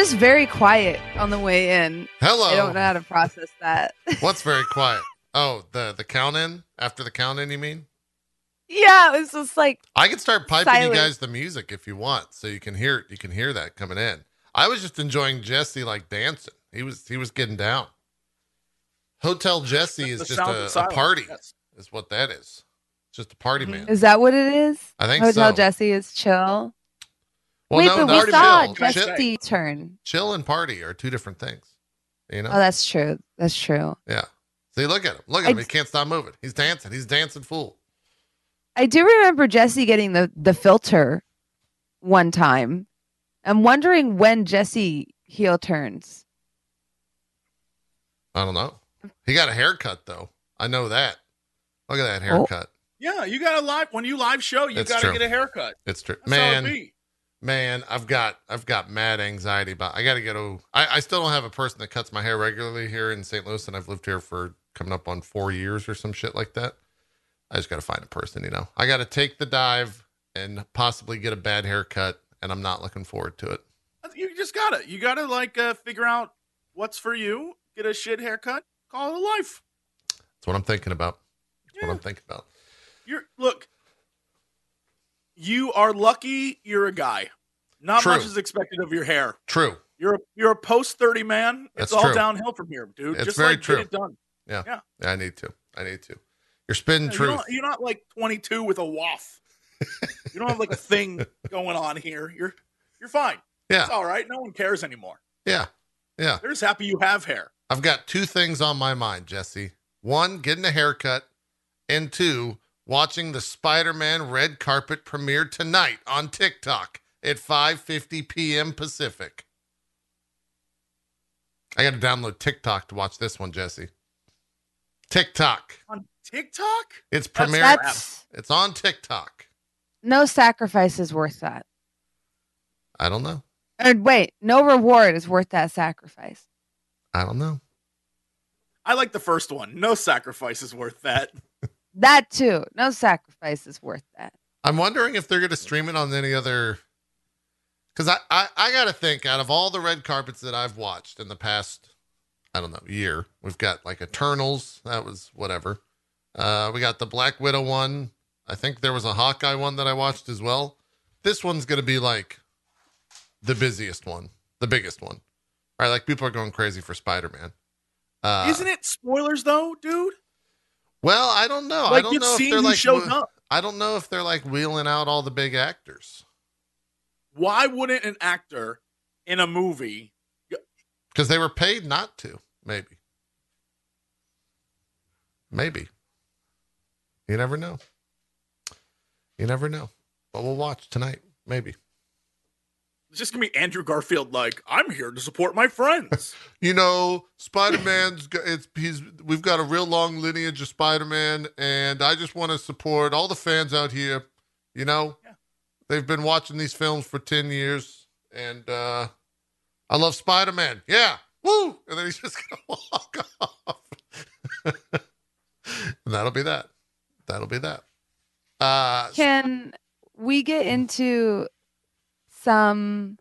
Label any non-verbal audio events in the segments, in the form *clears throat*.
just very quiet on the way in. Hello. I don't know how to process that. *laughs* What's very quiet? Oh, the the count in after the count in. You mean? yeah, it was just like I can start piping Silent. you guys the music if you want, so you can hear. You can hear that coming in. I was just enjoying Jesse like dancing. He was he was getting down. Hotel Jesse is just a, a party. yes. Is what that is. It's just a party Mhm. man. is that what it is? I think Hotel so. Jesse is chill. Well, Wait, no, but we saw chill. Jesse- Chill, Jesse's turn. chill and party are two different things. You know? Oh, that's true. That's true. yeah. See, look at him. Look at I him. He can't stop moving. He's dancing. He's dancing fool. I do remember Jesse getting the the filter one time. I'm wondering when Jesse heel turns. I don't know. He got a haircut though. I know that. Look at that Oh. haircut. Yeah, you got a live when you live show. You got to get a haircut. It's true. That's how it Man, be. Man, I've got I've got mad anxiety about I gotta get a I, I still don't have a person that cuts my hair regularly here in St. Louis and I've lived here for coming up on four years or some shit like that. I just gotta find a person, you know. I gotta take the dive and possibly get a bad haircut and I'm not looking forward to it. You just got to You got to like uh, figure out what's for you. Get a shit haircut. Call it a life. That's what I'm thinking about. That's Yeah. what I'm thinking about. You're look. You are lucky. You're a guy. Not True. much is expected of your hair. True. You're a, you're a post thirty man. It's That's all true. downhill from here, dude. It's Just very like true. get it done. Yeah, Yeah, I need to. I need to. You're spitting Yeah, you truth. don't- you're not like 22 with a waff. you don't have like a thing *laughs* going on here. You're you're fine. Yeah. It's all right. No one cares anymore. Yeah. Yeah. They're just happy you have hair. I've got two things on my mind, Jesse. One, getting a haircut, and two, watching the Spider-Man red carpet premiere tonight on TikTok at 5:50 p.m. Pacific. I got to download TikTok to watch this one, Jesse. TikTok. On TikTok? It's That's- premiere. That's It's on TikTok. no sacrifice is worth that. I don't know. Or wait, no reward is worth that sacrifice. I don't know. I like the first one. No sacrifice is worth that. That too. No sacrifice is worth that. I'm wondering if they're going to stream it on any other. Because I, I, I got to think out of all the red carpets that I've watched in the past, I don't know, year, we've got like Eternals. That was whatever. Uh, we got the Black Widow one. I think there was a Hawkeye one that I watched as well. This one's going to be like the busiest one, the biggest one. Right? Like people are going crazy for Spider Man. Uh, Isn't it spoilers though, dude? Well, I don't know. I don't know if they're like. shows wh- up. I don't know if they're like wheeling out all the big actors. Why wouldn't an actor in a movie because they were paid not to maybe maybe you never know you never know but we'll watch tonight maybe it's just gonna be Andrew Garfield like, I'm here to support my friends. *laughs* you know spider-man's got it's he's we've got a real long lineage of spider-man and i just want to support all the fans out here you know? Yeah. they've been watching these films for 10 years and uh i love spider-man. Yeah. Woo! And then he's just gonna *laughs* walk off. *laughs* And that'll be that. That'll be that. Uh Can we get into some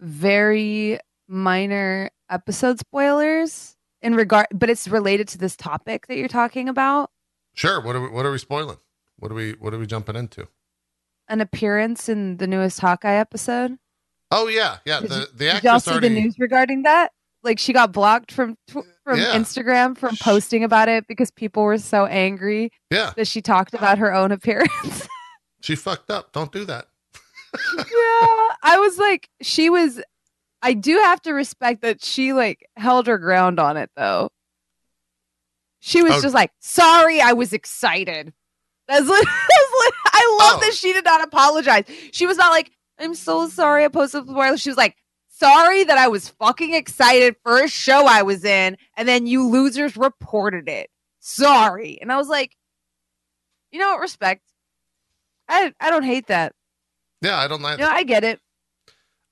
very minor episode spoilers in regard but it's related to this topic that you're talking about? sure what are we what are we spoiling what are we what are we jumping into An appearance in the newest Hawkeye episode? oh yeah yeah Did the the Did y'all see already the news regarding that? Like she got blocked from from Yeah. Instagram from posting about it because people were so angry yeah that she talked about her own appearance. *laughs* she fucked up don't do that I was like, she was. I do have to respect that she like held her ground on it though. She was Oh. just like, "Sorry, I was excited." That's li- *laughs* that's li- I love Oh. that she did not apologize. She was not like, "I'm so sorry, I posted the spoiler." She was like, "Sorry that I was fucking excited for a show I was in, and then you losers reported it. Sorry." And I was like, "You know what? Respect. I I don't hate that. Yeah i don't like. Know, I get it.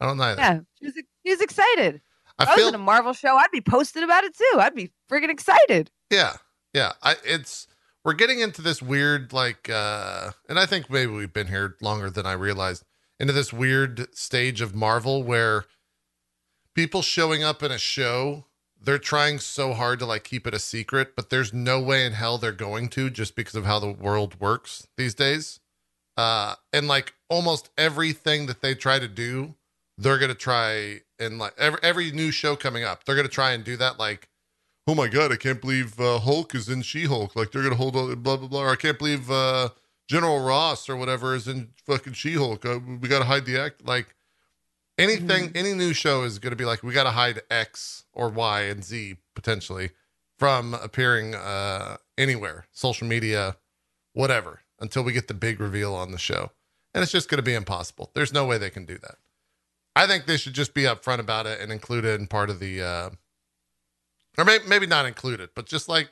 i don't either Yeah, she was, she was excited. i If I was in a Marvel show, I'd be posting about it too. I'd be freaking excited. Yeah. Yeah. I it's we're getting into this weird like uh and I think maybe we've been here longer than I realized into this weird stage of Marvel where people showing up in a show, they're trying so hard to like keep it a secret, but there's no way in hell they're going to just because of how the world works these days. Uh, and like almost everything that they try to do, they're gonna try and like every every new show coming up, they're gonna try and do that. Like, oh my god, I can't believe uh, Hulk is in She Hulk. Like they're gonna hold on, blah blah blah. Or I can't believe uh, General Ross or whatever is in fucking She Hulk. Uh, we gotta hide the act. Like anything, any new show is gonna be like we gotta hide X or Y and Z potentially from appearing uh, anywhere, social media, whatever, until we get the big reveal on the show. And it's just going to be impossible. There's no way they can do that. I think they should just be upfront about it and include it in part of the, uh, or maybe, maybe not include it, but just like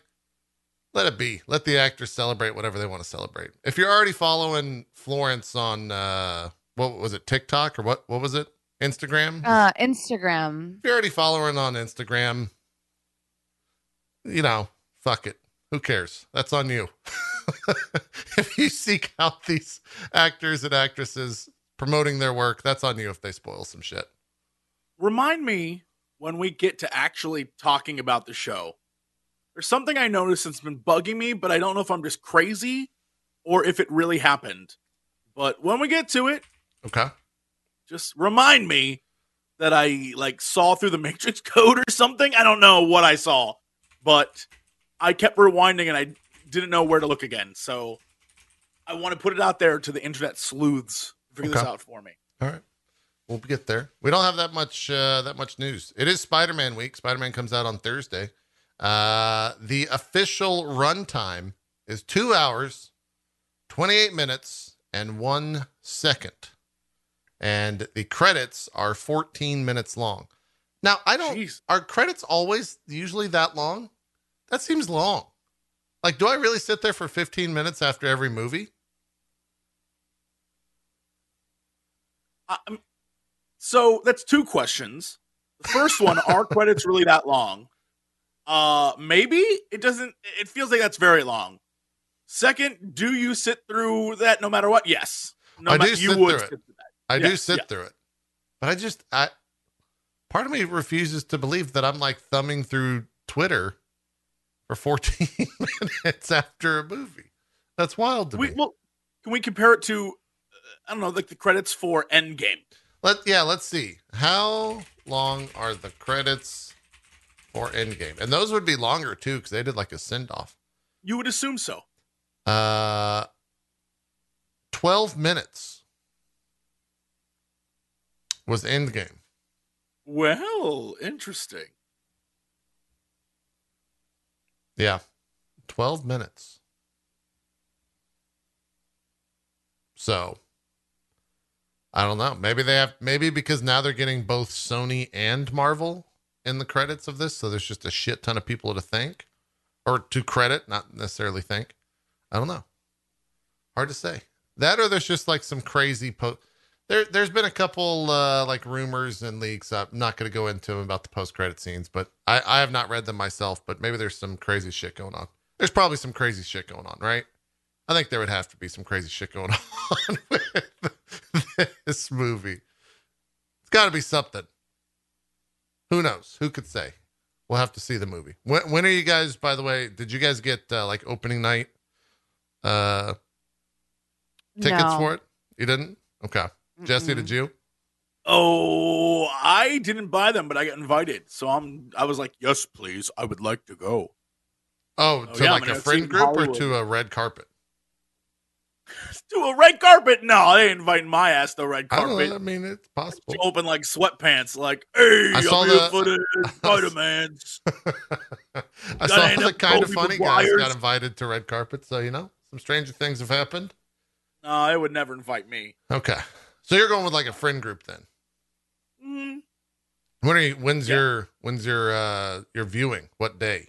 let it be. Let the actors celebrate whatever they want to celebrate. If you're already following Florence on, uh, what was it, TikTok or what? What was it? Instagram? Uh, Instagram. if you're already following on Instagram, you know, fuck it. Who cares? That's on you. *laughs* if *laughs* you seek out these actors and actresses promoting their work, that's on you if they spoil some shit. Remind me when we get to actually talking about the show. There's something I noticed that's been bugging me, but I don't know if I'm just crazy or if it really happened. But when we get to it, Okay. just remind me that I like saw through the *laughs* matrix code or something. I don't know what I saw, but I kept rewinding and I didn't know where to look again. So I want to put it out there to the internet sleuths. Figure this out for me. All right. We'll get there. We don't have that much uh, that much news. It is Spider-Man week. Spider-Man comes out on Thursday. Uh, the official runtime is two hours, 28 minutes, and one second. And the credits are 14 minutes long. Now, I don't Jeez. are credits always usually that long? That seems long. Like, do I really sit there for 15 minutes after every movie? Um, so that's two questions. The first one, are *laughs* credits really that long? Uh, maybe it doesn't. It feels like that's very long. Second, do you sit through that no matter what? Yes. No I ma- do you sit would it. sit through that. I Yeah, do sit yeah. through it, but I just I part of me refuses to believe that I'm like thumbing through Twitter for 14 *laughs* minutes after a movie. That's wild to We, me. well, can we compare it to? I don't know, like the credits for Endgame. Let yeah, let's see. How long are the credits for Endgame? And those would be longer too because they did like a send off. You would assume so. Uh, 12 minutes was Endgame. Well, interesting. Yeah. 12 minutes. So I don't know. Maybe they have maybe because now they're getting both Sony and Marvel in the credits of this, so there's just a shit ton of people to thank or to credit, not necessarily thank. I don't know. Hard to say. That or there's just like some crazy post there there's been a couple uh like rumors and leaks. I'm not gonna go into them about the post credit scenes, but I, I have not read them myself, but maybe there's some crazy shit going on. There's probably some crazy shit going on, right? I think there would have to be some crazy shit going *laughs* on with this movie. It's got to be something. Who knows? Who could say? We'll have to see the movie. When, when are you guys? By the way, did you guys get uh, like opening night uh, tickets No. for it? You didn't? Okay. Jesse, did you? Mm-hmm. Oh, I didn't buy them, but I got invited. So I'm. I was like, yes, please. I would like to go. Oh, Oh, to yeah, like a gonna see it friend group or to a red carpet? *laughs* To a red carpet? No, they ain't inviting my ass to a red oh, carpet. know. I mean, it's possible. To open like sweatpants, like, hey, I saw the- for the *laughs* Spider-Man's. *laughs* I saw the kind of funny guys got invited to red carpet, so you know some stranger things have happened. No, they would never invite me. Okay, so you're going with like a friend group then. Mm, When are you? When's Yeah. your when's your uh your viewing? What day?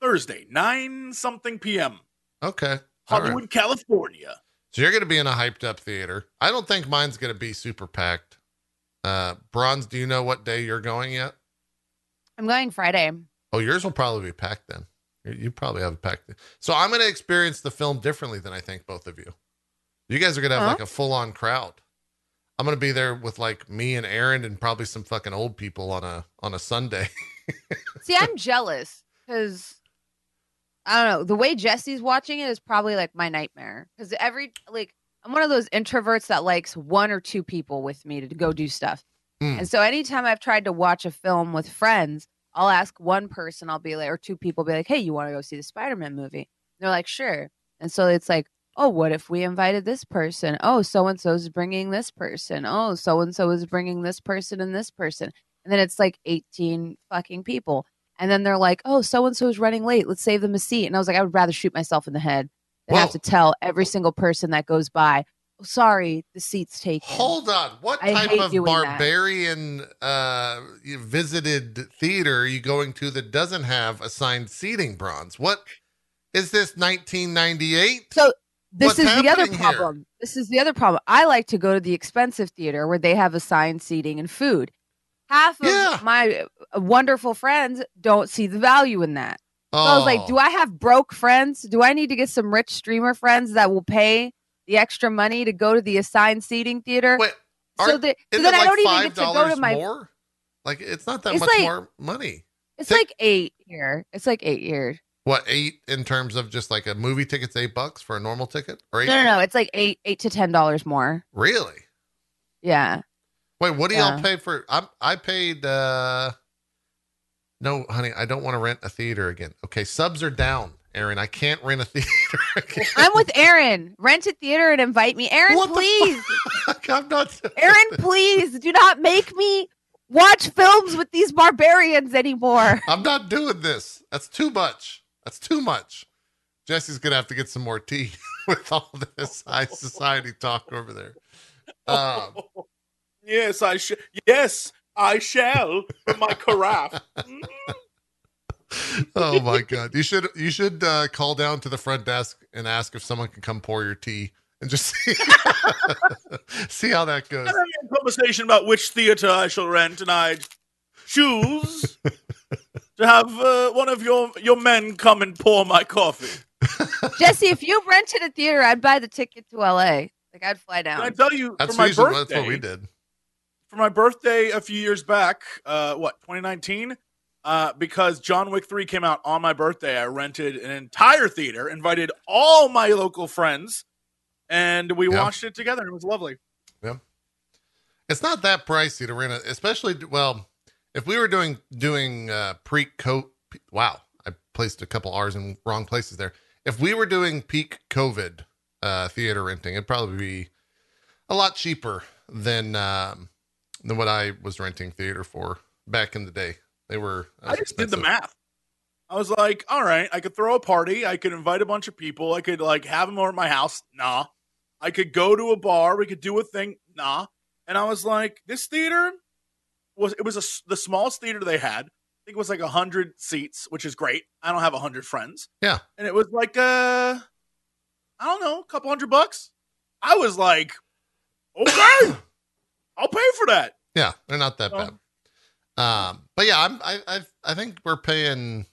Thursday, nine something p.m. Okay, all right. Hollywood, California. So you're going to be in a hyped up theater. I don't think mine's going to be super packed. Uh, Bronze, do you know what day you're going yet? I'm going Friday. Oh, yours will probably be packed then. You, you probably have a packed. So I'm going to experience the film differently than I think both of you. You guys are going to have Huh? like a full on crowd. I'm gonna be there with like me and Aaron and probably some fucking old people on a on a Sunday. *laughs* See, I'm jealous because I don't know. The way Jesse's watching it is probably like my nightmare. Because every like I'm one of those introverts that likes one or two people with me to go do stuff. Hmm. And so anytime I've tried to watch a film with friends, I'll ask one person, I'll be like, or two people, be like, hey, you want to go see the Spider Man movie? And they're like, sure. And so it's like, oh, what if we invited this person? Oh, so and so is bringing this person. Oh, so and so is bringing this person and this person. And then it's like 18 fucking people. And then they're like, oh, so and so is running late. Let's save them a seat. And I was like, I would rather shoot myself in the head than have to tell every single person that goes by, oh, sorry, the seat's taken. Hold on. What I type of barbarian uh visited theater are you going to that doesn't have assigned seating bronze? What is this 1998? So this What's is the other happening here? problem. This is the other problem. I like to go to the expensive theater where they have assigned seating and food. Half of Yeah. my uh, wonderful friends don't see the value in that. So I was like, do I have broke friends? Do I need to get some rich streamer friends that will pay the extra money to go to the assigned seating theater? Wait, so that so then it I like don't even get to go to my. more? Like it's not that much like- more money. It's like eight here. It's like eight years. What eight in terms of just like a movie ticket's eight bucks for a normal ticket? Or eight? No, no, no. It's like eight, eight to ten dollars more. Really? Yeah. Wait, what do y'all pay for? I'm I paid uh no, honey, I don't want to rent a theater again. Okay, subs are down, Aaron. I can't rent a *laughs* theater again. I'm with Aaron. Rent a theater and invite me. Aaron, What please. I'm not Aaron, *laughs* please do not make me watch films with these barbarians anymore. I'm not doing this. That's too much. That's too much. Jesse's gonna have to get some more tea *laughs* with all this *laughs* high society talk over there. Um, *laughs* yes, I sh- yes, I shall my carafe. Mm. oh my god you should you should uh, call down to the front desk and ask if someone can come pour your tea and just see see how that goes I'm a conversation about which theater I shall rent, and I choose to have uh, one of your your men come and pour my coffee. *laughs* Jesse, if you rented a theater, I'd buy the ticket to LA. Like I'd fly Can I tell you that's for my usually birthday? that's what we did for my birthday a few years back, uh, what 2019, uh, because John Wick 3 came out on my birthday. I rented an entire theater, invited all my local friends, and we Yeah. watched it together. It was lovely. Yeah, it's not that pricey to rent it especially well if we were doing doing uh pre co wow i placed a couple r's in wrong places there if we were doing peak covid uh theater renting it'd probably be a lot cheaper than um than what i was renting theater for back in the day they were I just did the math. I was like, all right, I could throw a party. I could invite a bunch of people. I could like have them over at my house. Nah. I could go to a bar. We could do a thing. Nah. And I was like, this theater was it was a the smallest theater they had. I think it was like a hundred seats, which is great. I don't have a hundred friends. Yeah. And it was like uh I don't know, a couple hundred bucks. I was like, okay, *coughs* I'll pay for that. Yeah, they're not that So- bad. Um, but yeah, I'm I I I think we're paying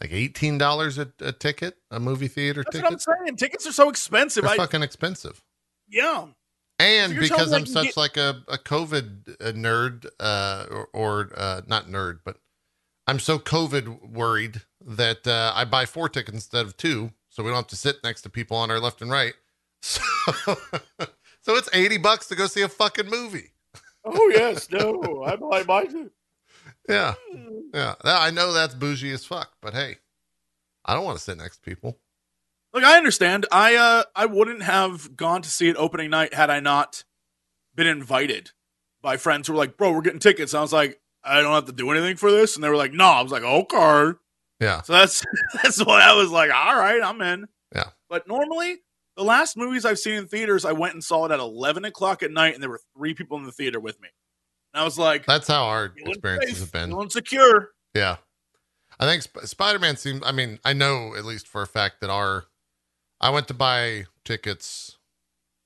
like eighteen dollars a, a ticket, a movie theater That's what I'm ticket. saying. Tickets are so expensive. They're I fucking expensive. yeah. And So because I'm such get- like a, a COVID uh, nerd, uh, or, or uh, not nerd, but I'm so COVID worried that uh, I buy four tickets instead of two, so we don't have to sit next to people on our left and right. *laughs* So, so it's eighty bucks to go see a fucking movie. Oh yes, no, I buy mine. Yeah, yeah. I know that's bougie as fuck, but hey, I don't want to sit next to people. Look, I understand. I uh, I wouldn't have gone to see it opening night had I not been invited by friends who were like, "Bro, we're getting tickets." And I was like, "I don't have to do anything for this," and they were like, "No." I was like, "Okay." Yeah, So that's *laughs* that's what I was like. All right, I'm in. Yeah. But normally, the last movies I've seen in theaters, I went and saw it at 11 o'clock at night, and there were three people in the theater with me. And I was like, that's how our experiences safe, have been. feeling secure. Yeah. I think Sp- Spider Man seems, I mean, I know at least for a fact that our, I went to buy tickets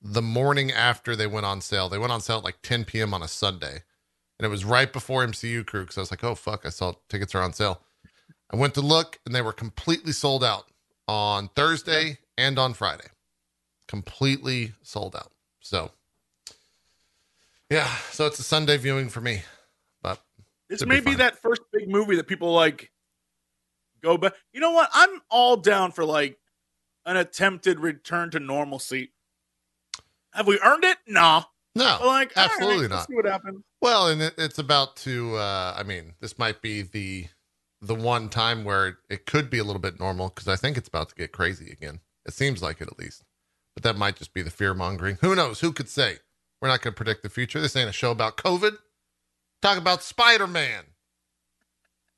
the morning after they went on sale. They went on sale at like 10 p.m. on a Sunday. And it was right before MCU crew because I was like, oh, fuck, I saw tickets are on sale. I went to look and they were completely sold out on Thursday and on Friday. Completely sold out. So Yeah, so it's a Sunday viewing for me. But This may be that first big movie that people like go back. You know what? I'm all down for like an attempted return to normalcy. Have we earned it? Nah. no, like, absolutely let's not. See what happens. Well, and it, it's about to. Uh, I mean, this might be the the one time where it, it could be a little bit normal because I think it's about to get crazy again. It seems like it at least, but that might just be the fear mongering. Who knows? Who could say? We're not going to predict the future. This ain't a show about COVID. Talk about Spider Man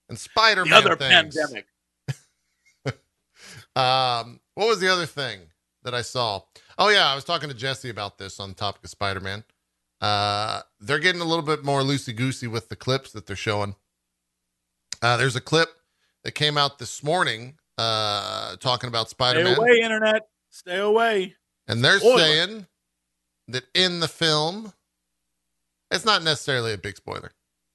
and Spider Man. other things. pandemic. *laughs* Um, what was the other thing that I saw? Oh yeah, I was talking to Jesse about this on the topic of Spider Man. Uh, they're getting a little bit more loosey goosey with the clips that they're showing. Uh, there's a clip that came out this morning uh, talking about Spider Man. Stay away, internet. Stay away. and they're Spoiler. saying that in the film, it's not necessarily a big spoiler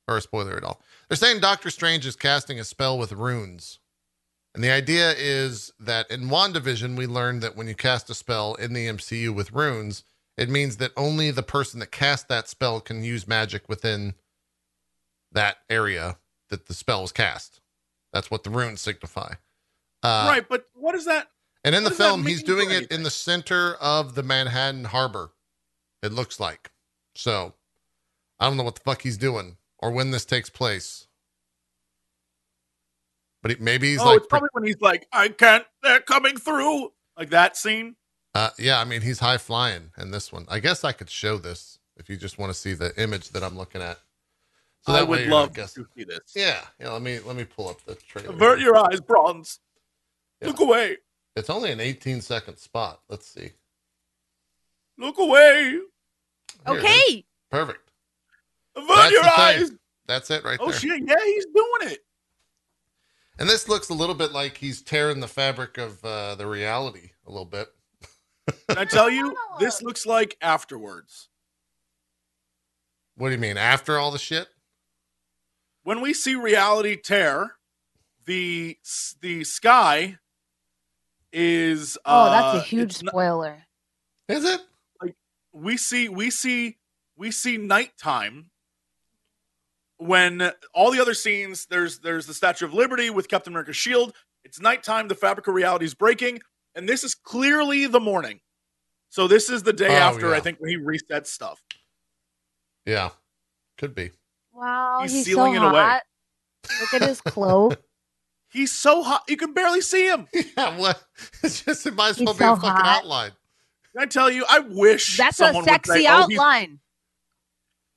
or a spoiler at all. They're saying Doctor Strange is casting a spell with runes. And the idea is that in WandaVision, we learned that when you cast a spell in the MCU with runes, it means that only the person that cast that spell can use magic within that area that the spell was cast. That's what the runes signify. Uh, right, but what is that? and in the What does that film, he's doing it in the center of the Manhattan Harbor. It looks like. So, I don't know what the fuck he's doing or when this takes place. But he, maybe he's oh, like, it's probably when he's like, I can't, they're coming through. Like that scene. uh, yeah, I mean, he's high flying in this one. I guess I could show this if you just want to see the image that I'm looking at. So I that way would love to guessing. see this. Yeah, yeah. Let me let me pull up the trailer. Avert your eyes, bronze. Yeah. Look away. It's only an 18 second spot. Let's see. Look away. Here. Okay. perfect. Avert That's your the thing. eyes. That's it right Oh there. Oh shit, yeah, he's doing it. And this looks a little bit like he's tearing the fabric of uh, the reality a little bit. Can I tell *laughs* you, this looks like afterwards. What do you mean? After all the shit? When we see reality tear, the the sky is Oh, that's uh, a huge it's not- spoiler. Is it? Like we see we see we see nighttime when all the other scenes there's there's the statue of liberty with captain america's shield it's nighttime the fabric of reality is breaking and this is clearly the morning so this is the day Oh, after yeah. i think when he resets stuff Yeah. Could be. Wow, He's he's, so sealing it away. hot. Look at his cloak. *laughs* he's so hot you can barely see him yeah, what? *laughs* It's just, it might as He's well be a fucking hot. outline. can i tell you i wish That's a someone would sexy say, "Oh, outline.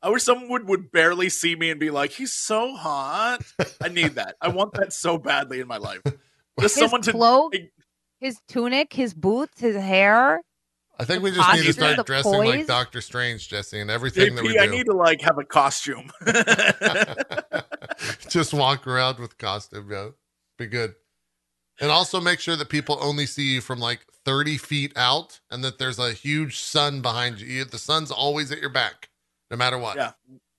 I wish someone would, would barely see me and be like he's so hot i need that i want that so badly in my life *laughs* just His someone to cloak, Hey. his tunic, his boots, his hair. I think we The just need to start the dressing like. Doctor Strange, Jesse, and everything that we JP, I need to like have a costume. *laughs* just walk around with costume, yeah. Be good. And also make sure that people only see you from like 30 feet out and that there's a huge sun behind you. You- The sun's always at your back, no matter what. Yeah.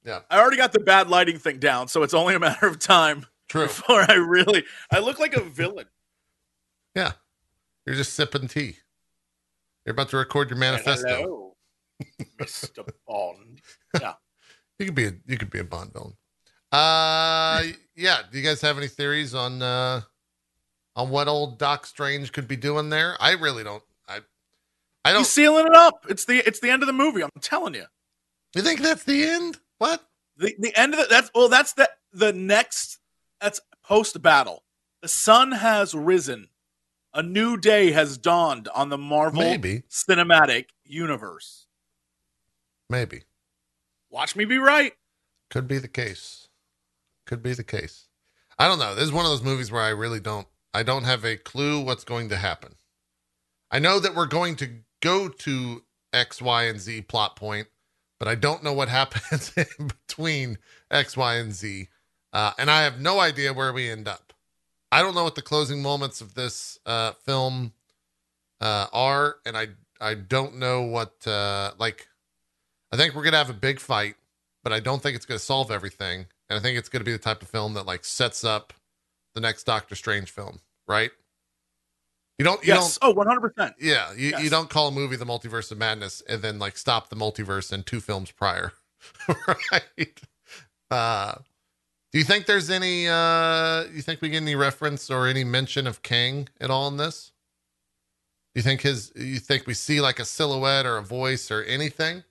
Yeah. I already got the bad lighting thing down, so it's only a matter of time True. before I really. I look like a villain. Yeah. You're just sipping tea. You're about to record your manifesto. Hello, Mr. Bond. *laughs* Yeah. you could be a you could be a Bond villain. Uh yeah. Do you guys have any theories on uh on what old Doc Strange could be doing there? I really don't. I I don't He's sealing it up. It's the it's the end of the movie. I'm telling you. You think that's the end? What? The the end of the that's well that's the the next that's post battle. The sun has risen. A new day has dawned on the Marvel Maybe. cinematic universe. Maybe. Watch me be right. Could be the case. Could be the case. I don't know. This is one of those movies where I really don't I don't have a clue what's going to happen. I know that we're going to go to X, Y, and Z plot point, but I don't know what happens *laughs* in between X, Y, and Z. Uh, and I have no idea where we end up. I don't know what the closing moments of this uh, film uh, are, and I I don't know what uh, like. I think we're gonna have a big fight, but I don't think it's gonna solve everything. And I think it's gonna be the type of film that like sets up the next Doctor Strange film, right? You don't, you Yes. Oh, 100%. yeah, you, you don't call a movie the Multiverse of Madness and then like stop the multiverse in two films prior. *laughs* right. Uh, do you think there's any? Uh, you think we get any reference or any mention of Kang at all in this? Do you think his? You think we see like a silhouette or a voice or anything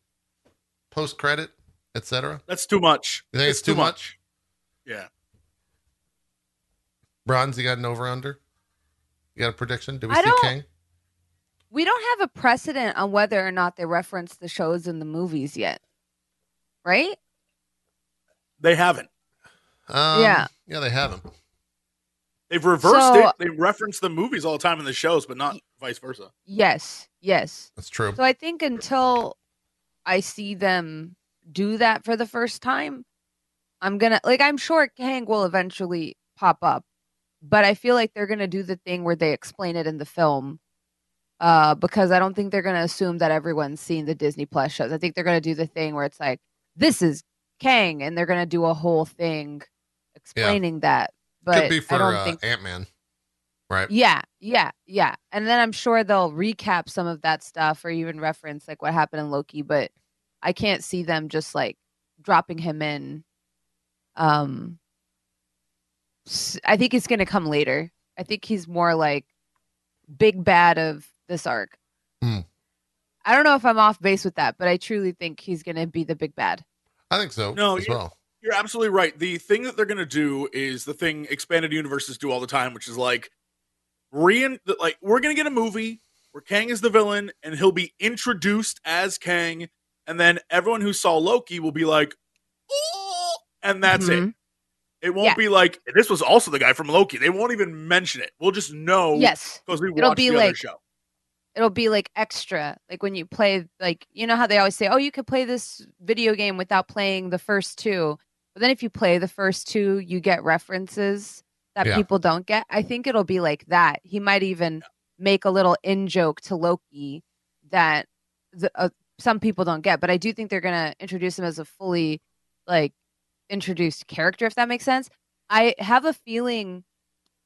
post credit, etc.? That's too much. You think it's, too, much? Yeah. Bronze, you got an over under? You got a prediction? Do we I see don't- Kang? We don't have a precedent on whether or not they reference the shows in the movies yet. Right? They haven't. Um, Yeah. Yeah, they haven't. They've reversed So- it. They reference the movies all the time in the shows, but not vice versa. Yes. Yes. That's true. So I think until I see them do that for the first time, I'm gonna like I'm sure Kang will eventually pop up, but I feel like they're gonna do the thing where they explain it in the film. Uh, because I don't think they're gonna assume that everyone's seen the Disney Plus shows. I think they're gonna do the thing where it's like, this is Kang, and they're gonna do a whole thing explaining that. But Could be for I don't uh, think Ant Man, right? yeah, yeah, yeah. And then I'm sure they'll recap some of that stuff or even reference like what happened in Loki, but I can't see them just like dropping him in. Um I think it's going to come later. I think he's more like big bad of this arc. Hmm. I don't know if I'm off base with that, but I truly think he's going to be the big bad. I think so No, as you- well. You're absolutely right. The thing that they're going to do is the thing expanded universes do all the time, which is like rein like we're going to get a movie where Kang is the villain and he'll be introduced as Kang and then everyone who saw Loki will be like and that's it. It won't Yeah. be like this was also the guy from Loki. They won't even mention it. We'll just know Yes. because we It'll watched be the other like- show. it'll be like extra like when you play like you know how they always say oh you could play this video game without playing the first two but then if you play the first two you get references that Yeah. people don't get i think it'll be like that he might even make a little in joke to loki that the, uh, some people don't get but i do think they're gonna introduce him as a fully like introduced character if that makes sense i have a feeling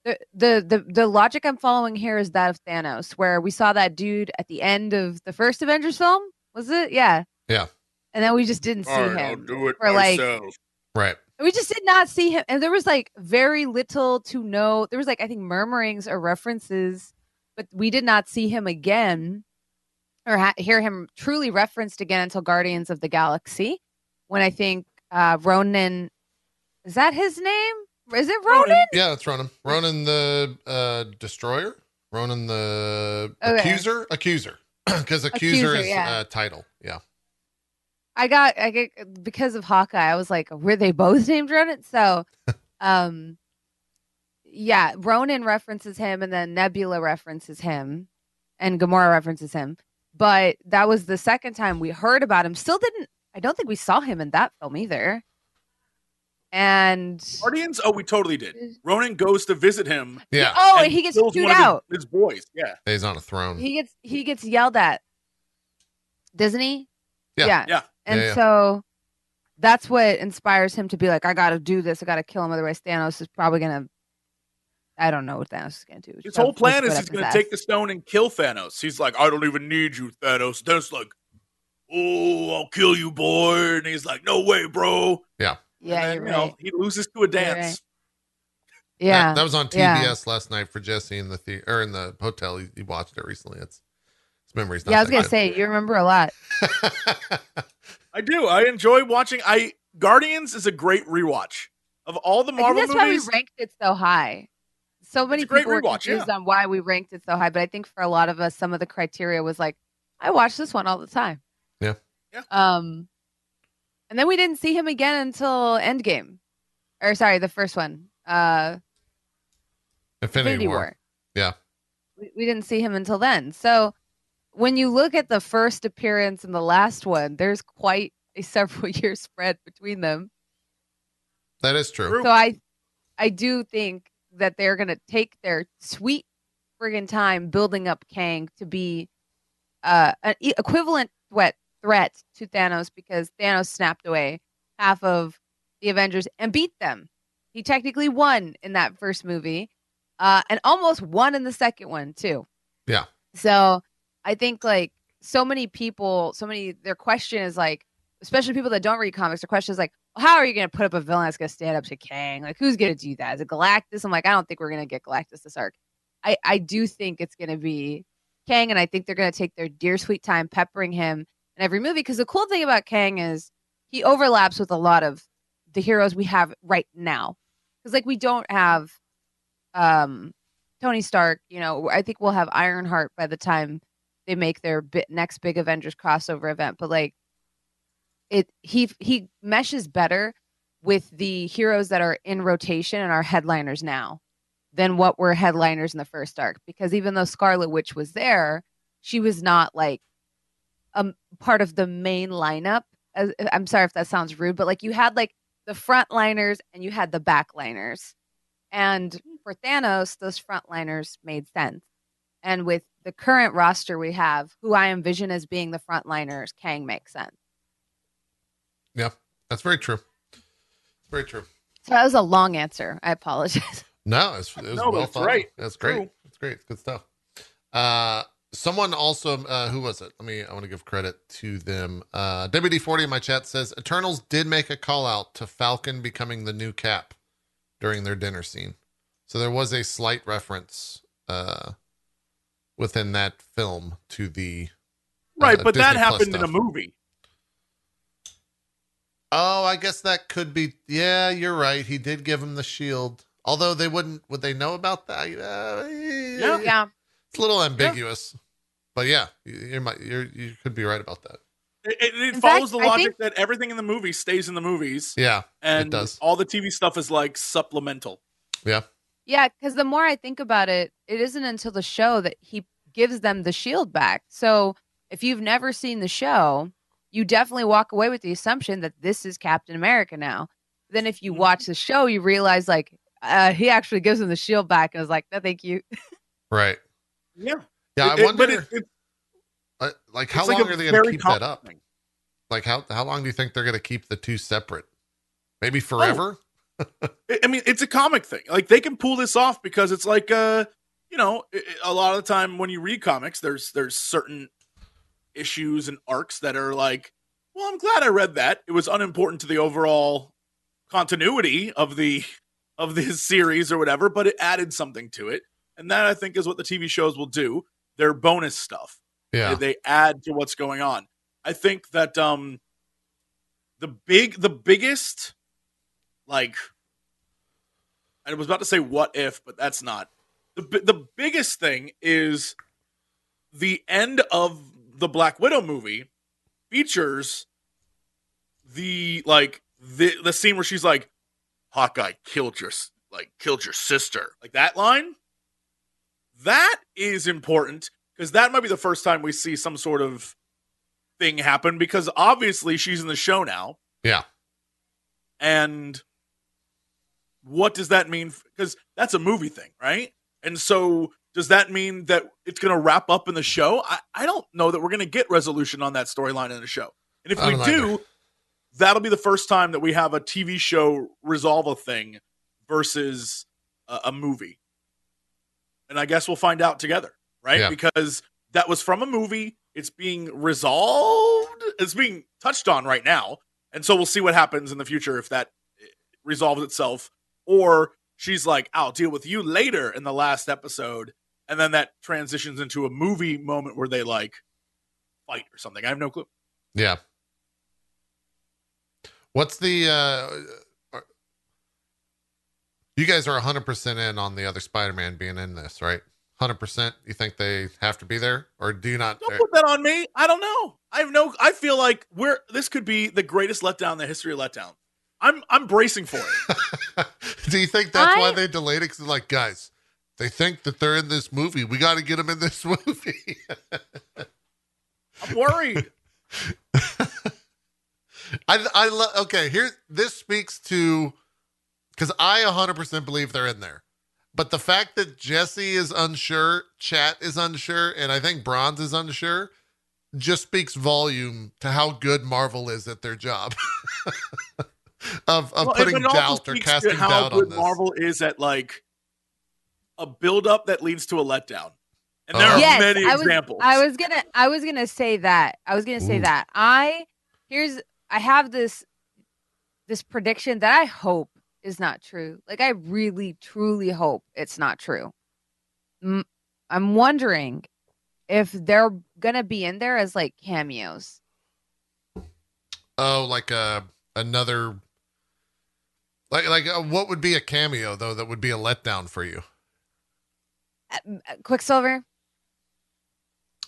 the, the the the logic I'm following here is that of Thanos, where we saw that dude at the end of the first Avengers film. Was it? Yeah. Yeah. And then we just didn't see All right, I'll him. do it for, like- Right. We just did not see him, and there was like very little to no. There was like I think murmurings or references, but we did not see him again, or ha- hear him truly referenced again until Guardians of the Galaxy, when I think uh Ronan. Is that his name? Is it Ronan? Ronan. Yeah, that's Ronan. Ronan the uh, destroyer. Ronan the Okay. accuser. Accuser. *clears throat* Because accuser, Accuser, is yeah. uh, title. Yeah. I got I get because of Hawkeye. I was like, were they both *laughs* named Ronan? So, *laughs* um, yeah, Ronan references him, and then Nebula references him, and Gamora references him. But that was the second time we heard about him. Still didn't. I don't think we saw him in that film either. And Guardians? Oh, we totally did. Ronan goes to visit him. Yeah. oh, and and he gets kills chewed one of his- out. His, boys. Yeah. He's on a throne. He gets he gets yelled at. Doesn't he? Yeah. Yeah. Yeah. And Yeah, yeah. so that's what inspires him to be like, I got to do this. I got to kill him. Otherwise, Thanos is probably going to. I don't know what Thanos is going to do. His whole plan is he's going going to take the stone and kill Thanos. He's like, I don't even need you, Thanos. Thanos like, oh, I'll kill you, boy. And he's like, no way, bro. Yeah, Yeah. then, you're you know, right. he loses to a dance. right. Yeah. That, that was on TBS Yeah. last night for Jesse in the the- or in the hotel. He, he watched it recently. It's his memory's not. yeah, I was that going good. to say, you remember a lot. *laughs* I do. I enjoy watching. I Guardians is a great rewatch of all the I Marvel think that's movies. why we ranked it so high. So many great people were rewatch, confused on why we ranked it so high, but I think for a lot of us, some of the criteria was like, I watch this one all the time. Yeah. Um, and then we didn't see him again until Endgame, or sorry, the first one, uh, Infinity, Infinity War. War. Yeah. We, we didn't see him until then. So when you look at the first appearance and the last one, there's quite a *laughs* several year spread between them. That is true. So I, I do think that they're gonna take their sweet friggin' time building up Kang to be uh, an equivalent threat threat to Thanos because Thanos snapped away half of the Avengers and beat them. He technically won in that first movie, uh, and almost won in the second one too. Yeah. So I think like so many people, so many their question is like, especially people that don't read comics, their question is like, well, "How are you going to put up a villain that's going to stand up to Kang? Like, who's going to do that? Is it Galactus?" I'm like, I don't think we're going to get Galactus this arc. I I do think it's going to be Kang, and I think they're going to take their dear sweet time peppering him in every movie. Because the cool thing about Kang is he overlaps with a lot of the heroes we have right now. Because like we don't have um Tony Stark, you know, I think we'll have Ironheart by the time they make their bit next big Avengers crossover event. But like it he he meshes better with the heroes that are in rotation and are headliners now than what were headliners in the first arc. Because even though Scarlet Witch was there, she was not like a part of the main lineup. Uh, I'm sorry if that sounds rude, but like you had like the frontliners and you had the backliners. And hmm. for Thanos, those frontliners made sense. And with the current roster we have, who I envision as being the frontliners, Kang makes sense. Yeah, that's very true. Very true. So that was a long answer. I apologize. No, it's, it was No, well that's thought. right. That's great. True. That's great. It's good stuff. Uh, someone also, uh, who was it? Let me, I want to give credit to them. Uh, WD40 in my chat says Eternals did make a call out to Falcon becoming the new cap during their dinner scene. So there was a slight reference, uh, within that film to the, Right, uh, but that Disney Plus happened in a movie. Oh, I guess that could be. Yeah, you're right. He did give him the shield. Although they wouldn't, would they know about that? Uh, Yeah. yeah. It's a little ambiguous. But yeah, you, you might, you're, you could be right about that. It, it, it follows fact, the logic think- that everything in the movie stays in the movies, Yeah, and does. all the TV stuff is like supplemental. yeah, Yeah, because the more I think about it, it isn't until the show that he gives them the shield back. So if you've never seen the show, you definitely walk away with the assumption that this is Captain America now. Then if you Mhm. watch the show, you realize like uh, he actually gives him the shield back and is like, no, thank you. *laughs* right. Yeah, Yeah, It- I it- wonder, it, it, uh, like, how it's like long are they going to keep that up? thing. Like, how how long do you think they're going to keep the two separate? Maybe Oh. forever. I- I mean, it's a comic thing. Like they can pull this off because it's like, uh, you know, a lot of the time when you read comics, there's there's certain issues and arcs that are like, well, I'm glad I read that. It was unimportant to the overall continuity of the of this series or whatever, but it added something to it, and that I think is what the TV shows will do. They're bonus stuff. Yeah, They, they add to what's going on. I think that um the big the biggest like I was about to say what if, but that's not. The the biggest thing is the end of the Black Widow movie features the like the the scene where she's like Hawkeye killed your like killed your sister. Like that line that is important because that might be the first time we see some sort of thing happen because obviously she's in the show now. Yeah. And what does that mean? Because that's a movie thing, right? And so does that mean that it's going to wrap up in the show? I, I don't know that we're going to get resolution on that storyline in the show. And if we don't do, either. that'll be the first time that we have a TV show resolve a thing versus a, a movie. And I guess we'll find out together, right? Yeah. Because that was from a movie. It's being resolved. It's being touched on right now. And so we'll see what happens in the future if that eh, resolves itself. Or she's like, I'll deal with you later in the last episode. And then that transitions into a movie moment where they like fight or something. I have no clue. yeah. What's the? uh You guys are hundred percent in on the other Spider-Man being in this, right? Hundred percent. You think they have to be there, or do you not? Don't put that on me. I don't know. I have no. I feel like we're this could be the greatest letdown in the history of letdown. I'm I'm bracing for it. *laughs* Do you think that's why they delayed it? Because like, guys, they think that they're in this movie. We got to get them in this *laughs* movie. I'm worried. *laughs* I, I love okay. Here, this speaks to because I 100% believe they're in there, but the fact that Jesse is unsure, Chat is unsure, and I think Bronze is unsure, just speaks volume to how good Marvel is at their job *laughs* of of Well, putting doubt or speaks to casting how doubt on this. Marvel is at like a buildup that leads to a letdown, and there oh. are yes, many I was, examples. I was gonna I was gonna say that. I was gonna say Ooh. that. I here's I have this this prediction that I hope is not true. Like I really truly hope it's not true. I'm wondering if they're gonna be in there as like cameos. Oh, like uh another like like uh, what would be a cameo though that would be a letdown for you? Uh, uh, Quicksilver.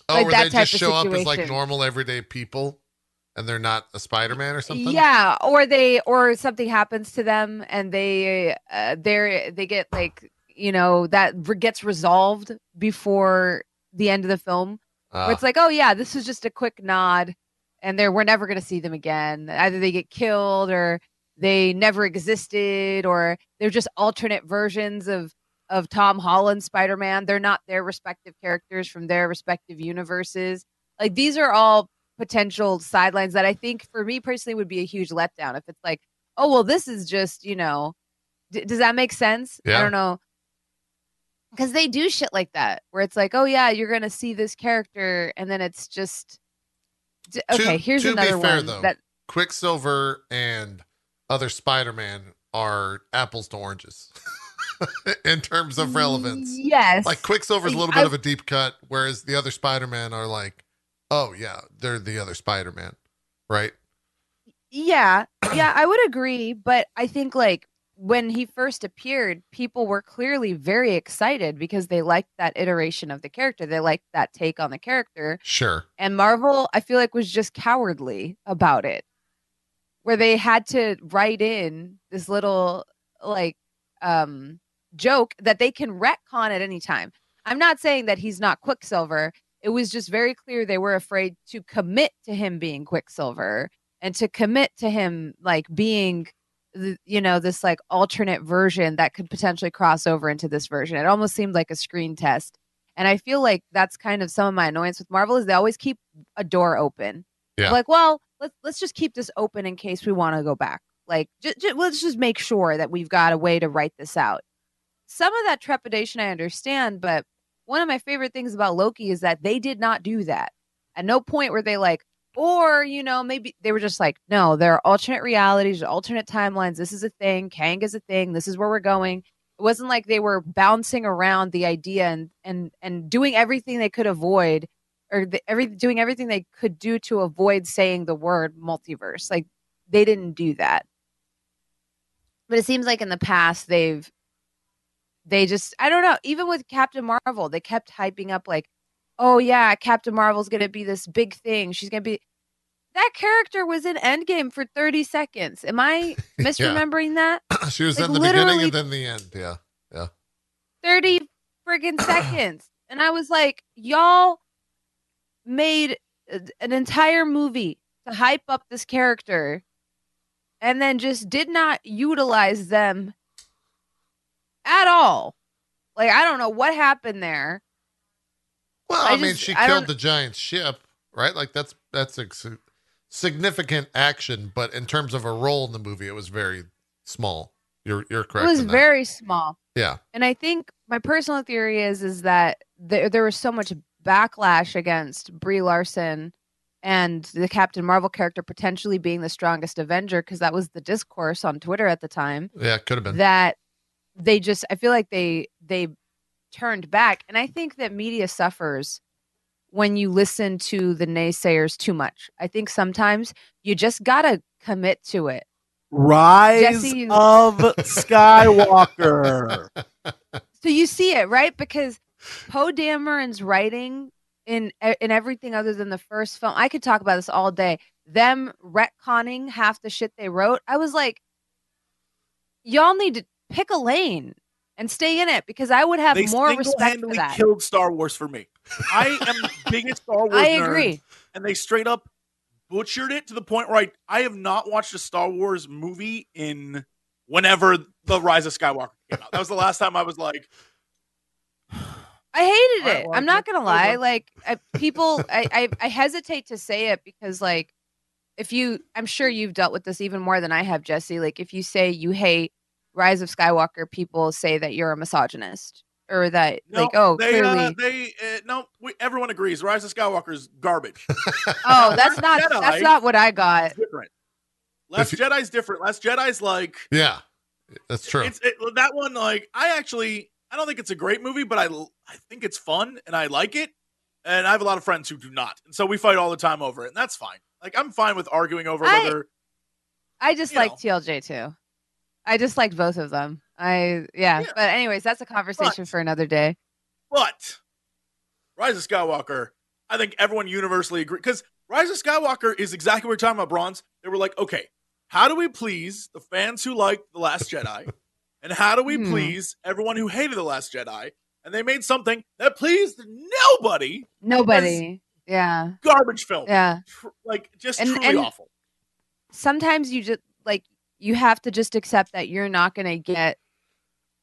Oh, Like where that they type just show up as like normal everyday people and they're not a Spider-Man or something? Yeah, or they or something happens to them and they uh, they they get like you know that gets resolved before the end of the film. Uh, it's like, oh yeah, this was just a quick nod, and they're we're never gonna see them again. Either they get killed or they never existed, or they're just alternate versions of of Tom Holland Spider Man. They're not their respective characters from their respective universes. Like these are all potential sidelines that I think for me personally would be a huge letdown if it's like, oh well, this is just you know, d- does that make sense? Yeah. I don't know. Because they do shit like that, where it's like, oh yeah, you're gonna see this character, and then it's just d- To- okay. here's to another fair, one though, that Quicksilver and other Spider-Man are apples to oranges *laughs* in terms of relevance. Yes, Like Quicksilver's a little I- bit of a deep cut, whereas the other Spider-Man are like, oh yeah, they're the other Spider-Man, right? Yeah, *clears throat* yeah, I would agree, but I think like when he first appeared, people were clearly very excited because they liked that iteration of the character. They liked that take on the character. Sure. And Marvel, I feel like was just cowardly about it. Where they had to write in this little like um joke that they can retcon at any time. I'm not saying that he's not Quicksilver. It was just very clear they were afraid to commit to him being Quicksilver and to commit to him like being you know this like alternate version that could potentially cross over into this version. It almost seemed like a screen test. And I feel like that's kind of some of my annoyance with Marvel is they always keep a door open. Yeah. Like, well, let's let's just keep this open in case we want to go back. Like, j- j- let's just make sure that we've got a way to write this out. Some of that trepidation I understand, but one of my favorite things about Loki is that they did not do that. At no point were they like, or you know, maybe they were just like, no, there are alternate realities, alternate timelines. This is a thing. Kang is a thing. This is where we're going. It wasn't like they were bouncing around the idea and and and doing everything they could avoid or the, every doing everything they could do to avoid saying the word multiverse. Like they didn't do that. But it seems like in the past they've they just I don't know, even with Captain Marvel, they kept hyping up like, "Oh yeah, Captain Marvel's going to be this big thing. She's going to be That character was in Endgame for 30 seconds. Am I *laughs* misremembering that? *clears throat* she was Like, in the beginning and then the end. Yeah. Yeah. 30 friggin' *clears throat* seconds. And I was like, y'all made uh, an entire movie to hype up this character and then just did not utilize them at all. Like, I don't know what happened there. Well, I I, mean, just- she I killed the giant ship, right? Like that's that's a significant action, but in terms of a role in the movie, it was very small. You're you're correct. it was very small. yeah. And I think my personal theory is is that there there was so much backlash against Brie Larson and the Captain Marvel character potentially being the strongest Avenger because that was the discourse on Twitter at the time Yeah, could have been. that they just I feel like they they turned back and I think that media suffers when you listen to the naysayers too much. I think sometimes you just got to commit to it. Rise Jesse, of *laughs* Skywalker. *laughs* So you see it, right? Because Poe Dameron's writing in in everything other than the first film. I could talk about this all day. Them retconning half the shit they wrote. I was like, y'all need to pick a lane and stay in it because I would have they more respect for that. killed Star Wars for me. I am the *laughs* biggest Star Wars I nerd, agree. and they straight up butchered it to the point where I, I have not watched a Star Wars movie in whenever the Rise of Skywalker came out. That was the last time I was like, I hated right, it. well, I'm not gonna lie. Like I, people, I, I I hesitate to say it because like if you, I'm sure you've dealt with this even more than I have, Jesse. Like if you say you hate Rise of Skywalker, people say that you're a misogynist or that no, like oh they, clearly uh, they, uh, no, we, everyone agrees. Rise of Skywalker is garbage. *laughs* oh that's not Jedi. that's not what I got. It's different. Last If you- Jedi's different. Last Jedi's like Yeah, that's true. it's it, that one. Like I actually, I don't think it's a great movie, but I I think it's fun and I like it. And I have a lot of friends who do not, and so we fight all the time over it, and that's fine. Like I'm fine with arguing over I- whether. I just like know. TLJ too. I just liked both of them. I yeah. Yeah. But anyways, that's a conversation But- for another day. But Rise of Skywalker, I think everyone universally agree because Rise of Skywalker is exactly what we're talking about. Bronze. They were like, okay, how do we please the fans who like the Last Jedi, and how do we Hmm. please everyone who hated the Last Jedi? And they made something that pleased nobody. Nobody. Yeah. Garbage film. Yeah. Tr- like just And- truly and- awful. sometimes you just like you have to just accept that you're not going to get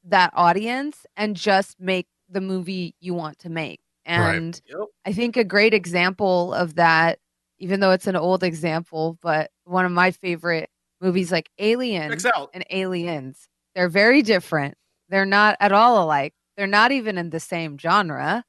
that audience and just make the movie you want to make. Right. And Yep. I think a great example of that, even though it's an old example, but one of my favorite movies like Alien and Aliens, they're very different. They're not at all alike. They're not even in the same genre.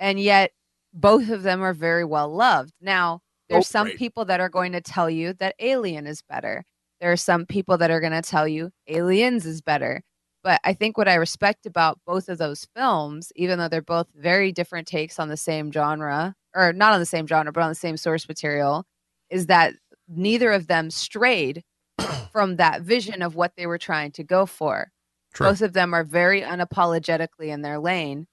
And yet both of them are very well loved. Now, there's Both some great. people that are going to tell you that Alien is better. There are some people that are going to tell you Aliens is better. But I think what I respect about both of those films, even though they're both very different takes on the same genre, or not on the same genre, but on the same source material, is that neither of them strayed *coughs* from that vision of what they were trying to go for. True. Both of them are very unapologetically in their lane.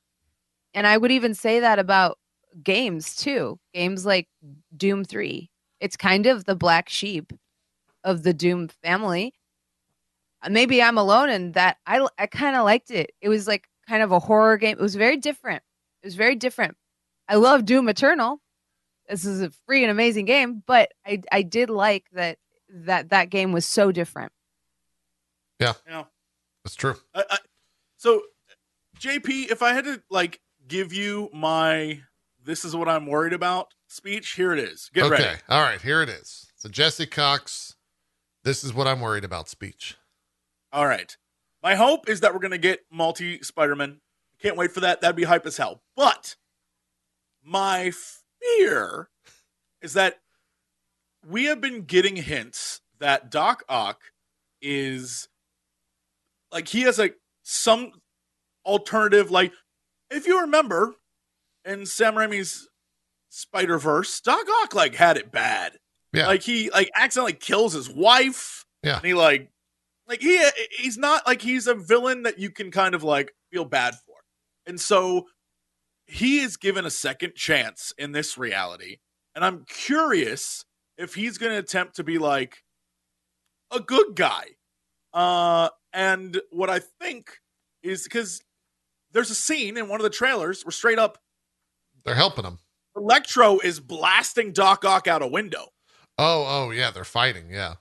And I would even say that about games too. Games like Doom 3. It's kind of the black sheep of the Doom family. Uh, Maybe I'm alone in that I I kind of liked it. It was like kind of a horror game. It was very different. It was very different. I love Doom Eternal. This is a free and amazing game, but I I did like that that that game was so different. Yeah. That's true. I, I, so, JP, if I had to like give you my "this is what I'm worried about" speech, here it is. Get okay. ready. All right. Here it is. So Jesse Cox. This is what I'm worried about. Speech. All right. My hope is that we're going to get multi Spider Man. Can't wait for that. That'd be hype as hell. But my fear is that we have been getting hints that Doc Ock is like he has like some alternative. Like, if you remember in Sam Raimi's Spider Verse, Doc Ock like had it bad. Yeah. Like he like accidentally kills his wife. Yeah. And he like like he he's not like he's a villain that you can kind of like feel bad for. And so he is given a second chance in this reality. And I'm curious if he's going to attempt to be like a good guy. Uh and what I think is cuz there's a scene in one of the trailers where straight up They're helping him. Electro is blasting Doc Ock out a window. Oh, oh, yeah. They're fighting. Yeah.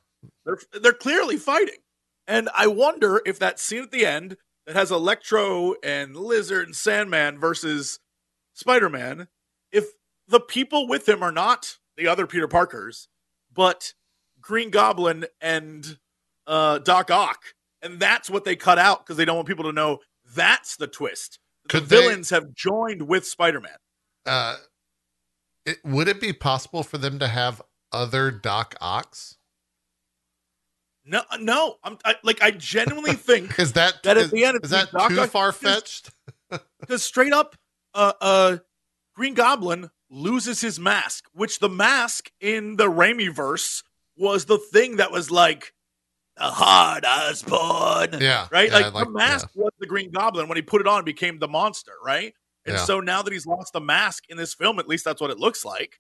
They're they're clearly fighting. And I wonder if that scene at the end that has Electro and Lizard and Sandman versus Spider-Man, if the people with him are not the other Peter Parkers, but Green Goblin and uh, Doc Ock, and that's what they cut out because they don't want people to know that's the twist. Could the they- villains have joined with Spider-Man. Uh, it, would it be possible for them to have other Doc Ocks? No, no, I'm I, like I genuinely *laughs* think Is that That at is, the end, is that Doc too far fetched? because *laughs* straight up, uh, uh, Green Goblin loses his mask, which the mask in the Raimi verse was the thing that was like the hard Osborn, Yeah. right? yeah, like, the mask was the Green Goblin when he put it on, became the monster, right? And Yeah. so now that he's lost the mask in this film, at least that's what it looks like.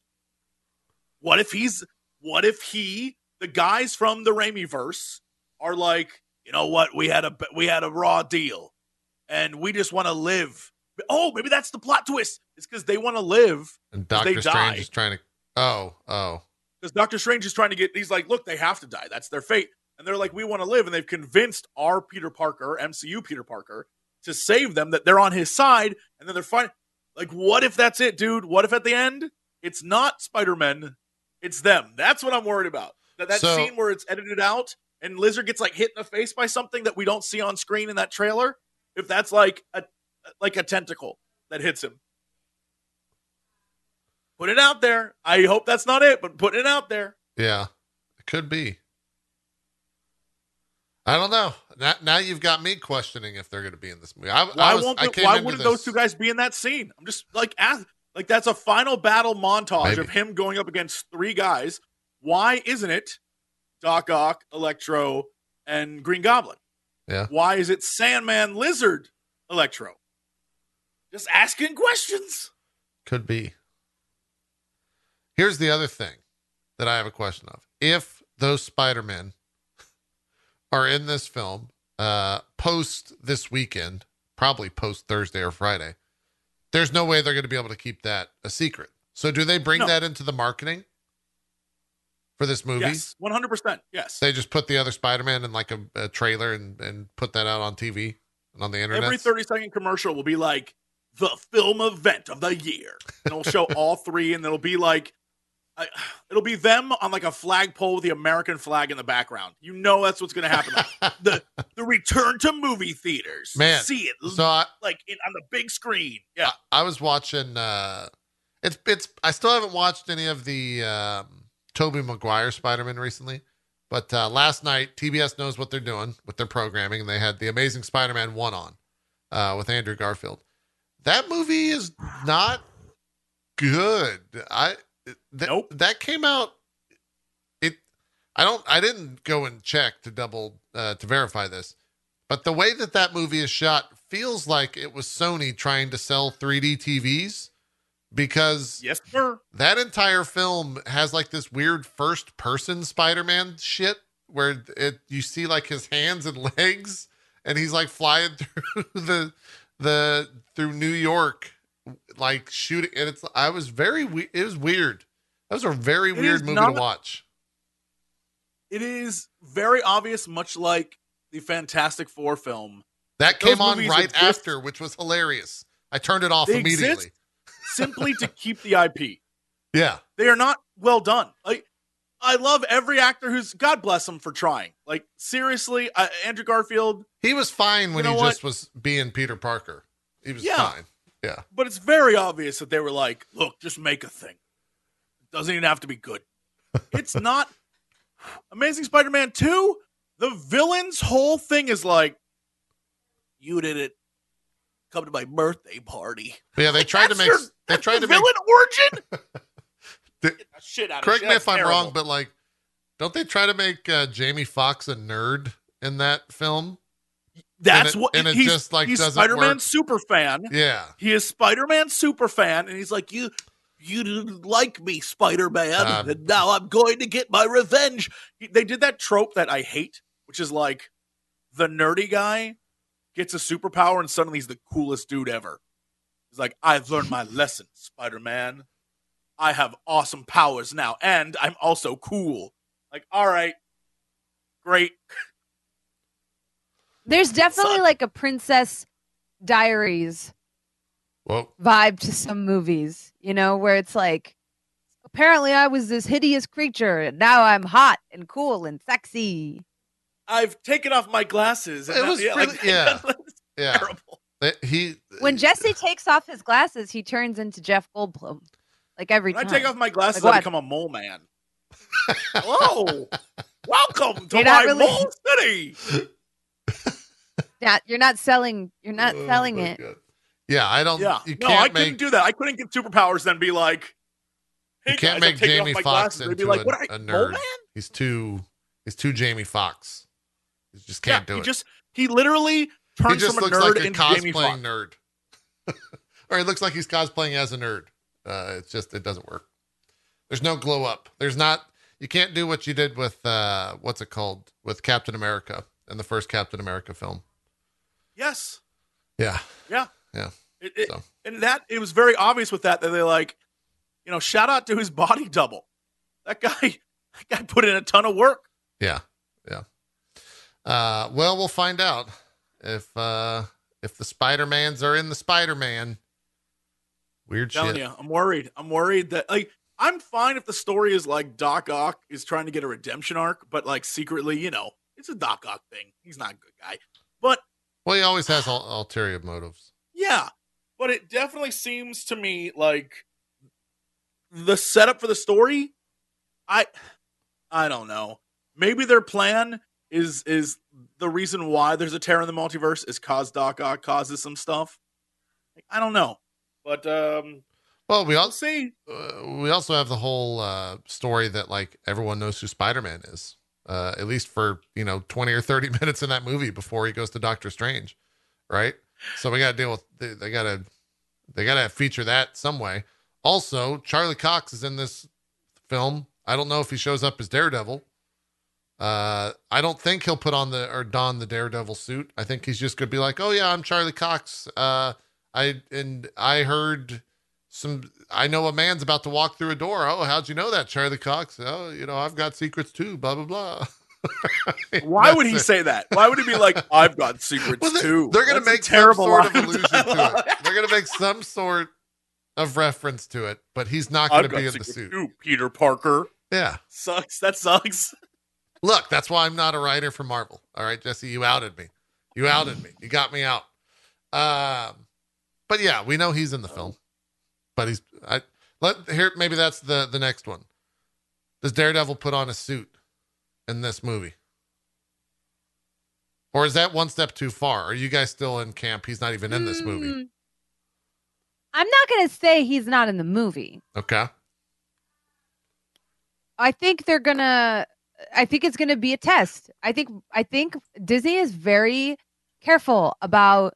What if he's? What if he, the guys from the Raimi verse, are like, you know what? We had a we had a raw deal, and we just want to live. Oh, maybe that's the plot twist. It's because they want to live. And Doctor Strange die. is trying to. Oh, oh. Because Doctor Strange is trying to get. He's like, look, they have to die. That's their fate. And they're like, we want to live, and they've convinced our Peter Parker, MCU Peter Parker, to save them. That they're on his side, and then they're fighting. Like, what if that's it, dude? What if at the end it's not Spider Man, it's them? That's what I'm worried about. That that So- scene where it's edited out and Lizard gets like hit in the face by something that we don't see on screen in that trailer. If that's like a like a tentacle that hits him. Put it out there. I hope that's not it, but put it out there. Yeah. It could be. I don't know. Now, now you've got me questioning if they're going to be in this movie. I, Why I was, won't? I the- why wouldn't those two guys be in that scene? I'm just like, ask, like that's a final battle montage Maybe. of him going up against three guys. Why isn't it Doc Ock, Electro, and Green Goblin? Yeah. Why is it Sandman, Lizard, Electro? Just asking questions. Could be. Here's the other thing that I have a question of. If those Spider-Men are in this film uh post this weekend, probably post Thursday or Friday, there's no way they're going to be able to keep that a secret. So do they bring No. that into the marketing for this movie? Yes, 100. percent Yes. They just put the other Spider-Man in like a, a trailer and and put that out on TV and on the internet. Every 30 second commercial will be like the film event of the year. And it'll show all three, and it'll be like, I, it'll be them on like a flagpole with the American flag in the background. You know that's what's going to happen. The *laughs* the return to movie theaters. Man, see it so I, like in, on the big screen. Yeah, I, I was watching uh it's it's I still haven't watched any of the um Tobey Maguire Spider-Man recently. But uh last night TBS knows what they're doing with their programming and they had the Amazing Spider-Man 1 on uh with Andrew Garfield. That movie is not good. I th- Nope. that came out it I don't I didn't go and check to double uh to verify this. But the way that that movie is shot feels like it was Sony trying to sell 3D TVs because yes, sir. that entire film has like this weird first person Spider-Man shit where it you see like his hands and *laughs* legs and he's like flying *laughs* through the the through New York like shooting and it's I was very we- it was weird. That was a very It weird movie not- to watch. It is very obvious, much like the Fantastic Four film. That Those came on right exist- after, which was hilarious. I turned it off immediately. simply to keep the IP. *laughs* Yeah. They are not well done. Like I love every actor who's God bless them for trying. Like seriously, uh, Andrew Garfield. He was fine when You know he what? just was being Peter Parker. He was Yeah. fine. Yeah. But it's very obvious that they were like, "Look, just make a thing. It doesn't even have to be good." *laughs* It's not Amazing Spider-Man two. The villain's whole thing is like, "You did it. Come to my birthday party." Yeah, they tried to make your- they tried the to make villain origin. *laughs* The- shit out correct me if I'm terrible. wrong, but like don't they try to make uh, Jamie Foxx a nerd in that film? That's and it- what and it he's, just, like, he's Spider-Man work? super fan. Yeah. He is Spider-Man super fan, and he's like, "You, you didn't like me, Spider-Man, Um, and now I'm going to get my revenge." They did that trope that I hate, which is like the nerdy guy gets a superpower, and suddenly he's the coolest dude ever. He's like, "I've learned my lesson, Spider-Man. I have awesome powers now, and I'm also cool." Like, all right, great. *laughs* There's definitely Son. like a Princess Diaries Well, vibe to some movies, you know, where it's like, apparently I was this hideous creature and now I'm hot and cool and sexy. I've taken off my glasses. And It now- was yeah, really- yeah. yeah. terrible. That- He When Jesse takes off his glasses, he turns into Jeff Goldblum. Like every When I take off my glasses, Like I become a mole man. *laughs* Hello, welcome to You're my really- mole city. *laughs* Yeah, you're not selling. You're not Oh, selling it. God. Yeah, I don't Yeah, you no, can't I make couldn't do that. I couldn't get superpowers then be like, hey you can't guys, make Jamie Fox Foxx into be like, a, what are a I, mole nerd. man? He's too he's too Jamie Foxx. He just can't yeah, do he it. just he literally he turns just from a nerd like a into Jamie Foxx. cosplaying nerd. *laughs* or he looks like he's cosplaying as a nerd. Uh, it's just it doesn't work. There's no glow up. There's not. You can't do what you did with uh, what's it called with Captain America in the first Captain America film. Yes, Yeah, yeah It- it- So. and that it was very obvious with that that they like, you know, shout out to his body double. That guy, *laughs* that guy put in a ton of work. yeah, yeah. Uh, well, we'll find out if uh, if the Spider Mans are in the Spider Man. Weird telling shit. you, I'm worried. I'm worried that like I'm fine if the story is like Doc Ock is trying to get a redemption arc, but like secretly, you know, it's a Doc Ock thing. He's not a good guy. But Well, he always has ul- ulterior motives. yeah, but it definitely seems to me like the setup for the story. I I don't know. Maybe their plan is is the reason why there's a tear in the multiverse is cause Doc Ock causes some stuff. Like, I don't know, but um, Well, we also see. uh, we also have the whole uh, story that like everyone knows who Spider Man is, uh, at least for you know twenty or thirty *laughs* minutes in that movie before he goes to Doctor Strange, right? So we got to deal with they, they got to they got to feature that some way. Also, Charlie Cox is in this film. I don't know if he shows up as Daredevil. Uh, I don't think he'll put on the or don the Daredevil suit. I think he's just gonna be like, "Oh yeah, I'm Charlie Cox. Uh, I and I heard some. I know a man's about to walk through a door. Oh, how'd you know that, Charlie Cox? Oh, you know, I've got secrets too. Blah blah blah. *laughs* Why would he it. say that? Why would he be like, *laughs* "I've got secrets Well, they, too"? They're gonna That's make terrible some sort of allusion to it. *laughs* They're gonna make some sort of reference to it, but he's not gonna be in the suit. too, Peter Parker. Yeah. Sucks. That sucks. Look, that's why I'm not a writer for Marvel. All right, Jesse, you outed me. You outed me. You got me out. Um, but yeah, we know he's in the film. But he's I let here maybe that's the the next one. Does Daredevil put on a suit in this movie? Or is that one step too far? Are you guys still in camp? He's not even in this movie. Mm, I'm not going to say he's not in the movie. Okay. I think they're gonna. I think it's gonna be a test. I think. I think Disney is very careful about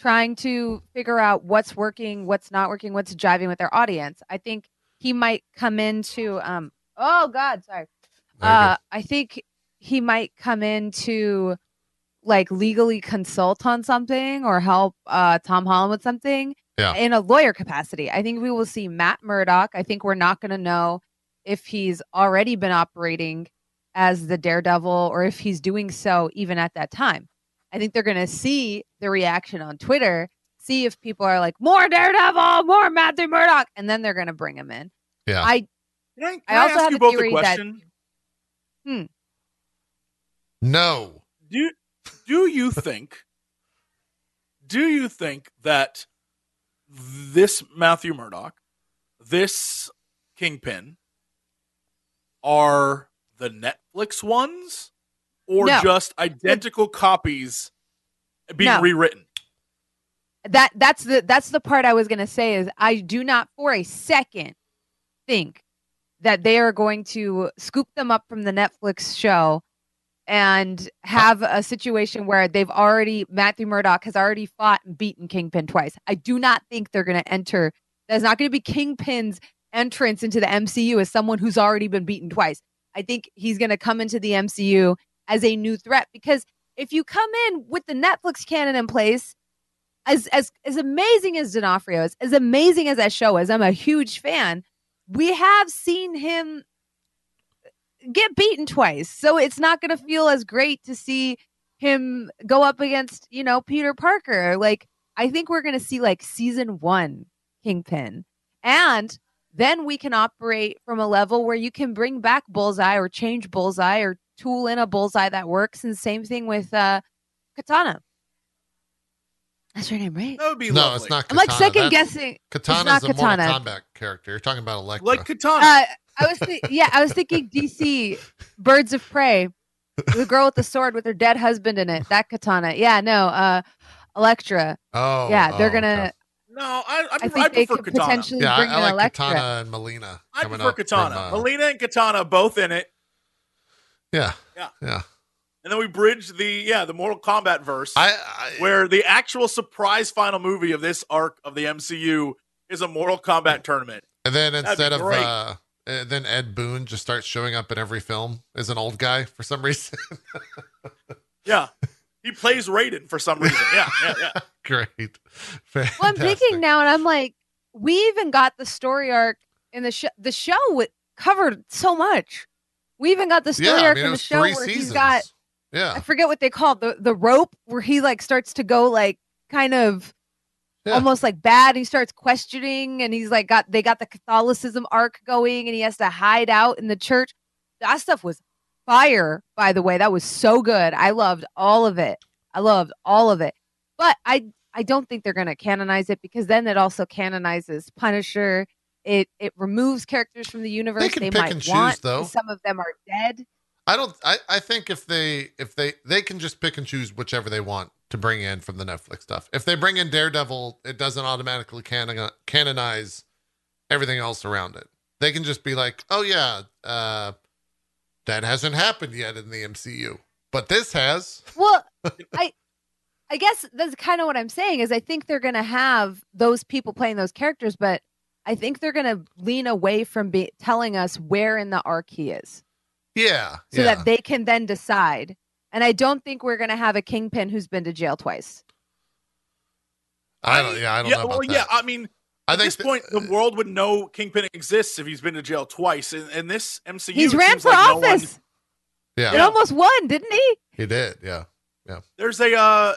trying to figure out what's working, what's not working, what's driving with their audience. I think he might come into. Um. Oh God, sorry. Uh, I think he might come in to like legally consult on something or help uh, Tom Holland with something Yeah. in a lawyer capacity. I think we will see Matt Murdock. I think we're not going to know if he's already been operating as the Daredevil or if he's doing so even at that time. I think they're going to see the reaction on Twitter, see if people are like, more Daredevil, more Matthew Murdock, and then they're going to bring him in. Yeah. I Can I, can I I also ask have you a both a theory that- hmm. no. do do you *laughs* think do you think that this Matthew Murdock, this Kingpin, are the Netflix ones, or No. just identical copies being No. rewritten? that that's the that's the part I was going to say is I do not for a second think that they are going to scoop them up from the Netflix show and have a situation where they've already Matthew Murdock has already fought and beaten Kingpin twice. I do not think they're going to enter. There's not going to be Kingpin's entrance into the MCU as someone who's already been beaten twice. I think he's going to come into the MCU as a new threat because if you come in with the Netflix canon in place, as as as amazing as D'Onofrio is, as amazing as that show is, I'm a huge fan. We have seen him get beaten twice, so it's not going to mm-hmm. feel as great to see him go up against you know Peter Parker. Like I think we're going to see like season one Kingpin, and then we can operate from a level where you can bring back Bullseye or change Bullseye or tool in a Bullseye that works. And same thing with uh, Katana. That's her name, right? That would be No, lovely. it's not I'm like second That's- guessing. Katana's not a Katana. Mortal Kombat character. You're talking about Elektra. like Katana. Uh, I was thi- yeah, I was thinking DC Birds of Prey, the girl with the sword with her dead husband in it. That katana. Yeah, no, uh, Elektra. oh, yeah, they're oh, gonna. okay. no, I, I, I prefer, think I they prefer could Katana. potentially Yeah, bring I, I like Elektra. Katana and Mileena. I coming prefer up from, Katana. uh, Mileena and Katana both in it. Yeah, Yeah. yeah. And then we bridge the yeah the Mortal Kombat verse. I, I where the actual surprise final movie of this arc of the MCU is a Mortal Kombat tournament. and then instead of uh, then Ed Boon just starts showing up in every film as an old guy for some reason. *laughs* Yeah. He plays Raiden for some reason. Yeah, yeah, yeah. *laughs* Great. Well, I'm thinking now, and I'm like, we even got the story arc in the show. The show w- covered so much. We even got the story Yeah, I arc mean, in the show where seasons. he's got. yeah. I forget what they call it, the the rope where he like starts to go like kind of Yeah. almost like bad. He starts questioning, and he's like got they got the Catholicism arc going, and he has to hide out in the church. That stuff was fire, by the way. That was so good. I loved all of it. I loved all of it. But I I don't think they're gonna canonize it because then it also canonizes Punisher. It it removes characters from the universe they, can they pick might and choose, want. though. Some of them are dead. I don't. I, I think if they if they they can just pick and choose whichever they want to bring in from the Netflix stuff. If they bring in Daredevil, it doesn't automatically canon, canonize everything else around it. They can just be like, oh yeah, uh, that hasn't happened yet in the MCU, but this has. *laughs* Well, I I guess that's kind of what I'm saying is I think they're going to have those people playing those characters, but I think they're going to lean away from be- telling us where in the arc he is Yeah, so yeah. that they can then decide. And I don't think we're going to have a kingpin who's been to jail twice. I don't. Yeah, I don't yeah, know about well, that. yeah. I mean, I at think this th- point, the world would know Kingpin exists if he's been to jail twice. And, and this MCU, He's it ran for like no one- office. yeah, It almost won, didn't he? he did. Yeah, yeah, there's a. Uh,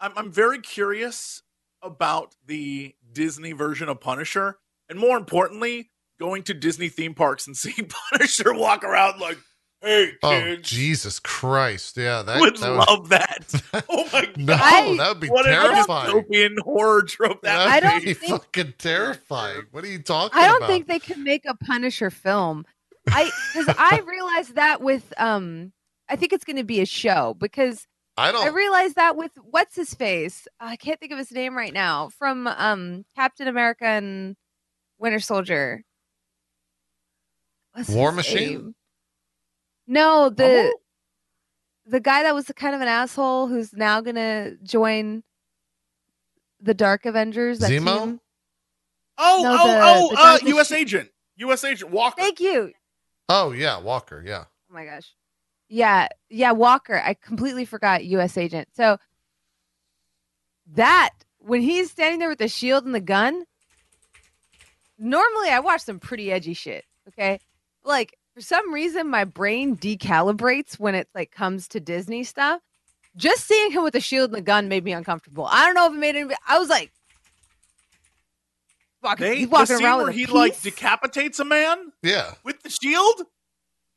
I'm I'm very curious about the Disney version of Punisher, and more importantly, going to Disney theme parks and *laughs* seeing Punisher walk around like, "Hey, Oh. Jesus Christ! Yeah, that would that would- love that. *laughs* Oh my *laughs* god, no, that would be What a terrifying. dystopian horror trope that That'd I don't be think- fucking terrifying. What are you talking I don't about? think they can make a Punisher film. I because I realized that with um I think it's going to be a show because I I don't. I realized that with what's his face? I can't think of his name right now from um Captain America and Winter Soldier. What's War Machine? name? No, the Oh. the guy that was kind of an asshole who's now gonna join the Dark Avengers. That Zemo? team. Oh, No, oh, the- oh, the uh, U.S. agent, U.S. agent Walker. Thank you. oh yeah, Walker. Yeah. Oh my gosh. Yeah, yeah, Walker. I completely forgot US agent. So that when he's standing there with the shield and the gun, normally I watch some pretty edgy shit. Okay. Like for some reason my brain decalibrates when it like comes to Disney stuff. Just seeing him with the shield and the gun made me uncomfortable. I don't know if it made any I was like walking, They, he's the walking scene around where with a he like decapitates a man Yeah. with the shield.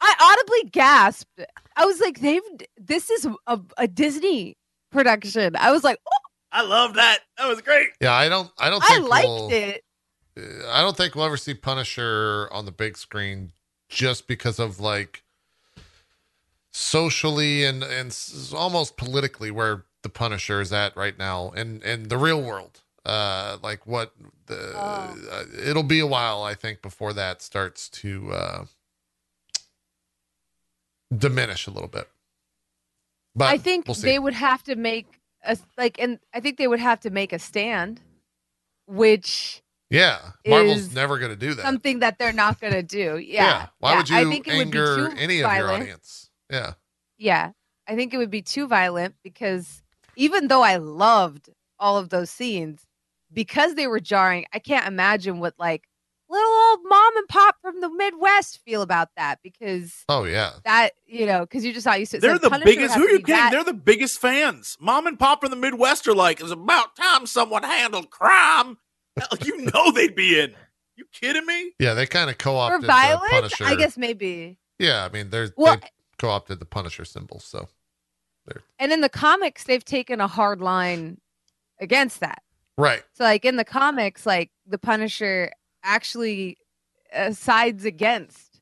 I audibly gasped. I was like, "They've this is a, a Disney production." I was like, oh, I love that. That was great. Yeah. I don't. I don't "I liked we'll, it." uh, I don't think we'll ever see Punisher on the big screen just because of like socially and and almost politically where the Punisher is at right now and in the real world. Uh, like what the Oh. uh, it'll be a while I think before that starts to uh diminish a little bit. But I think we'll they would have to make a like, and I think they would have to make a stand, which yeah, Marvel's never going to do that. something that they're not going to do. *laughs* Yeah. Why yeah. would you I think it would be anger too any of your violent. audience? Yeah. Yeah, I think it would be too violent because even though I loved all of those scenes, because they were jarring, I can't imagine what like little old mom and pop from the Midwest feel about that because Oh yeah. that you know because you just not used to. They're so the Punisher biggest. Who are you be kidding? that- They're the biggest fans. Mom and Pop from the Midwest are like, "It's about time someone handled crime." *laughs* You know they'd be in. You kidding me? Yeah, they kind of co-opted the violence. Punisher. I guess maybe. Yeah, I mean, there's Well, they co-opted the Punisher symbol. So and in the comics, they've taken a hard line against that. right. So, like in the comics, like the Punisher actually uh, sides against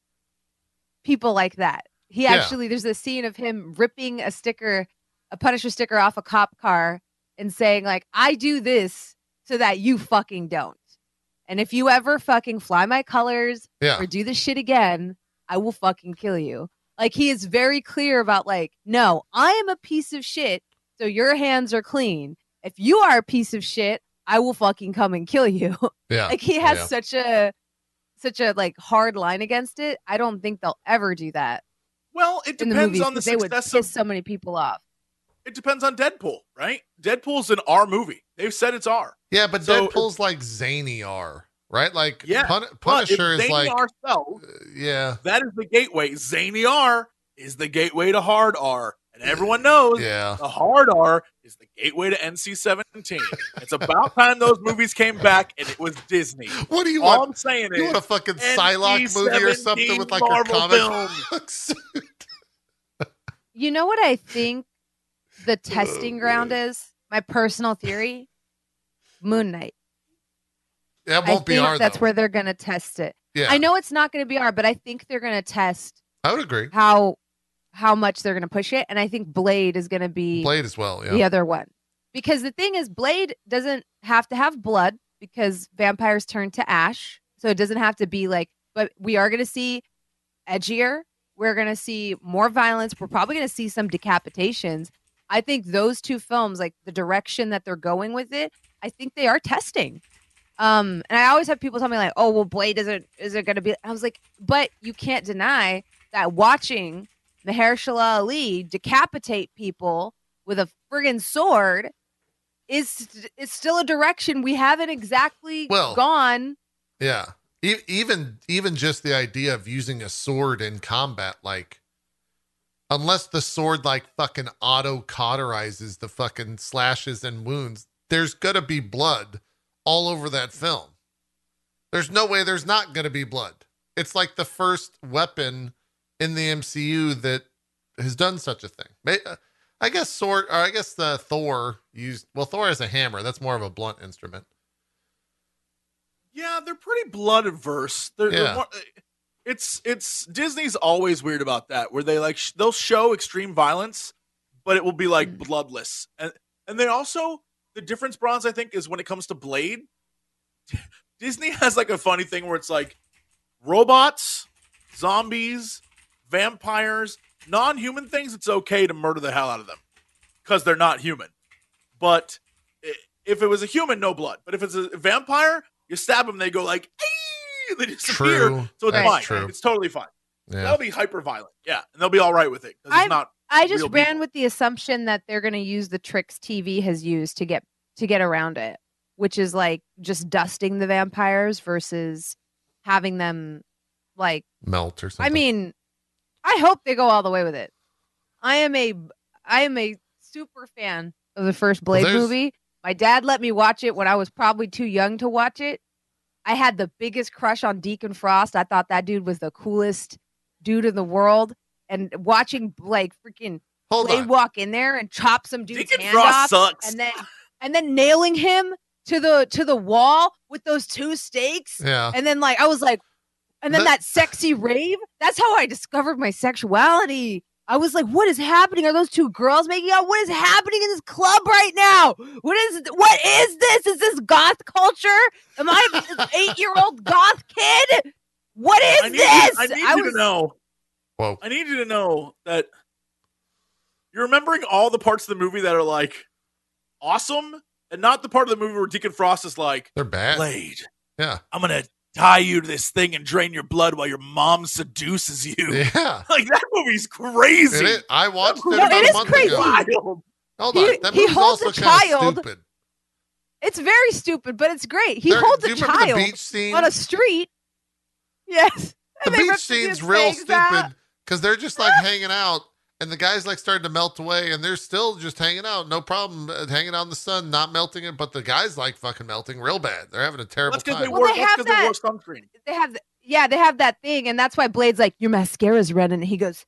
people like that. He Yeah. actually, there's a scene of him ripping a sticker, a Punisher sticker off a cop car and saying, like, I do this so that you fucking don't. And if you ever fucking fly my colors Yeah. or do this shit again, I will fucking kill you. Like he is very clear about like, no, I am a piece of shit, so your hands are clean. If you are a piece of shit, I will fucking come and kill you. *laughs* Yeah. like he has yeah. such a such a like hard line against it. I don't think they'll ever do that Well, it in the depends movies on the 'cause they would success piss of. so many people off. It depends on Deadpool, right? Deadpool's an R movie. They've said it's R. Yeah, but So- Deadpool's like zany R, right? Like Yeah, Pun- But if Punisher is like R sells, uh, yeah. that is the gateway. Zany R is the gateway to hard R, and everyone knows Yeah. the hard R is the gateway to NC-17. it's about time those movies came back, and it was Disney. What do you All want? I'm saying You is, want a fucking Psylocke movie or something with like her Marvel comic film. books? You know what I think the *laughs* testing oh, ground is? My personal theory. Moon Knight. that I won't be think R that's though. where they're gonna test it. yeah, I know it's not gonna be R, but I think they're gonna test I would agree. how how much they're going to push it. And I think Blade is going to be Blade as well. Yeah. the other one. Because the thing is, Blade doesn't have to have blood because vampires turn to ash. So it doesn't have to be like, but we are going to see edgier. We're going to see more violence. We're probably going to see some decapitations. I think those two films, like the direction that they're going with it, I think they are testing. Um, and I always have people tell me like, "Oh, well, Blade isn't is it going to be?" I was like, "But you can't deny that watching Mahershala Ali decapitate people with a friggin' sword is is still a direction we haven't exactly Well- gone. Yeah. E- even even just the idea of using a sword in combat, like unless the sword like fucking auto cauterizes the fucking slashes and wounds, there's gonna be blood all over that film. There's no way there's not gonna be blood. It's like the first weapon in the MCU that has done such a thing. Uh, I guess sword, or I guess the Thor used. Well, Thor has a hammer. That's more of a blunt instrument. Yeah, they're pretty blood averse. They're, they're Yeah. more, uh, it's it's Disney's always weird about that, where they like sh- they'll show extreme violence, but it will be like mm. bloodless. And and then also the difference, bronze, I think, is when it comes to Blade. *laughs* Disney has like a funny thing where it's like robots, zombies, vampires, non-human things. It's okay to murder the hell out of them because they're not human. But if it was a human, no blood. But if it's a vampire, you stab them, they go like, they disappear. True. So it's That's fine. true. It's totally fine. Yeah. They'll be hyper violent. Yeah. And they'll be all right with it. 'cause I'm- it's not I just ran people. with the assumption that they're going to use the tricks TV has used to get to get around it, which is like just dusting the vampires versus having them like Melt or something. I mean, I hope they go all the way with it. I am a I am a super fan of the first Blade there's- movie. My dad let me watch it when I was probably too young to watch it. I had the biggest crush on Deacon Frost. I thought that dude was the coolest dude in the world. And watching like freaking hold Blade on. walk in there and chop some dude's Deacon hand Frost off, sucks. and then and then nailing him to the to the wall with those two stakes. Yeah. And then like I was like, and then That- that sexy rave. That's how I discovered my sexuality. I was like, what is happening? Are those two girls making out? What is happening in this club right now? What is what is this? Is this goth culture? Am I an *laughs* eight year old goth kid? What is I this? You, I need I you was- to know. Whoa. I need you to know that you're remembering all the parts of the movie that are like awesome, and not the part of the movie where Deacon Frost is like, They're bad. Blade, Yeah. I'm gonna tie you to this thing and drain your blood while your mom seduces you. *laughs* Yeah. *laughs* Like that movie's crazy. It is. I watched it No, about it a month crazy. ago. Wild. Hold He- on. That he holds also a child. stupid. It's very stupid, but it's great. He There- holds a child beach scene? on a street. Yes. the And beach scene's real stupid because they're just like hanging out and the guy's like starting to melt away and they're still just hanging out no problem uh, hanging out in the sun not melting it but the guy's like fucking melting real bad they're having a terrible That's time they Well, wore. they That's have because they wore that- sunscreen. They have, yeah, they have that thing, and that's why Blade's like, "Your mascara's red," and he goes,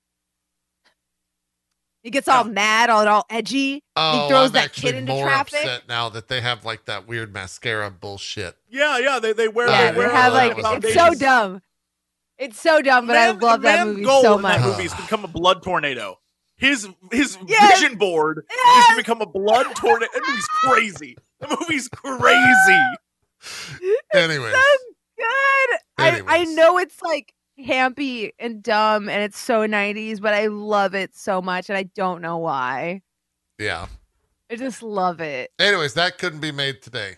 he gets all mad, all all edgy. oh throws I'm that actually kid into more traffic. upset now that they have like that weird mascara bullshit Yeah, yeah. They they wear. Yeah, they wear have like it's amazing. so dumb. It's so dumb, but I love that man's movie goal so in much. that movie is become a blood tornado. His his Yes. vision board is Yes. to become a blood tornado. That movie's crazy. The movie's crazy. *laughs* anyways Good. I, I know it's like campy and dumb, and it's so '90s, but I love it so much, and I don't know why. yeah I just love it. anyways that couldn't be made today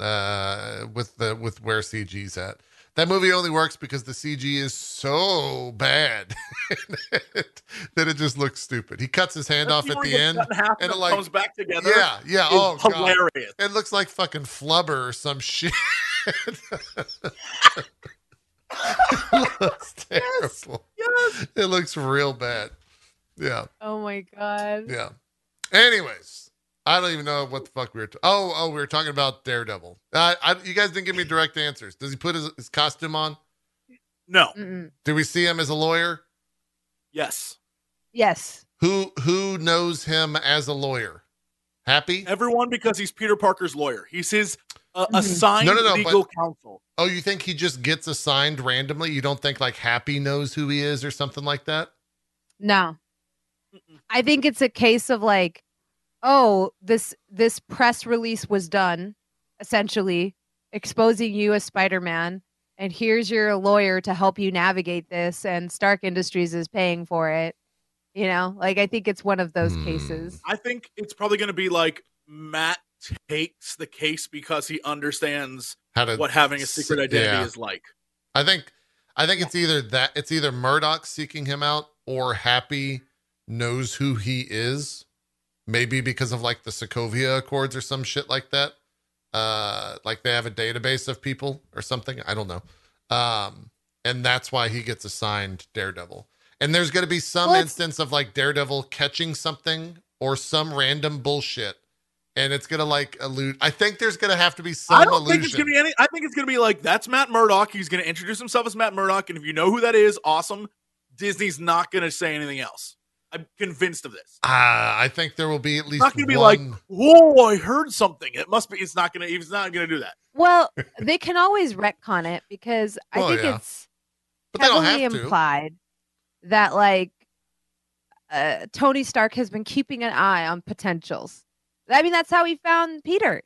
uh with the with where cg's at that movie only works because the cg is so bad *laughs* that it just looks stupid he cuts his hand off at the end gets cut in half and and it, it like- comes back together. yeah yeah is oh god hilarious. it looks like fucking flubber or some shit it looks terrible Yes. it looks real bad yeah Oh my god. yeah anyways I don't even know what the fuck we were. T- oh, oh, we were talking about Daredevil. Uh, I, you guys didn't give me direct answers. Does he put his, his costume on? No. Mm-mm. Do we see him as a lawyer? Yes. Yes. Who who knows him as a lawyer? Happy? Everyone because he's Peter Parker's lawyer. He's his uh, Mhm. assigned No, no, no, legal counsel. Oh, you think he just gets assigned randomly? You don't think like Happy knows who he is or something like that? No. I think it's a case of like, oh, this this press release was done, essentially exposing you as Spider-Man, and here's your lawyer to help you navigate this, and Stark Industries is paying for it. You know, like I think it's one of those Hmm. cases. I think it's probably going to be like Matt takes the case because he understands How to what having a secret identity yeah. is like. I think I think it's either that it's either Murdock seeking him out or Happy knows who he is. Maybe because of like the Sokovia Accords or some shit like that. Uh like they have a database of people or something. I don't know. Um and that's why he gets assigned Daredevil. And there's gonna be some it's- instance of like Daredevil catching something or some random bullshit. And it's gonna like allude I think there's gonna have to be some I don't illusion. think it's going to be any. I think it's going to be like that's Matt Murdock. He's going to introduce himself as Matt Murdock, and if you know who that is, awesome. Disney's not going to say anything else. I'm convinced of this. Ah, I think there will be at least It's least not going to be one. like, "Whoa, I heard something." It must be. It's not going to. He's not going to do that. Well, *laughs* they can always retcon it because I Well, think yeah. it's but they don't heavily have to. implied that like uh, Tony Stark has been keeping an eye on potentials. I mean, that's how he found Peter.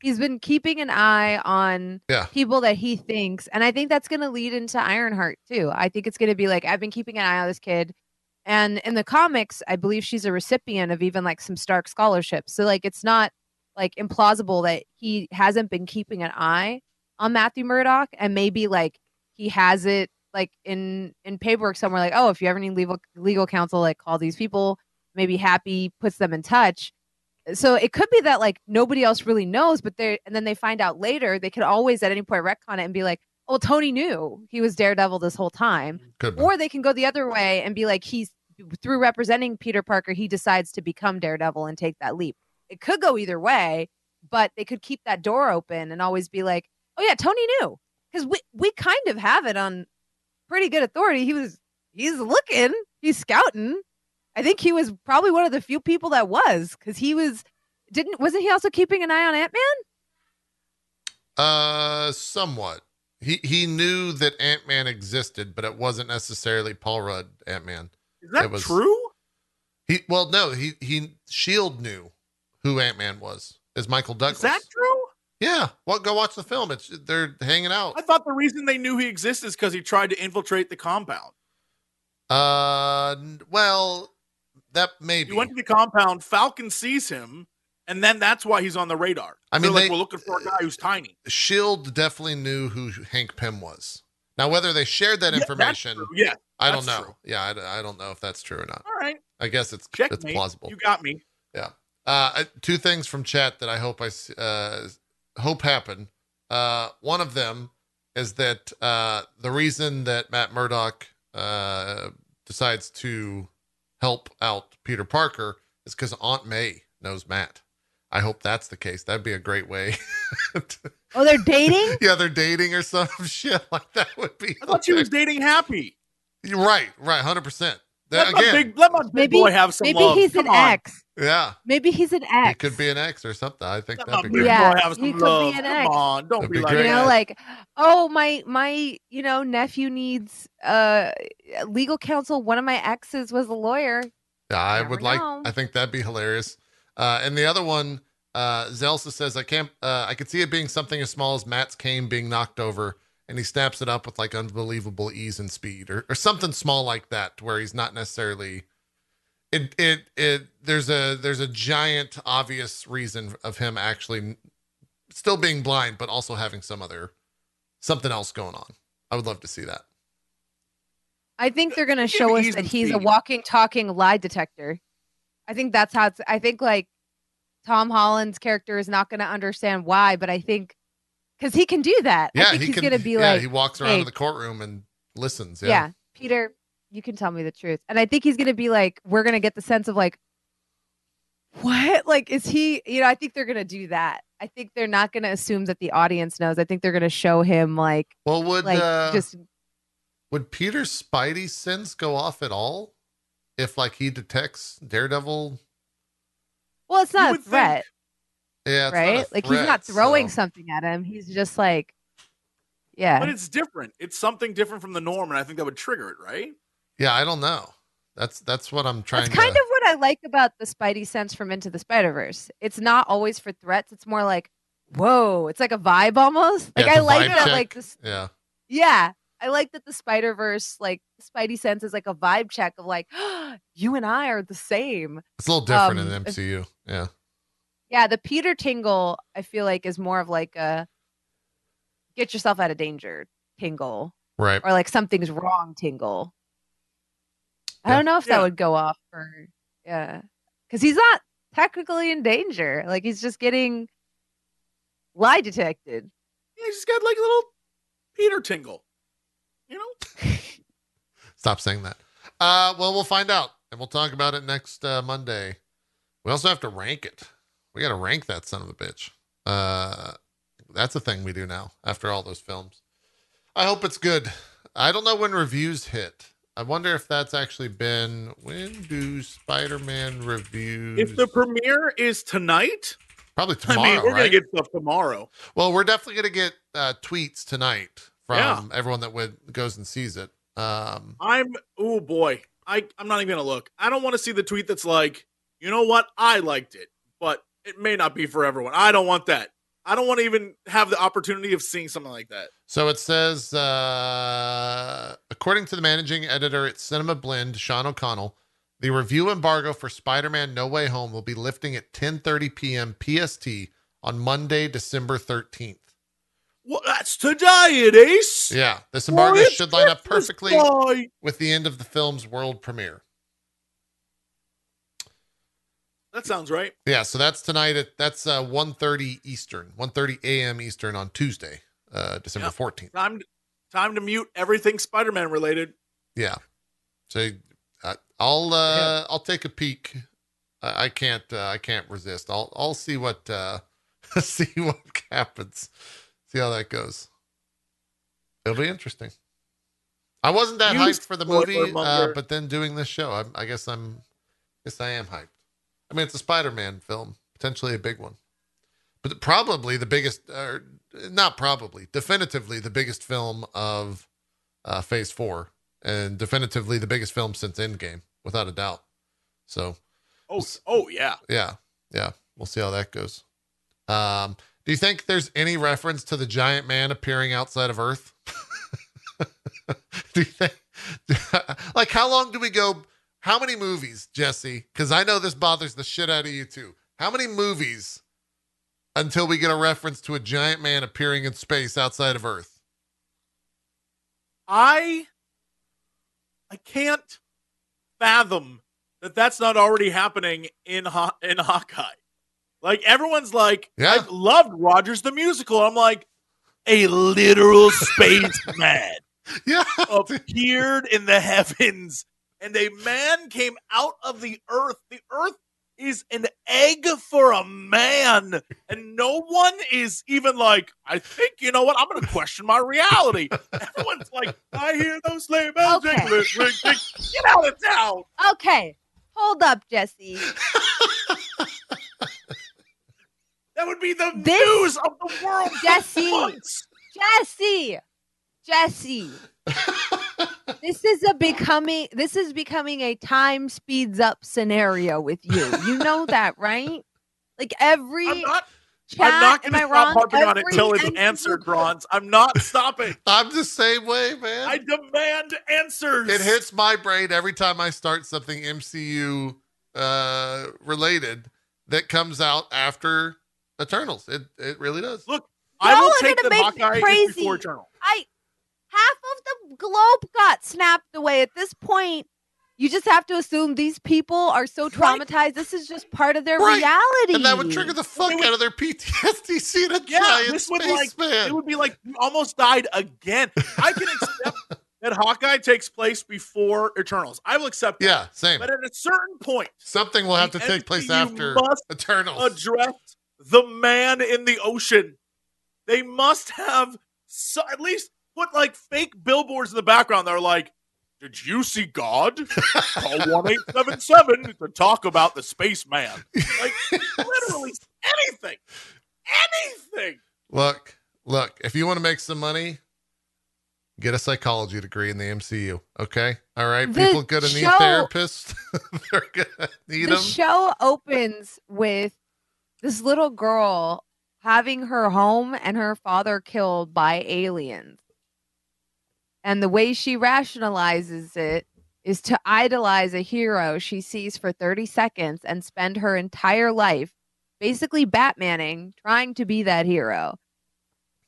He's been keeping an eye on Yeah. people that he thinks, and I think that's going to lead into Ironheart too. I think it's going to be like I've been keeping an eye on this kid, and in the comics, I believe she's a recipient of even like some Stark scholarships. So like, it's not like implausible that he hasn't been keeping an eye on Matthew Murdock, and maybe like he has it like in in paperwork somewhere like oh if you ever need legal legal counsel like call these people. Maybe happy puts them in touch. So it could be that like nobody else really knows but they and then they find out later they could always at any point retcon it and be like oh tony knew he was daredevil this whole time. Or they can go the other way and be like he's through representing peter parker he decides to become daredevil and take that leap. It could go either way but they could keep that door open and always be like oh yeah tony knew. Because we, we kind of have it on pretty good authority. He was he's looking he's scouting. I think he was probably one of the few people that was because he was didn't wasn't he also keeping an eye on ant-man? Uh, somewhat. He he knew that Ant Man existed, but it wasn't necessarily Paul Rudd Ant Man. Is that was- true? He well, no, he he Shield knew who Ant Man was. Is Michael Douglas? Is that true? Yeah. Well, go watch the film. It's they're hanging out. I thought the reason they knew he existed is because he tried to infiltrate the compound. Uh, well, that maybe. He went to the compound. Falcon sees him, and then that's why he's on the radar. I mean, like, we're looking for a guy who's tiny. Shield definitely knew who Hank Pym was. Now, whether they shared that Yeah, information. Yeah. I don't know. true. Yeah, I don't know if that's true or not. All right. I guess it's Check it's me. plausible. You got me. Yeah. uh, two things from chat that I hope I uh, hope happen. Uh, one of them is that uh, the reason that Matt Murdock uh, decides to help out Peter Parker is because Aunt May knows Matt. I hope that's the case. That'd be a great way. *laughs* to- oh they're dating *laughs* yeah, they're dating or some *laughs* shit like that would be. I thought she was dating Happy. You're right, right, hundred percent. Let my Again, big, let my big maybe boy have some maybe love. he's Come an on. ex yeah, maybe he's an ex it could be an ex or something. I think Let that'd be big great. Yeah, boy have he some could be love. an Come on, don't That'd be be like you know like oh my my you know nephew needs uh legal counsel one of my exes was a lawyer Yeah, I Never would like. I think that'd be hilarious. Uh, and the other one, uh, Zelsa says, "I can't. Uh, I could see it being something as small as Matt's cane being knocked over, and he snaps it up with like unbelievable ease and speed, or, or something small like that, where he's not necessarily. It it it. There's a there's a giant obvious reason of him actually still being blind, but also having some other something else going on. I would love to see that. I think they're going to show us that and he's a walking, talking lie detector. I think that's how it's. I think like Tom Holland's character is not going to understand why, but I think because he can do that. I Yeah, think he he's can. to be yeah, like, he walks around hey. to the courtroom and listens. yeah. Yeah, Peter, you can tell me the truth. And I think he's going to be like, we're going to get the sense of like, what? Like, is he, you know, I think they're going to do that. I think they're not going to assume that the audience knows. I think they're going to show him like, Well, would like uh, just, Would Peter's Spidey sense go off at all if, like, he detects Daredevil? Well, it's not a would think- threat, Yeah, it's not a right? Like, he's not throwing so- something at him. He's just like, yeah. But it's different. It's something different from the norm, and I think that would trigger it, right? Yeah, I don't know. That's that's what I'm trying That's kind of what I like about the Spidey sense from Into the Spider Verse. It's not always for threats. It's more like, whoa, it's like a vibe almost. Like Yeah, I like vibe that. check. Like this, yeah. yeah, I like that the Spider Verse, like Spidey sense, is like a vibe check of like, *gasps* you and I are the same. It's a little different Um, in the MCU. Yeah. Yeah, the Peter Tingle, I feel like, is more of like a get yourself out of danger tingle, Right. or like something's wrong tingle. I don't know if Yeah. that would go off for yeah, because he's not technically in danger. Like he's just getting lie detected. Yeah, he's got like a little Peter tingle. You know? *laughs* Stop saying that. Uh, well, we'll find out, and we'll talk about it next uh, Monday. We also have to rank it. We got to rank that son of a bitch. Uh, that's a thing we do now after all those films. I hope it's good. I don't know when reviews hit. I wonder if that's actually been when do Spider-Man reviews? If the premiere is tonight, probably tomorrow. I mean, we're right? gonna get stuff tomorrow. Well, we're definitely going to get uh, tweets tonight from Yeah. everyone that would, goes and sees it. Um, I'm oh boy. I I'm not even gonna look. I don't want to see the tweet that's like, you know what? I liked it, but it may not be for everyone. I don't want that. I don't want to even have the opportunity of seeing something like that. so it says, uh, according to the managing editor at Cinema Blend, Sean O'Connell, the review embargo for Spider-Man: No Way Home will be lifting at 10:30 p.m. PST on Monday, December 13th. Well, that's today, it is. Yeah, this embargo Well, should line up perfectly day. with the end of the film's world premiere. That sounds right. Yeah, so that's tonight at that's uh 1:30 Eastern, 1:30 a.m. Eastern on Tuesday, uh December Yep. 14th. Time time to mute everything Spider-Man related. Yeah. So I, I'll uh I'll take a peek. I, I can't uh, I can't resist. I'll I'll see what uh *laughs* see what happens. See how that goes. It'll be interesting. I wasn't that You hyped for the movie, uh, but then doing this show, I, I guess I'm, guess I am hyped. I mean, it's a Spider-Man film, potentially a big one, but probably the biggest, or not probably, definitively the biggest film of uh, Phase Four, and definitively the biggest film since Endgame, without a doubt. So Oh, oh yeah. yeah, yeah, we'll see how that goes. Um, do you think there's any reference to the giant man appearing outside of Earth? *laughs* do you think, *laughs* like, how long do we go? How many movies, Jesse? Because I know this bothers the shit out of you too. How many movies until we get a reference to a giant man appearing in space outside of Earth? I I can't fathom that that's not already happening in in Hawkeye. Like everyone's like, Yeah. I loved Rogers the musical. I'm like, a literal *laughs* spaceman Yeah, appeared in the heavens, and a man came out of the earth. The earth is an egg for a man, and no one is even like, I think you know what? I'm going to question my reality. Everyone's like, I hear those sleigh bells Okay. jingling, ring, ding. Get out of town. Okay, hold up, Jesse. *laughs* That would be the This- news of the world. *laughs* Jesse. Jesse, Jesse. *laughs* this is a becoming. This is becoming a time speeds up scenario with you. You know that, right? Like every I'm not. chat. I'm not gonna stop wrong? harping on it Every till it's answered, Bronze. I'm not stopping. *laughs* I'm the same way, man. I demand answers. it hits my brain every time I start something MCU uh, related that comes out after Eternals. It it really does. Look, I Y'all will are take the make Hawkeye crazy. before Eternal. I half of the globe got snapped away. At this point, you just have to assume these people are so Right. traumatized. This is just part of their Right. reality. And that would trigger the fuck would- out of their PTSD seeing a Yeah, giant this would like spaceman. it would be like you almost died again. I can accept *laughs* that Hawkeye takes place before Eternals. I will accept that. yeah, same. But at a certain point, Something will have to the take place after must Eternals. address the man in the ocean. They must have so, at least put like fake billboards in the background that are like, "Did you see God? Call *laughs* one eight seven seven to talk about the spaceman." Like *laughs* literally anything, anything. Look, look, if you want to make some money, Get a psychology degree in the MCU. Okay. All right. The People gonna need show- therapists. *laughs* They're gonna need the them. show opens with this little girl having her home and her father killed by aliens. And the way she rationalizes it is to idolize a hero she sees for 30 seconds and spend her entire life basically Batmaning, trying to be that hero.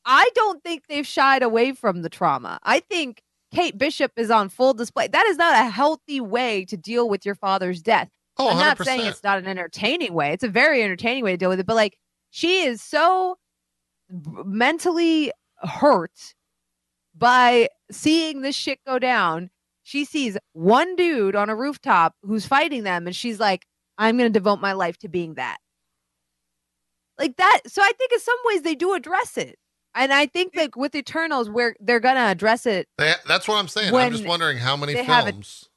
I don't think they've shied away from the trauma. I think Kate Bishop is on full display. That is not a healthy way to deal with your father's death. Oh, I'm 100%. not saying it's not an entertaining way. It's a very entertaining way to deal with it, but like she is so mentally hurt by seeing this shit go down. She sees one dude on a rooftop who's fighting them, and she's like, I'm going to devote my life to being that. Like that. So I think in some ways they do address it. And I think like with Eternals, where they're going to address it They, that's what I'm saying. I'm just wondering how many films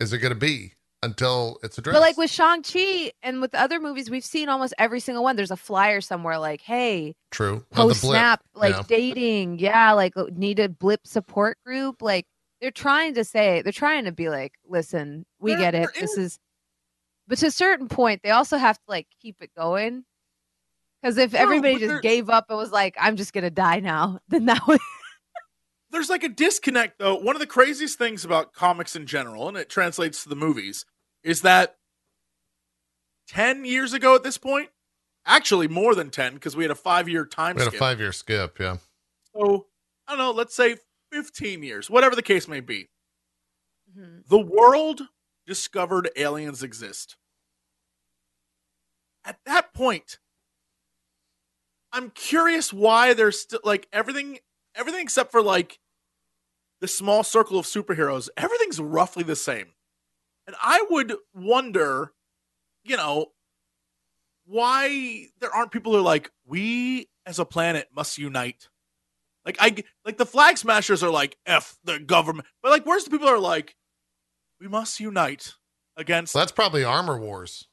is it going to be until it's addressed. But like with Shang Chi and with other movies, we've seen almost every single one. There's a flyer somewhere like, "Hey, True. Post snap, like yeah. dating, yeah, like uh, need a blip support group." Like they're trying to say, they're trying to be like, "Listen, we There- get it. This is- is," but to a certain point, they also have to like keep it going. Because if True, everybody just gave up and was like, "I'm just gonna die now," *laughs* then that would there's like a disconnect though. One of the craziest things about comics in general, and it translates to the movies, is that 10 years ago at this point, actually more than 10, because we had a five year time We had a skip. five year skip. Yeah. so I don't know, let's say 15 years, whatever the case may be. Mhm. The world discovered aliens exist. At that point, I'm curious why there's still like everything, everything except for like the small circle of superheroes, everything's roughly the same. And I would wonder, you know, why there aren't people who are like, we as a planet must unite. Like I like the flag smashers are like F the government. But like where's the people who are like, we must unite against So that's probably Armor Wars.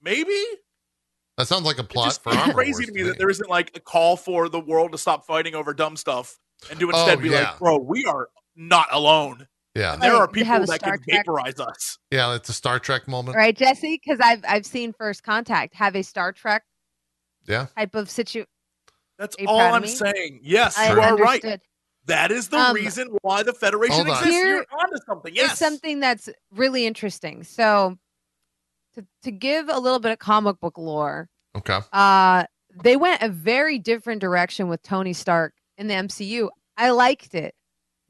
maybe? That sounds like a plot just for Armor crazy Wars to me that there isn't like a call for the world to stop fighting over dumb stuff and to Oh, instead be yeah. like, bro, we are not alone. Yeah. And there Right, are people have that Star can Trek- vaporize us. Yeah. It's a Star Trek moment. right, Jesse? Because I've I've seen First Contact have a Star Trek Yeah. type of situation. That's Are all I'm me? saying. Yes, I you are right. That is the Um, reason why the Federation Hold on. exists. Here You're onto something. is Yes. something that's really interesting. So, to to give a little bit of comic book lore, Okay. uh, they went a very different direction with Tony Stark in the MCU. I liked it,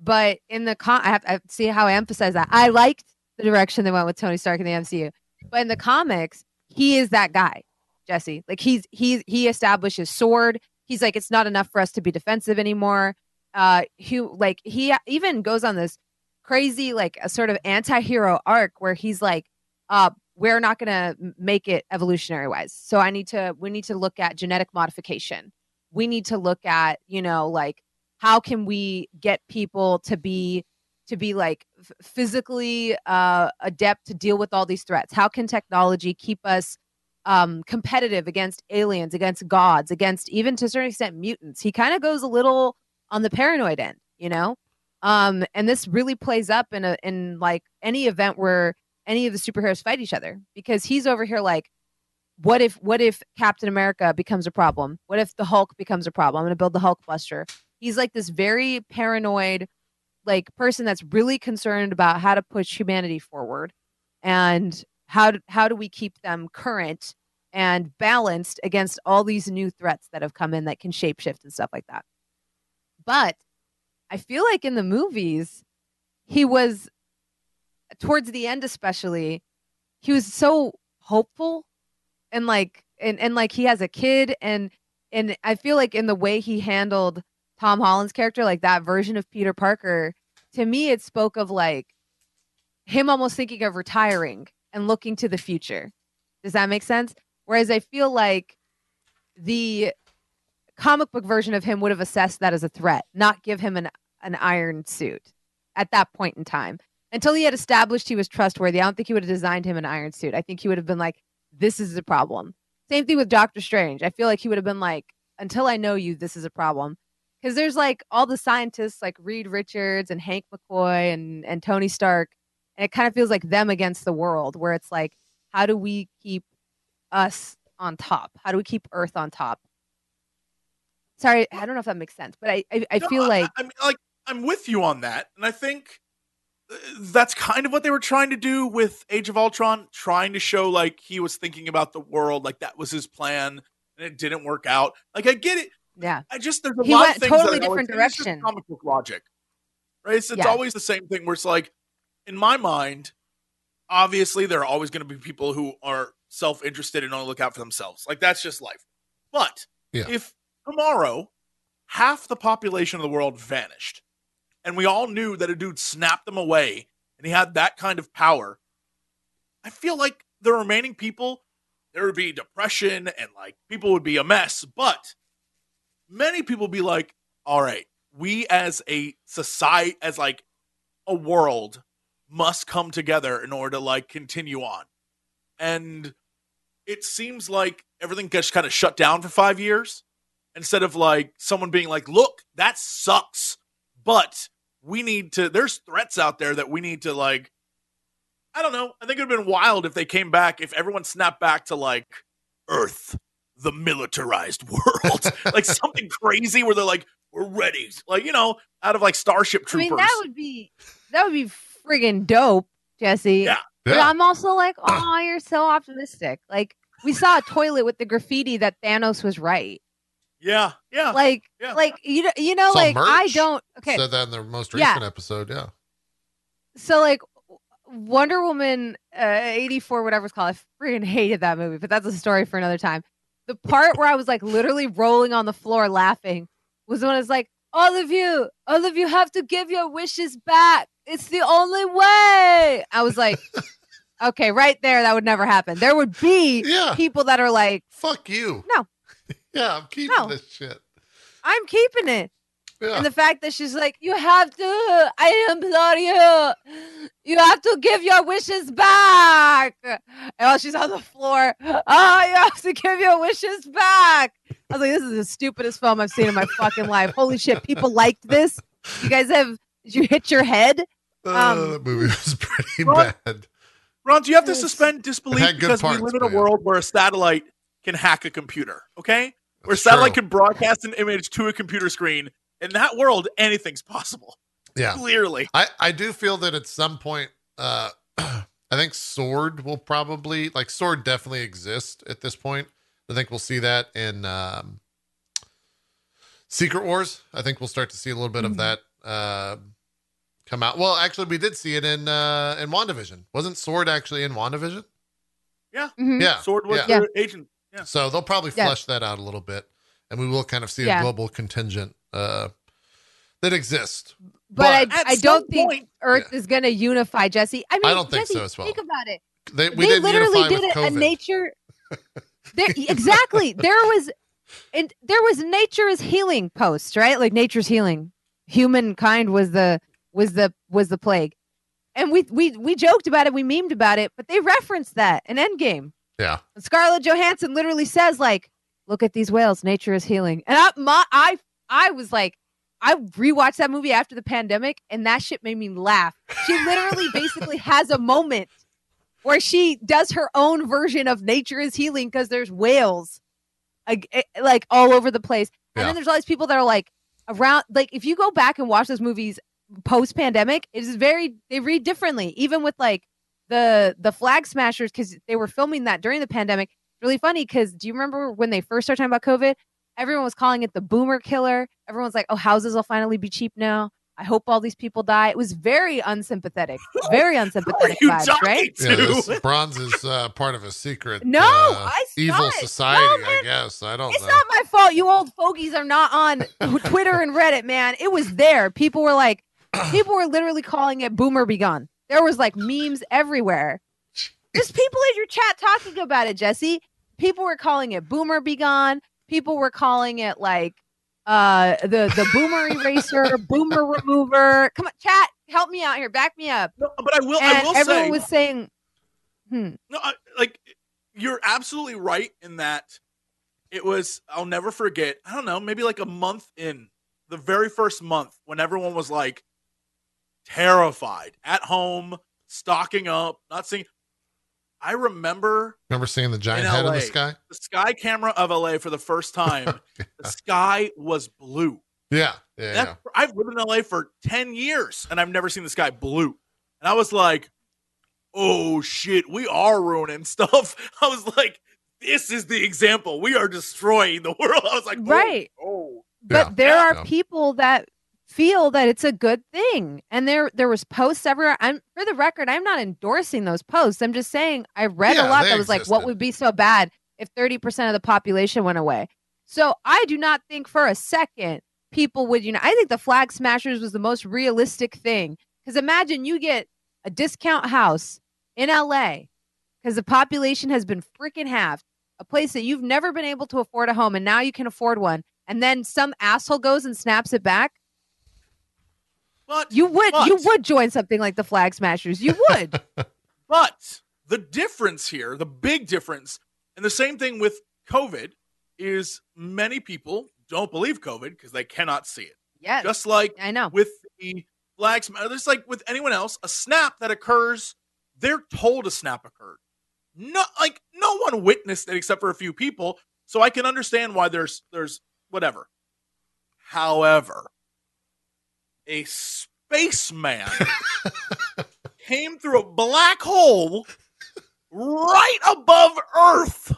but in the con, I have, I see how I emphasize that. I liked the direction they went with Tony Stark in the MCU, but in the comics, he is that guy, Jesse. Like he's he's he established his sword. He's like, it's not enough for us to be defensive anymore. Uh, he like he even goes on this crazy like a sort of anti-hero arc where he's like uh we're not going to make it evolutionary wise so i need to we need to look at genetic modification we need to look at you know like how can we get people to be to be like physically uh adept to deal with all these threats? How can technology keep us um competitive against aliens against gods against even to a certain extent mutants? He kind of goes a little on the paranoid end you know? Um and this really plays up in a in like any event where any of the superheroes fight each other because he's over here like what if what if captain america becomes a problem? What if the hulk becomes a problem? I'm gonna build the hulk buster he's like this very paranoid like person that's really concerned about how to push humanity forward and how do, how do we keep them current and balanced against all these new threats that have come in that can shapeshift and stuff like that. But I feel like in the movies, he was towards the end, especially, he was so hopeful and like and, and like he has a kid and and I feel like in the way he handled Tom Holland's character, like that version of Peter Parker, to me it spoke of like him almost thinking of retiring and looking to the future. Does that make sense? Whereas I feel like the comic book version of him would have assessed that as a threat, not give him an an iron suit at that point in time. Until he had established he was trustworthy, I don't think he would have designed him an iron suit. I think he would have been like, "This is a problem." Same thing with Doctor Strange. I feel like he would have been like, "Until I know you, this is a problem." because there's like all the scientists like Reed Richards and Hank McCoy and and Tony Stark, and it kind of feels like them against the world, where it's like, how do we keep us on top? How do we keep Earth on top? Sorry, I don't know if that makes sense, but I I, I No, feel like I, mean, like I'm with you on that, and I think that's kind of what they were trying to do with Age of Ultron, trying to show like he was thinking about the world, like that was his plan, and it didn't work out. Like I get it. yeah, I just there's a He lot went of things totally that I always- different it's just direction. Comic book logic, right? It's, it's Yeah. always the same thing where it's like, in my mind, obviously there are always going to be people who are self-interested and only look out for themselves. Like that's just life. But Yeah. if tomorrow half the population of the world vanished, and we all knew that a dude snapped them away, and he had that kind of power, I feel like the remaining people there would be depression and like people would be a mess. But many people be like, all right, we as a society, as like a world, must come together in order to like continue on. And it seems like everything gets kind of shut down for five years instead of like someone being like, look, that sucks. But we need to, there's threats out there that we need to like, I don't know. I think it would have been wild if they came back, if everyone snapped back to like Earth, the militarized *laughs* world, like something crazy where they're like, we're ready. Like, you know, out of like Starship I Troopers. mean that would be that would be friggin' dope, Jesse. Yeah. But Yeah. I'm also like, oh, you're so optimistic. Like we saw a toilet with the graffiti that Thanos was right. Yeah. Yeah. Like, yeah. like you know, you know, Saw like I don't. Okay, Said that in the most Yeah. recent episode. Yeah. so like Wonder Woman uh, 84, whatever it's called. I freaking hated that movie, but that's a story for another time. The *laughs* part where I was like literally rolling on the floor laughing was when it's like, all of you, all of you have to give your wishes back. It's the only way. I was like, *laughs* okay, right there, that would never happen. There would be Yeah. people that are like, Fuck you. No. Yeah, I'm keeping No. this shit. I'm keeping it. Yeah. And the fact that she's like, you have to, I implore you, you have to give your wishes back. And while she's on the floor, oh, you have to give your wishes back. I was like, this is the stupidest film I've seen in my fucking life. Holy shit, people liked this. You guys have, did you hit your head? Uh, um, that movie was *laughs* pretty Ron- bad. Ron, do you have to suspend disbelief because parts, we live in a yeah. world where a satellite can hack a computer, okay? Where That's satellite true. can broadcast an image to a computer screen. In that world, anything's possible. Yeah. Clearly. I, I do feel that at some point, uh, *clears throat* I think Sword will probably like Sword definitely exists at this point. I think we'll see that in um, Secret Wars. I think we'll start to see a little bit of Mhm. that uh, come out. Well, actually, we did see it in uh, in Wandavision. Wasn't Sword actually in Wandavision? Mhm. Yeah, Sword was yeah. the agent. Yeah. So they'll probably Yeah. flesh that out a little bit, and we will kind of see a global contingent uh, that exists. But, But- I, I don't think point- Earth is going to unify, Jesse. I mean, I don't think Jesse, so as well. Think about it. They, we they literally did with a, a nature *laughs* there exactly there was and there was nature is healing post right like nature's healing humankind was the was the was the plague and we we we joked about it we memed about it but they referenced that in endgame Yeah. and scarlett johansson literally says like look at these whales nature is healing and i my i i was like I rewatched that movie after the pandemic, and that shit made me laugh. She literally *laughs* basically has a moment where she does her own version of nature is healing because there's whales like, eh, like all over the place. And Yeah. then there's all these people that are like around like if you go back and watch those movies post pandemic, it is very they read differently. Even with like the the flag smashers, because they were filming that during the pandemic. Really funny because do you remember when they first started talking about COVID? Everyone was calling it the boomer killer. Everyone's like, oh, houses will finally be cheap now. I hope all these people die. It was very unsympathetic. *laughs* Very Who are unsympathetic you vibes, talking right? to? Yeah, this bronze is uh, part of a secret. No, uh, I evil it. society. No, I guess I don't It's know. not my fault. You old fogies are not on *laughs* Twitter and Reddit, man. It was there. People were like, *clears throat* people were literally calling it "Boomer Be Gone." There was like memes everywhere. Just people in your chat talking about it, Jesse. People were calling it "Boomer Be Gone." People were calling it like uh the the Boomer Eraser, *laughs* Boomer Remover. Come on, chat, help me out here. Back me up. No, but I will. I And will everyone say, was saying, hmm, No, I, like you're absolutely right in that it was. I'll never forget. I don't know, maybe like a month in the very first month when everyone was like terrified at home, stocking up, not seeing. I remember Remember seeing the giant In head in the sky? the sky camera of LA for the first time. *laughs* the sky was blue. Yeah, yeah, That- yeah. I've lived in LA for 10 years and I've never seen the sky blue. And I was like, oh shit, we are ruining *laughs* stuff. I was like, this is the example. We are destroying the world. *laughs* I was like, oh, Right. Oh, But Yeah. there Yeah. are people that feel that it's a good thing. And there there was posts everywhere. I'm for the record, I'm not endorsing those posts. I'm just saying I read Yeah, a lot that was like, what would be so bad if 30% of the population went away? So I do not think for a second people would, you know, I think the flag smashers was the most realistic thing. Because imagine you get a discount house in LA because the population has been freaking halved, a place that you've never been able to afford a home, and now you can afford one. And then some asshole goes and snaps it back. But You would, you would join something like the Flag Smashers. You would. *laughs* But the difference here, the big difference, and the same thing with COVID, is many people don't believe COVID because they cannot see it. Yeah. Just like I know. with the flags, just like with anyone else, a snap that occurs, they're told a snap occurred. No, like no one witnessed it except for a few people. So I can understand why there's there's whatever. However, a spaceman came through a black hole right above Earth,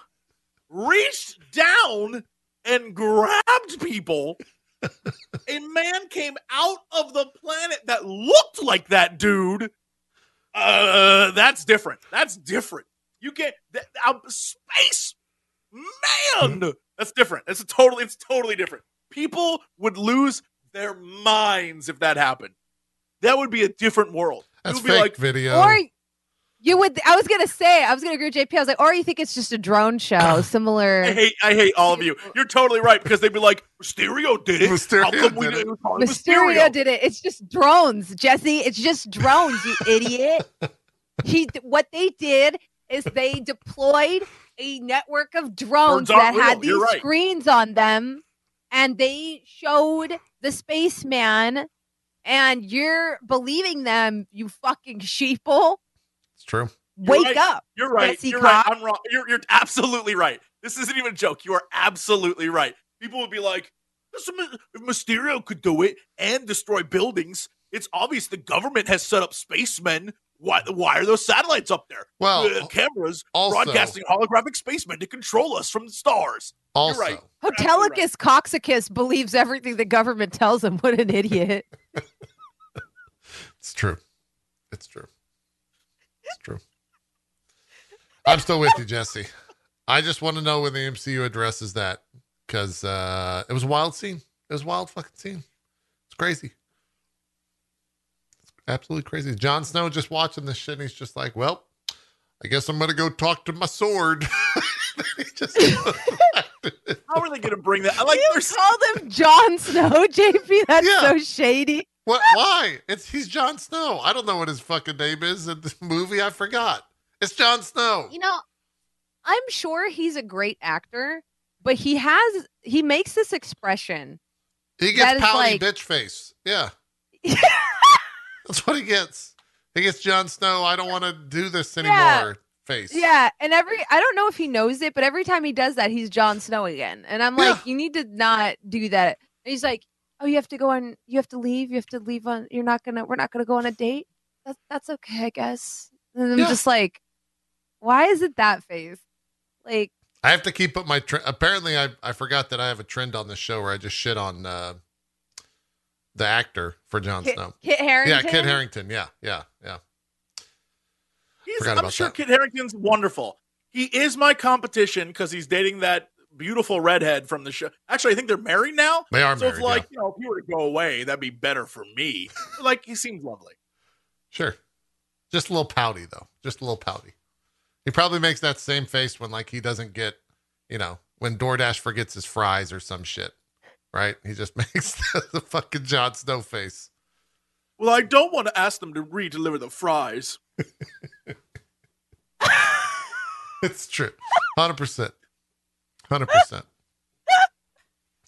reached down and grabbed people. a man came out of the planet that looked like that dude. Uh, that's different. That's different. You get that uh, space man. That's different. That's a totally. It's totally different. People would lose their minds if that happened. That would be a different world. That's would be fake like video. Or you would. I was gonna say. I was gonna agree with JP. I was like, or you think it's just a drone show, *coughs* similar. I hate. I hate all of you. You're totally right because they'd be like, Mysterio did it. How Mysterio come we did it. didn't call it Mysterio did it. It's just drones, Jesse. It's just drones, you *laughs* idiot. He what they did is they deployed a network of drones Birds aren't that had real. these right. screens on them and they showed the spaceman and you're believing them, you fucking sheeple. It's true. You're Wake right. up. You're right. Jesse you're right. I'm wrong. You're, you're absolutely right. This isn't even a joke. You are absolutely right. People would be like, "This if Mysterio could do it and destroy buildings, it's obvious the government has set up spacemen. Why, why are those satellites up there? Well, Uh, cameras also- broadcasting holographic spacemen to control us from the stars. Also, right. Hotelicus Coxicus believes everything the government tells him. What an idiot. *laughs* it's true. It's true. It's true. I'm still with you, Jesse. I just want to know when the MCU addresses that because uh, it was a wild scene. It was a wild fucking scene. It's crazy. It's absolutely crazy. Jon Snow just watching this shit and he's just like, well, I guess I'm going to go talk to my sword. *laughs* He just- *laughs* How are they going to bring that? I like you there's called him Jon Snow, *laughs* JP. That's Yeah. so shady. what? Why? It's he's Jon Snow. I don't know what his fucking name is in the movie. I forgot. It's Jon Snow. You know, I'm sure he's a great actor, but he has he makes this expression. He gets pouty like- bitch face. Yeah. *laughs* That's what he gets. He gets Jon Snow. I don't want to do this anymore. Yeah. Face. Yeah, and every I don't know if he knows it, but every time he does that, he's Jon Snow again. And I'm like, Yeah. you need to not do that. And he's like, oh, you have to go on. You have to leave. You have to leave on. You're not gonna. We're not gonna go on a date. That's that's okay, I guess. And I'm Yeah. just like, why is it that face? Like, I have to keep up my trend. Apparently, I I forgot that I have a trend on this show where I just shit on uh, the actor for Jon Snow. Kit Harington. Yeah, Kit Harington. Yeah, yeah, yeah. He's, I'm sure that. Kit Harington's wonderful. He is my competition because he's dating that beautiful redhead from the show. Actually, I think they're married now. They are so married. So if like yeah. you know, if you were to go away, that'd be better for me. *laughs* Like he seems lovely. Sure. Just a little pouty though. Just a little pouty. He probably makes that same face when like he doesn't get, you know, when DoorDash forgets his fries or some shit. Right? He just *laughs* makes the, the fucking Jon Snow face. Well, I don't want to ask them to re-deliver the fries. *laughs* *laughs* It's true. 100%. 100%.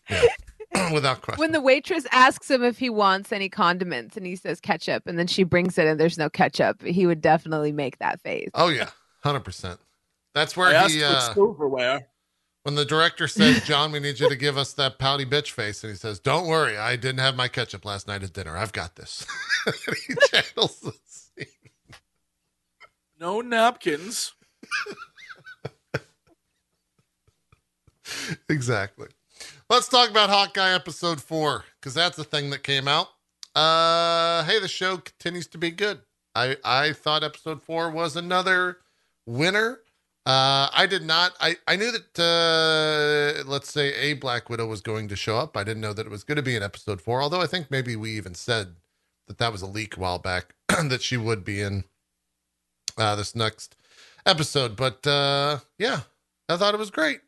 Yeah. *clears throat* without question. When the waitress asks him if he wants any condiments and he says ketchup and then she brings it and there's no ketchup, he would definitely make that face. oh yeah, hundred percent. That's I where asked he for uh, silverware. when the director says, "John, we need you to give us that pouty bitch face," and he says, "Don't worry, I didn't have my ketchup last night at dinner. I've got this." *laughs* he channels the scene. No napkins. exactly. Let's talk about Hawkeye episode four because that's the thing that came out. Uh, hey, the show continues to be good. I I thought episode four was another winner. Uh, I did not. I I knew that uh, let's say a Black Widow was going to show up. I didn't know that it was going to be in episode four. Although I think maybe we even said that that was a leak a while back *clears throat* that she would be in uh, this next episode. But uh, yeah, I thought it was great.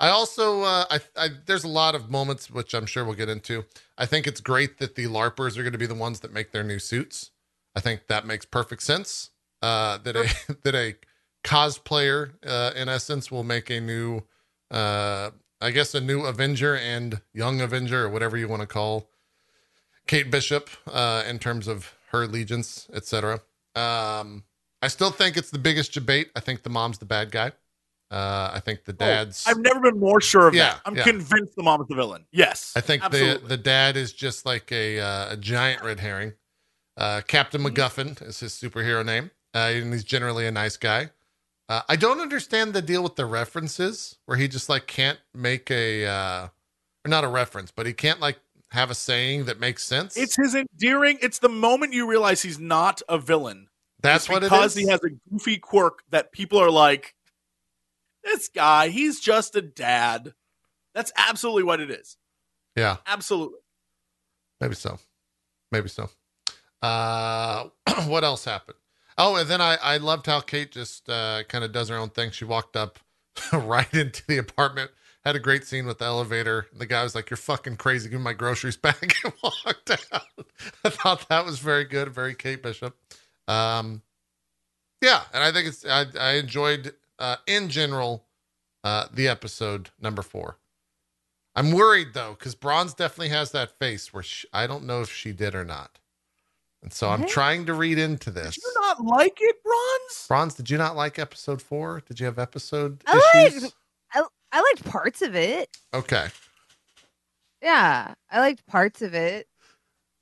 I also, uh, I, I, there's a lot of moments which I'm sure we'll get into. I think it's great that the LARPers are going to be the ones that make their new suits. I think that makes perfect sense. Uh, that a *laughs* that a cosplayer, uh, in essence, will make a new, uh, I guess, a new Avenger and young Avenger or whatever you want to call Kate Bishop, uh, in terms of her allegiance, etc. Um, I still think it's the biggest debate. I think the mom's the bad guy. Uh, I think the dad's. I've never been more sure of Yeah, that. I'm yeah. convinced the mom is the villain. Yes. I think the absolutely. the dad is just like a uh, a giant red herring. Uh, Captain Mm-hmm. MacGuffin is his superhero name, uh, and he's generally a nice guy. Uh, I don't understand the deal with the references, where he just like can't make a uh, or not a reference, but he can't like have a saying that makes sense. It's his endearing. It's the moment you realize he's not a villain. That's It's what it because he has a goofy quirk that people are like, this guy, he's just a dad. That's absolutely what it is. yeah, Absolutely. maybe so, maybe so. Uh, *clears throat* what else happened? Oh, and then I I loved how Kate just uh, kind of does her own thing. She walked up *laughs* right into the apartment. Had a great scene with the elevator. The guy was like, "You're fucking crazy. Give me my groceries *laughs* back," and walked out. I thought that was very good, very Kate Bishop. Um, yeah, and I think it's I, I enjoyed uh, in general uh, the episode number four. I'm worried though because Bronze definitely has that face where she, I don't know if she did or not, and so I'm trying to read into this. Did you not like it, Bronze? Bronze, did you not like episode four? Did you have episode I issues? liked- I, I liked parts of it. Okay, Yeah, I liked parts of it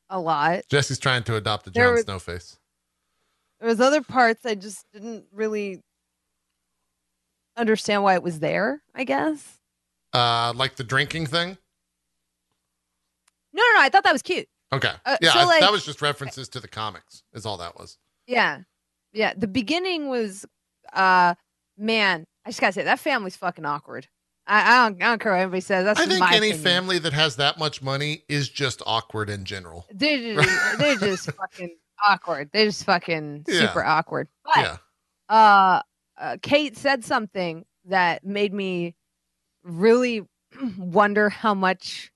a lot. Jesse's trying to adopt Jon were- Snow face. There was other parts I just didn't really understand why it was there. I guess. Uh, like the drinking thing. No, no, no. I thought that was cute. Okay, Uh, yeah, so, I- like- that was just references to the comics. Is all that was. Yeah, yeah. The beginning was, uh, man. I just gotta say that family's fucking awkward. I, I don't, I don't care what anybody says. That's I think my any opinion. family that has that much money is just awkward in general. They're just, *laughs* they're just fucking awkward. They're just fucking Yeah. super awkward. But Yeah, uh, uh, Kate said something that made me really *clears throat* wonder how much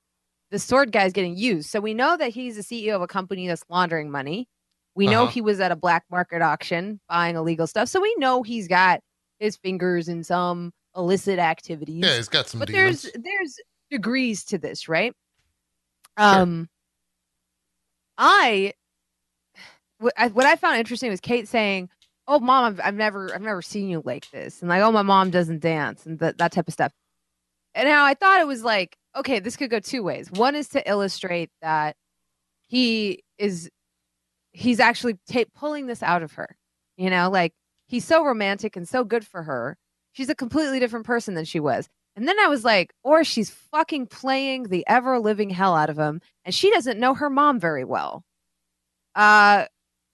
the sword guy is getting used. So we know that he's the CEO of a company that's laundering money. We know Uh-huh. he was at a black market auction buying illegal stuff. So we know he's got his fingers in some illicit activities yeah, he's got some but demons. there's there's degrees to this right um i what, I what I found interesting was kate saying oh mom I've, I've never i've never seen you like this. And like oh my mom doesn't dance and that, that type of stuff. And now i thought it was like okay this could go two ways. One is to illustrate that he is he's actually ta- pulling this out of her you know? Like he's so romantic and so good for her. She's a completely different person than she was. And then I was like, or she's fucking playing the ever living hell out of him, and she doesn't know her mom very well. Uh,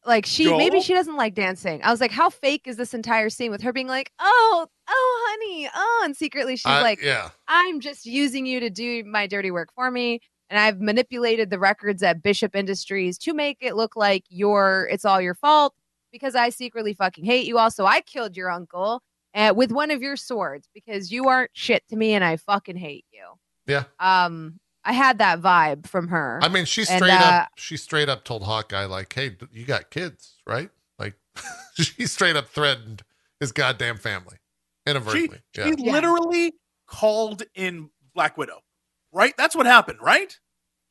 like she maybe she doesn't like dancing. I was like, how fake is this entire scene with her being like, oh, oh, honey, oh, and secretly she's I- like, yeah, I'm just using you to do my dirty work for me. And I've manipulated the records at Bishop Industries to make it look like you're it's all your fault because I secretly fucking hate you. Also, I killed your uncle uh, with one of your swords because you aren't shit to me and I fucking hate you. yeah. Um, I had that vibe from her. I mean, she And, straight uh, up, she straight up told Hawkeye like, "Hey, you got kids, right?" Like, *laughs* she straight up threatened his goddamn family She, inadvertently. she yeah, Yeah. literally called in Black Widow right? That's what happened, right?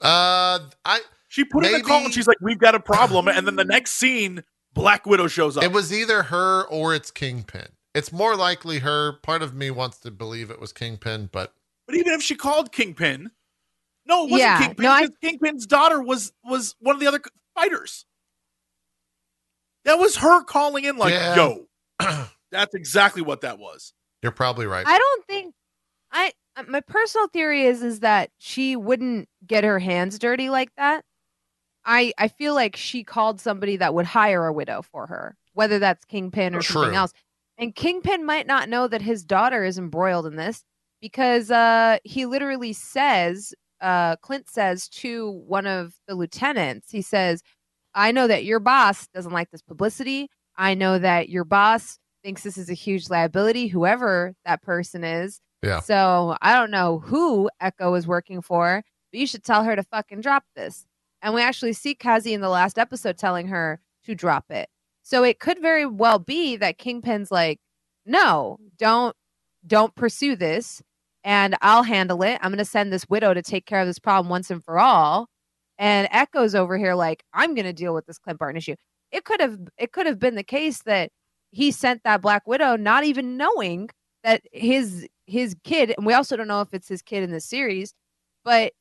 Uh, I She put in a call and she's like, "We've got a problem," and then the next scene, Black Widow shows up. it was either her or it's Kingpin. It's more likely her. Part of me wants to believe it was Kingpin, but but even if she called Kingpin, no, it wasn't Yeah, Kingpin. no, I- Kingpin's daughter was was one of the other fighters. That was her calling in, like, Yeah. "Yo." *clears throat* That's exactly what that was. you're probably right. I don't think I uh, my personal theory is is that she wouldn't get her hands dirty like that. I I feel like she called somebody that would hire a widow for her, whether that's Kingpin or something else. And Kingpin might not know that his daughter is embroiled in this because uh he literally says uh Clint says to one of the lieutenants, he says, I know that your boss doesn't like this publicity. I know that your boss thinks this is a huge liability, whoever that person is. Yeah. So I don't know who Echo is working for, but you should tell her to fucking drop this. And we actually see Kazi in the last episode telling her to drop it. So it could very well be that Kingpin's like, no, don't don't pursue this and I'll handle it. I'm gonna send this widow to take care of this problem once and for all. And Echo's over here like, I'm gonna deal with this Clint Barton issue. It could have it could have been the case that he sent that Black Widow not even knowing that his his kid, and we also don't know if it's his kid in the series, but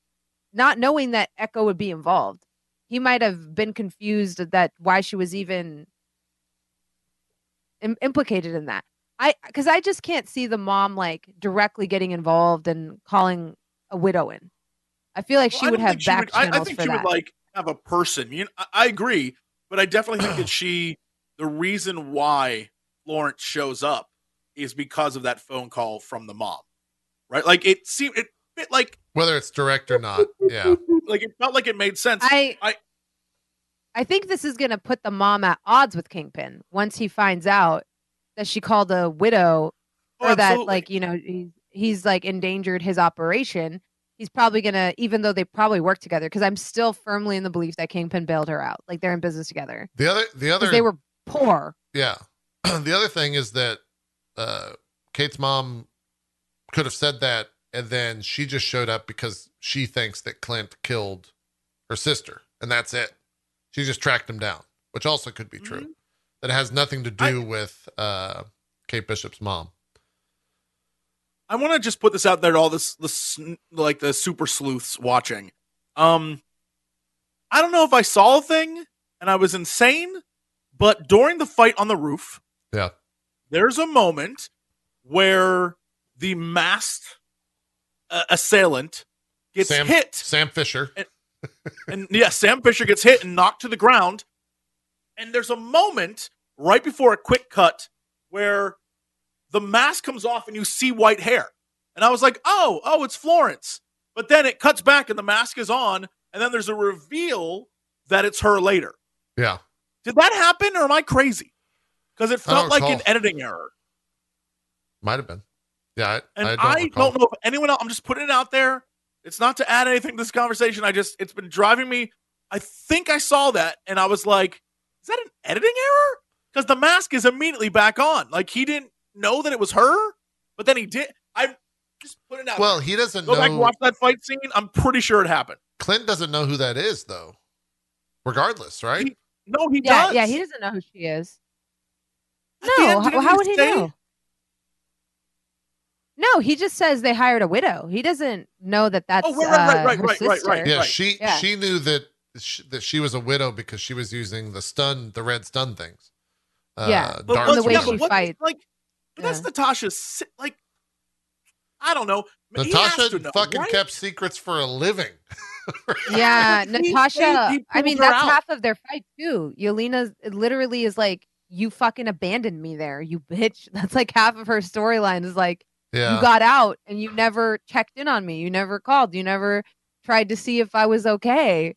not knowing that Echo would be involved. He might have been confused that why she was even Im- implicated in that. I because I just can't see the mom like directly getting involved and calling a widow in. I feel like Well, she I would have she back would- I- channels I, think for she that. would like have a person. You know, I, I agree, but I definitely think that *clears throat* she, the reason why Florence shows up is because of that phone call from the mom, right? Like it seemed it fit like Whether it's direct or not, yeah. *laughs* like it felt like it made sense. I I- I think this is going to put the mom at odds with Kingpin once he finds out that she called a widow Oh, or that like you know he's, he's like endangered his operation. He's probably gonna, even though they probably work together, because I'm still firmly in the belief that Kingpin bailed her out. Like they're in business together The other, the other, they were poor. yeah. *clears throat* the other thing is that uh, Kate's mom could have said that, and then she just showed up because she thinks that Clint killed her sister, and that's it. She just tracked him down, which also could be true. That has nothing to I- do with uh, Kate Bishop's mom. I want to just put this out there to all this, this like the super sleuths watching. Um, I don't know if I saw a thing and I was insane, but during the fight on the roof, Yeah. there's a moment where the masked uh, assailant gets Sam- hit, Sam Fisher. and yeah, Sam Fisher gets hit and knocked to the ground. And there's a moment right before a quick cut where the mask comes off and you see white hair. And I was like, oh, oh, it's Florence. But then it cuts back and the mask is on. And then there's a reveal that it's her later. Yeah. Did that happen or am I crazy? Because it felt like an editing error. Might have been. Yeah. I, And I I, don't, don't, know if anyone else, I'm just putting it out there. It's not to add anything to this conversation. I just, it's been driving me. I think I saw that and I was like, is that an editing error? Because the mask is immediately back on. Like he didn't know that it was her, but then he did. I'm just putting it out. Well, he doesn't there. go back and know. watch that fight scene. I'm pretty sure it happened. Clint doesn't know who that is, though. Regardless, right? He- No, he Yeah, does. yeah, he doesn't know who she is. At No, end, how, how would he say- know? No, he just says they hired a widow. He doesn't know that that's Oh, right, right, uh, right, right, her right, right, right. yeah, she Yeah. she knew that sh- that she was a widow because she was using the stun, the red stun things. Uh, Yeah, But darts the way yeah, she but fights. Like, but that's Yeah. Natasha's. Like, I don't know. Natasha know, fucking right? kept secrets for a living. *laughs* Yeah, He- Natasha. he- he I mean, that's out. half of their fight too. Yelena literally is like, "You fucking abandoned me there, you bitch." *laughs* That's like half of her storyline is like, Yeah, "You got out and you never checked in on me. You never called. You never tried to see if I was okay."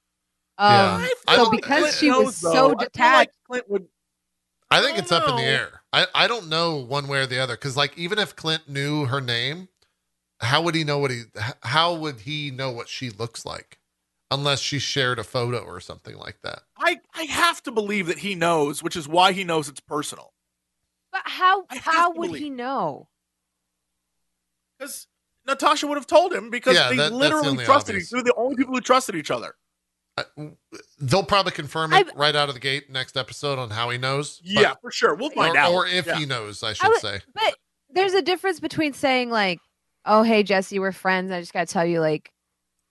Yeah. Um, I I so don't- because Clint she was knows, so though. I like detached, Clint would. I I think don't it's up in the air. I I don't know one way or the other because like even if Clint knew her name, how would he know what he? How would he know what she looks like? Unless she shared a photo or something like that. I I have to believe that he knows, which is why he knows it's personal. but how how would believe. he know? Because Natasha would have told him because Yeah, they that- that's the literally trusted obvious. each They're the only people who trusted each other. Uh, They'll probably confirm it I've- right out of the gate next episode on how he knows. but- Yeah, for sure. We'll find or, out. or if Yeah. he knows, I should would- say. But there's a difference between saying like, "Oh, hey Jesse, we're friends. I just got to tell you, like,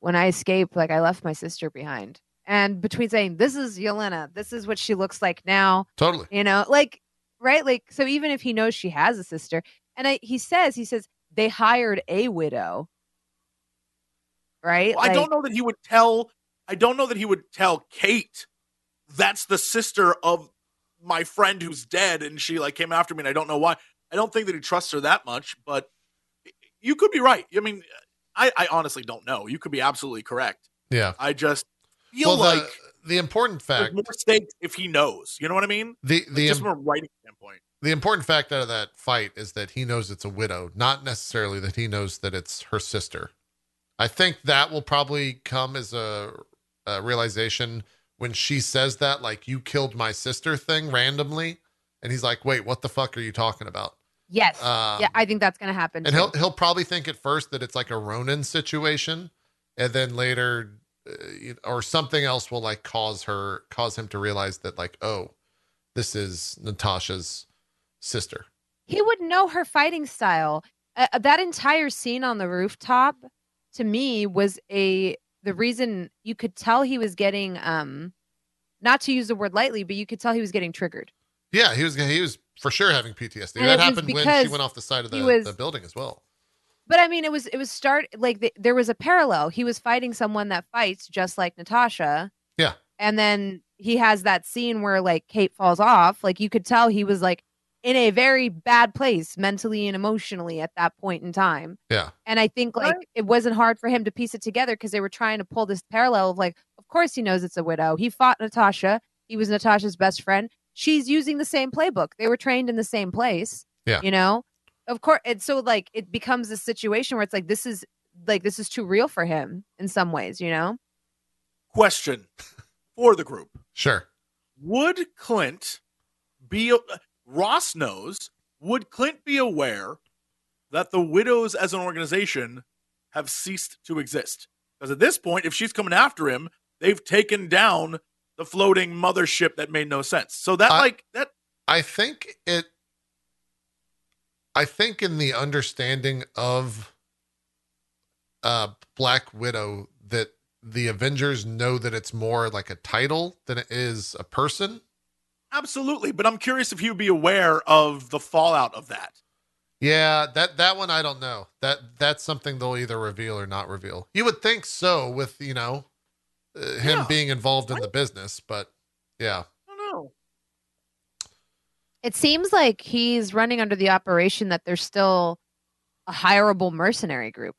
when I escaped, like, I left my sister behind," and between saying, "This is Yelena. This is what she looks like now," Totally. you know, like, right? Like, so even if he knows she has a sister, and I, he says, he says they hired a widow, right? Well, I don't know that he would tell. I don't know that he would tell Kate that's the sister of my friend who's dead, and she like came after me, and I don't know why. I don't think that he trusts her that much, but you could be right. I mean, I, I honestly don't know. You could be absolutely correct. Yeah. I just feel Well, like the, the important fact, more stakes if he knows. You know what I mean? the the just from a writing standpoint. the important fact out of that fight is that he knows it's a widow, not necessarily that he knows that it's her sister. I think that will probably come as a, a realization when she says that, like, you killed my sister thing randomly. And he's like, wait, what the fuck are you talking about? Yes. Um, yeah, I think that's going to happen. and too. he'll he'll probably think at first that it's like a Ronin situation, and then later, uh, or something else will like cause her cause him to realize that like, oh, this is Natasha's sister. he would know her fighting style. Uh, uh, that entire scene on the rooftop, to me, was a the reason you could tell he was getting um, not to use the word lightly, but you could tell he was getting triggered. Yeah, he was he was for sure having PTSD. And that happened when she went off the side of the, was- the building as well. But I mean, it was it was start like the, there was a parallel. He was fighting someone that fights just like Natasha. Yeah. And then he has that scene where like Kate falls off. Like you could tell he was like in a very bad place mentally and emotionally at that point in time. Yeah. And I think like Right. it wasn't hard for him to piece it together because they were trying to pull this parallel of like, of course he knows it's a widow. He fought Natasha. He was Natasha's best friend. She's using the same playbook. They were trained in the same place. Yeah. You know? Of course. And so like it becomes a situation where it's like this is like this is too real for him in some ways, you know? Question *laughs* for the group: Sure. Would Clint be? Ross knows. Would Clint be aware that the widows as an organization have ceased to exist? Because at this point, if she's coming after him, they've taken down the floating mothership that made no sense. So that I- like that I think it. I think in the understanding of uh, Black Widow that the Avengers know that it's more like a title than it is a person. Absolutely. But I'm curious if he would be aware of the fallout of that. Yeah, that that one I don't know. That that's something they'll either reveal or not reveal. You would think so with you know uh, him Yeah. being involved in the business, but yeah, I don't know. It seems like he's running under the operation that there's still a hireable mercenary group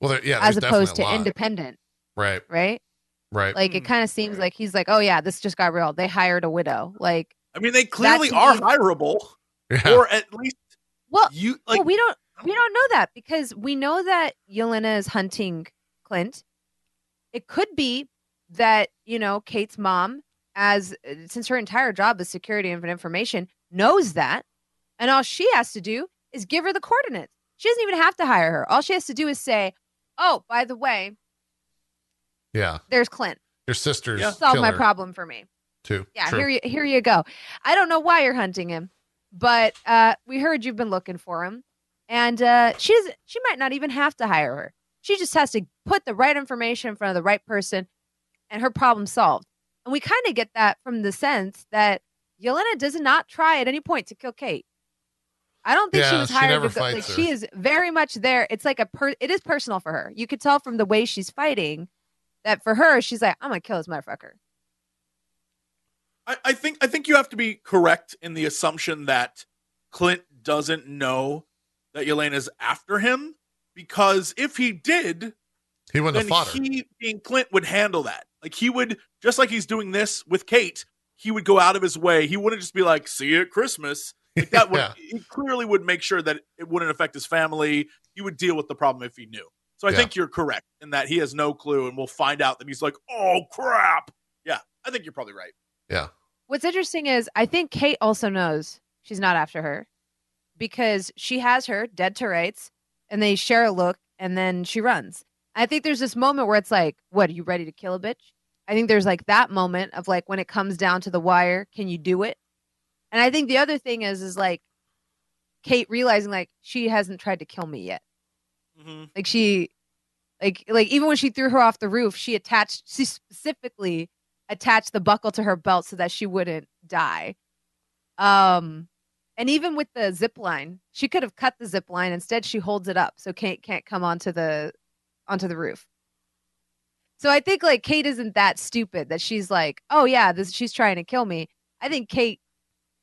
well, there, yeah, as opposed to definitely a lot. independent, right, right? Right. Like it Hmm. kind of seems like he's like, oh yeah, this just got real. They hired a widow. Like, I mean, they clearly are me- hireable, yeah, or at least well, you like. well, we don't we don't know that because we know that Yelena is hunting Clint. It could be that you know Kate's mom, as uh, since her entire job is security of information, knows that, and all she has to do is give her the coordinates. She doesn't even have to hire her. All she has to do is say, "Oh, by the way, yeah. there's Clint. Your sister's Yeah. Solve my problem for me." too. Yeah, True. here you here you go. I don't know why you're hunting him, but uh, we heard you've been looking for him, and uh, she doesn't. She might not even have to hire her. She just has to put the right information in front of the right person, and her problem solved. And we kind of get that from the sense that Yelena does not try at any point to kill Kate. I don't think she Yeah, was she hired never to go, like her. she is very much there. It's like a per. It is personal for her. You could tell from the way she's fighting that for her, she's like, I'm gonna kill this motherfucker. I, I think I think you have to be correct in the assumption that Clint doesn't know that Yelena's after him because if he did, he wouldn't then have fought her. he being Clint would handle that. Like he would just like he's doing this with Kate, he would go out of his way. He wouldn't just be like, "See you at Christmas." Like that would *laughs* Yeah. he clearly would make sure that it wouldn't affect his family. He would deal with the problem if he knew. So I Yeah. think you're correct in that he has no clue, and we'll find out that he's like, "Oh crap!" Yeah, I think you're probably right. yeah, What's interesting is I think Kate also knows she's not after her because she has her dead to rights. and they share a look, and then she runs. I think there's this moment where it's like, "What? Are you ready to kill a bitch?" I think there's like that moment of like when it comes down to the wire, can you do it? And I think the other thing is is like Kate realizing like she hasn't tried to kill me yet. Hmm Like she like like even when she threw her off the roof, she attached she specifically attached the buckle to her belt so that she wouldn't die. Um and even with the zip line, she could have cut the zip line. Instead, she holds it up so Kate can't come onto the onto the roof. So I think like Kate isn't that stupid that she's like, oh yeah, this she's trying to kill me. I think Kate,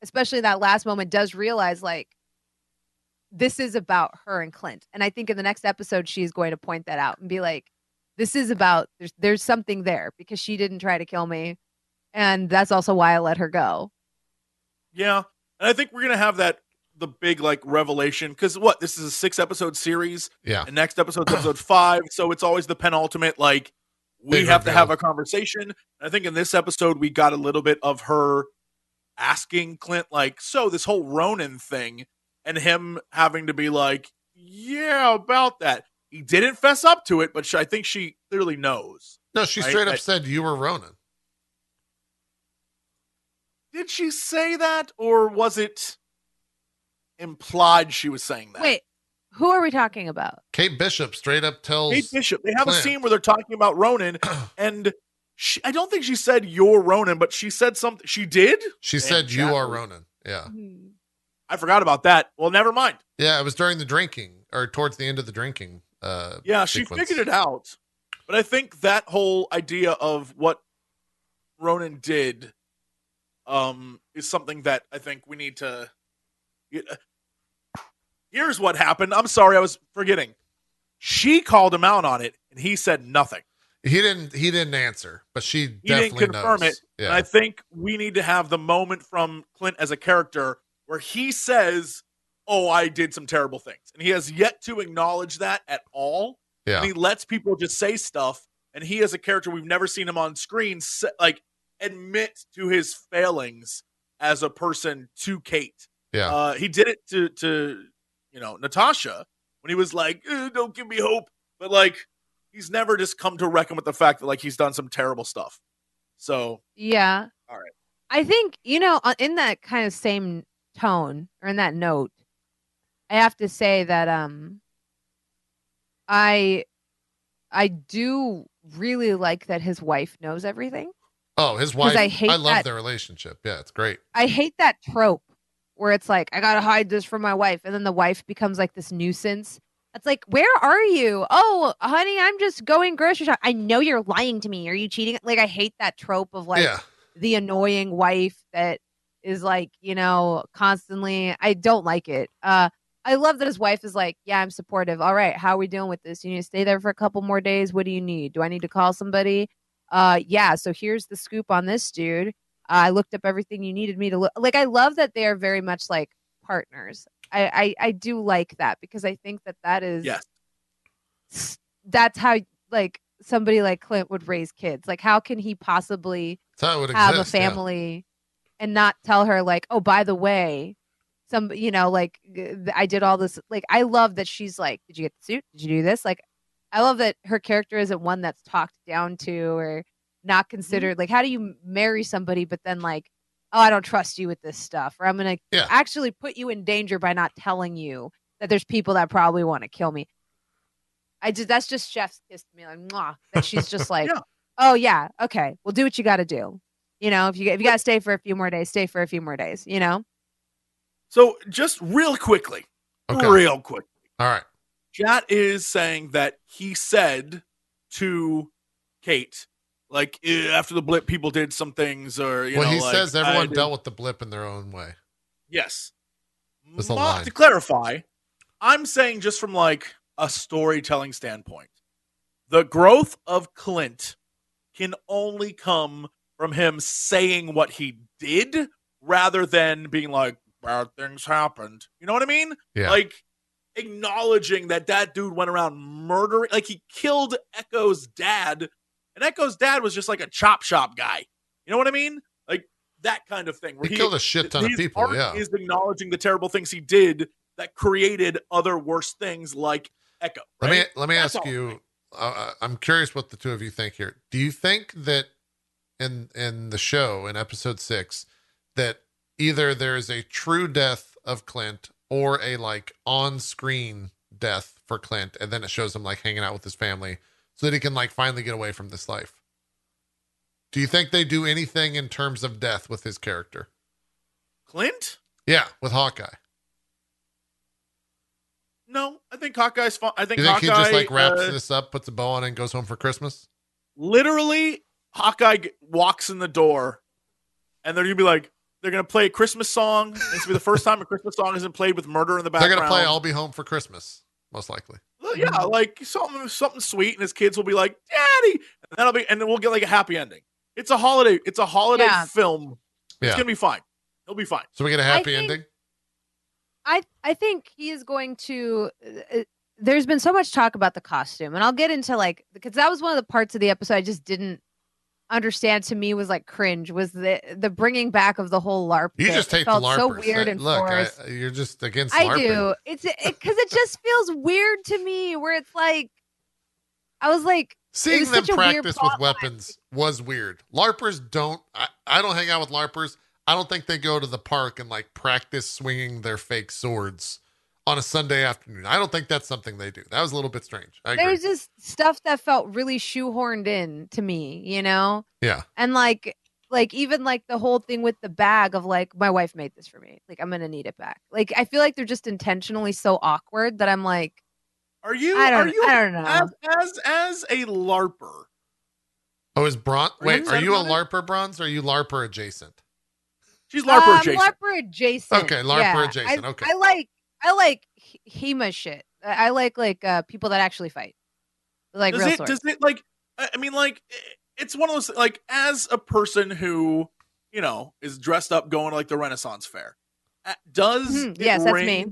especially in that last moment, does realize like this is about her and Clint. And I think in the next episode, she's going to point that out and be like, this is about there's there's something there because she didn't try to kill me. And that's also why I let her go. Yeah, and I think we're gonna have that the big like revelation because what this is a six episode series, Yeah. and next episode's episode five, so it's always the penultimate. Like we Big have to have a conversation. And I think in this episode we got a little bit of her asking Clint like, so this whole Ronin thing, and him having to be like, yeah, about that. He didn't fess up to it, but she, I think she clearly knows. No, she Right, straight up I- said you were Ronin. Did she say that, or was it implied she was saying that? Wait, who are we talking about? Kate Bishop straight up tells Kate Bishop. They have a scene where they're talking about Ronin, *clears throat* and she, I don't think she said you're Ronin, but she said something. She did. she Man, said you Jack are Ronin. Yeah. Mm-hmm. I forgot about that. Well, never mind. Yeah, it was during the drinking or towards the end of the drinking. Uh Yeah, she figured it out. But I think that whole idea of what Ronin did um is something that I think we need to Here's what happened. I'm sorry, I was forgetting. She called him out on it and he said nothing. He didn't he didn't answer, but she He didn't confirm knows. it. Yeah. And I think we need to have the moment from Clint as a character where he says, "Oh, I did some terrible things," and he has yet to acknowledge that at all. yeah. And he lets people just say stuff, and he, as a character, we've never seen him on screen, like admit to his failings as a person to Kate. Yeah. Uh, he did it to to you know Natasha when he was like, "Eh, "Don't give me hope," but like he's never just come to reckon with the fact that like he's done some terrible stuff. So Yeah. All right. I think, you know, uh, in that kind of same tone or in that note, I have to say that um I I do really like that his wife knows everything. oh, his wife I I, hate love that- their relationship. Yeah, it's great. I hate that trope where it's like, I gotta hide this from my wife, and then the wife becomes like this nuisance. It's like, where are you? Oh, honey, I'm just going grocery shop. I know you're lying to me. Are you cheating? Like, I hate that trope of like yeah. the annoying wife that is like, you know, constantly. I don't like it. Uh, I love that his wife is like, yeah, I'm supportive. All right, how are we doing with this? You need to stay there for a couple more days. What do you need? Do I need to call somebody? Uh, yeah. So here's the scoop on this dude. I looked up everything you needed me to look. Like, I love that they are very much like partners. I, I, I do like that because I think that that is yes, that's how like somebody like Clint would raise kids. Like, how can he possibly That's how it would have exist. a family and not tell her like, oh, by the way, some you know like I did all this. Like, I love that she's like, did you get the suit? Did you do this? Like, I love that her character isn't one that's talked down to or not mm-hmm. considered. Like, how do you marry somebody but then like, oh, I don't trust you with this stuff, or I'm gonna Yeah. actually put you in danger by not telling you that there's people that probably want to kill me. I just that's just chef's kiss to me like mwah, that she's just *laughs* like, Yeah. oh yeah, okay, well do what you got to do. You know, if you if you got to stay for a few more days, stay for a few more days. You know, So just real quickly, Okay. real quick, All right. Chat is saying that he said to Kate, like eh, after the blip, people did some things, or you well, know, he like, says everyone dealt with the blip in their own way. Yes. That's the Ma- line. To clarify, I'm saying just from like a storytelling standpoint, the growth of Clint can only come from him saying what he did rather than being like, bad things happened. You know what I mean? Yeah. Like acknowledging that that dude went around murdering, like he killed Echo's dad, and Echo's dad was just like a chop shop guy. You know what I mean? Like that kind of thing. Where He killed a shit ton of people, yeah. is acknowledging the terrible things he did that created other worse things like Echo. Let me let me That's ask you. Uh, I'm curious what the two of you think here. Do you think that in in the show in episode six that either there is a true death of Clint or a like on screen death for Clint, and then it shows him like hanging out with his family so that he can like finally get away from this life? Do you think they do anything in terms of death with his character? Clint? Yeah, with Hawkeye. No, I think Hawkeye's fun. I think, You think he Hawkeye, just like wraps uh, this up, puts a bow on, it, and goes home for Christmas? literally Hawkeye g- walks in the door, and they're gonna be like, they're gonna play a Christmas song. It's gonna be the first time a Christmas song isn't played with murder in the background. They're gonna play "I'll Be Home for Christmas," most likely. Well, yeah, like something something sweet, and his kids will be like, "Daddy," and that'll be, and then we'll get like a happy ending. It's a holiday. It's a holiday Yeah. film. It's Yeah. gonna be fine. It'll be fine. So we get a happy think- ending. I I think he is going to. Uh, there's been so much talk about the costume, and I'll get into like because that was one of the parts of the episode I just didn't understand. To me, was like cringe. Was the the bringing back of the whole LARP? You just It hate the felt LARPers. So weird and look, I, uh, you're just against I LARPing. do. It's because it just feels weird to me. Where it's like, I was like, Seeing was them such a weird practice with plot line. weapons was weird. LARPers don't. I, I don't hang out with LARPers. I don't think they go to the park and like practice swinging their fake swords on a Sunday afternoon. I don't think that's something they do. That was a little bit strange. I agree. there's just stuff that felt really shoehorned in to me, you know. yeah. and like like even like the whole thing with the bag of like my wife made this for me like i'm gonna need it back like i feel like they're just intentionally so awkward that i'm like Are you? i don't Are you i don't know as as as a larper? Oh, is Bron? Wait, are you a LARPer, Bronze? Or are you LARPer adjacent? She's larper um, adjacent. larper adjacent Okay, LARPer yeah. adjacent, I, okay. i like i like HEMA shit i like like uh people that actually fight like does real it? swords. Does it like? I mean, like, it's one of those like as a person who you know is dressed up going to like the Renaissance fair. Does Mhm, it yes, that's me.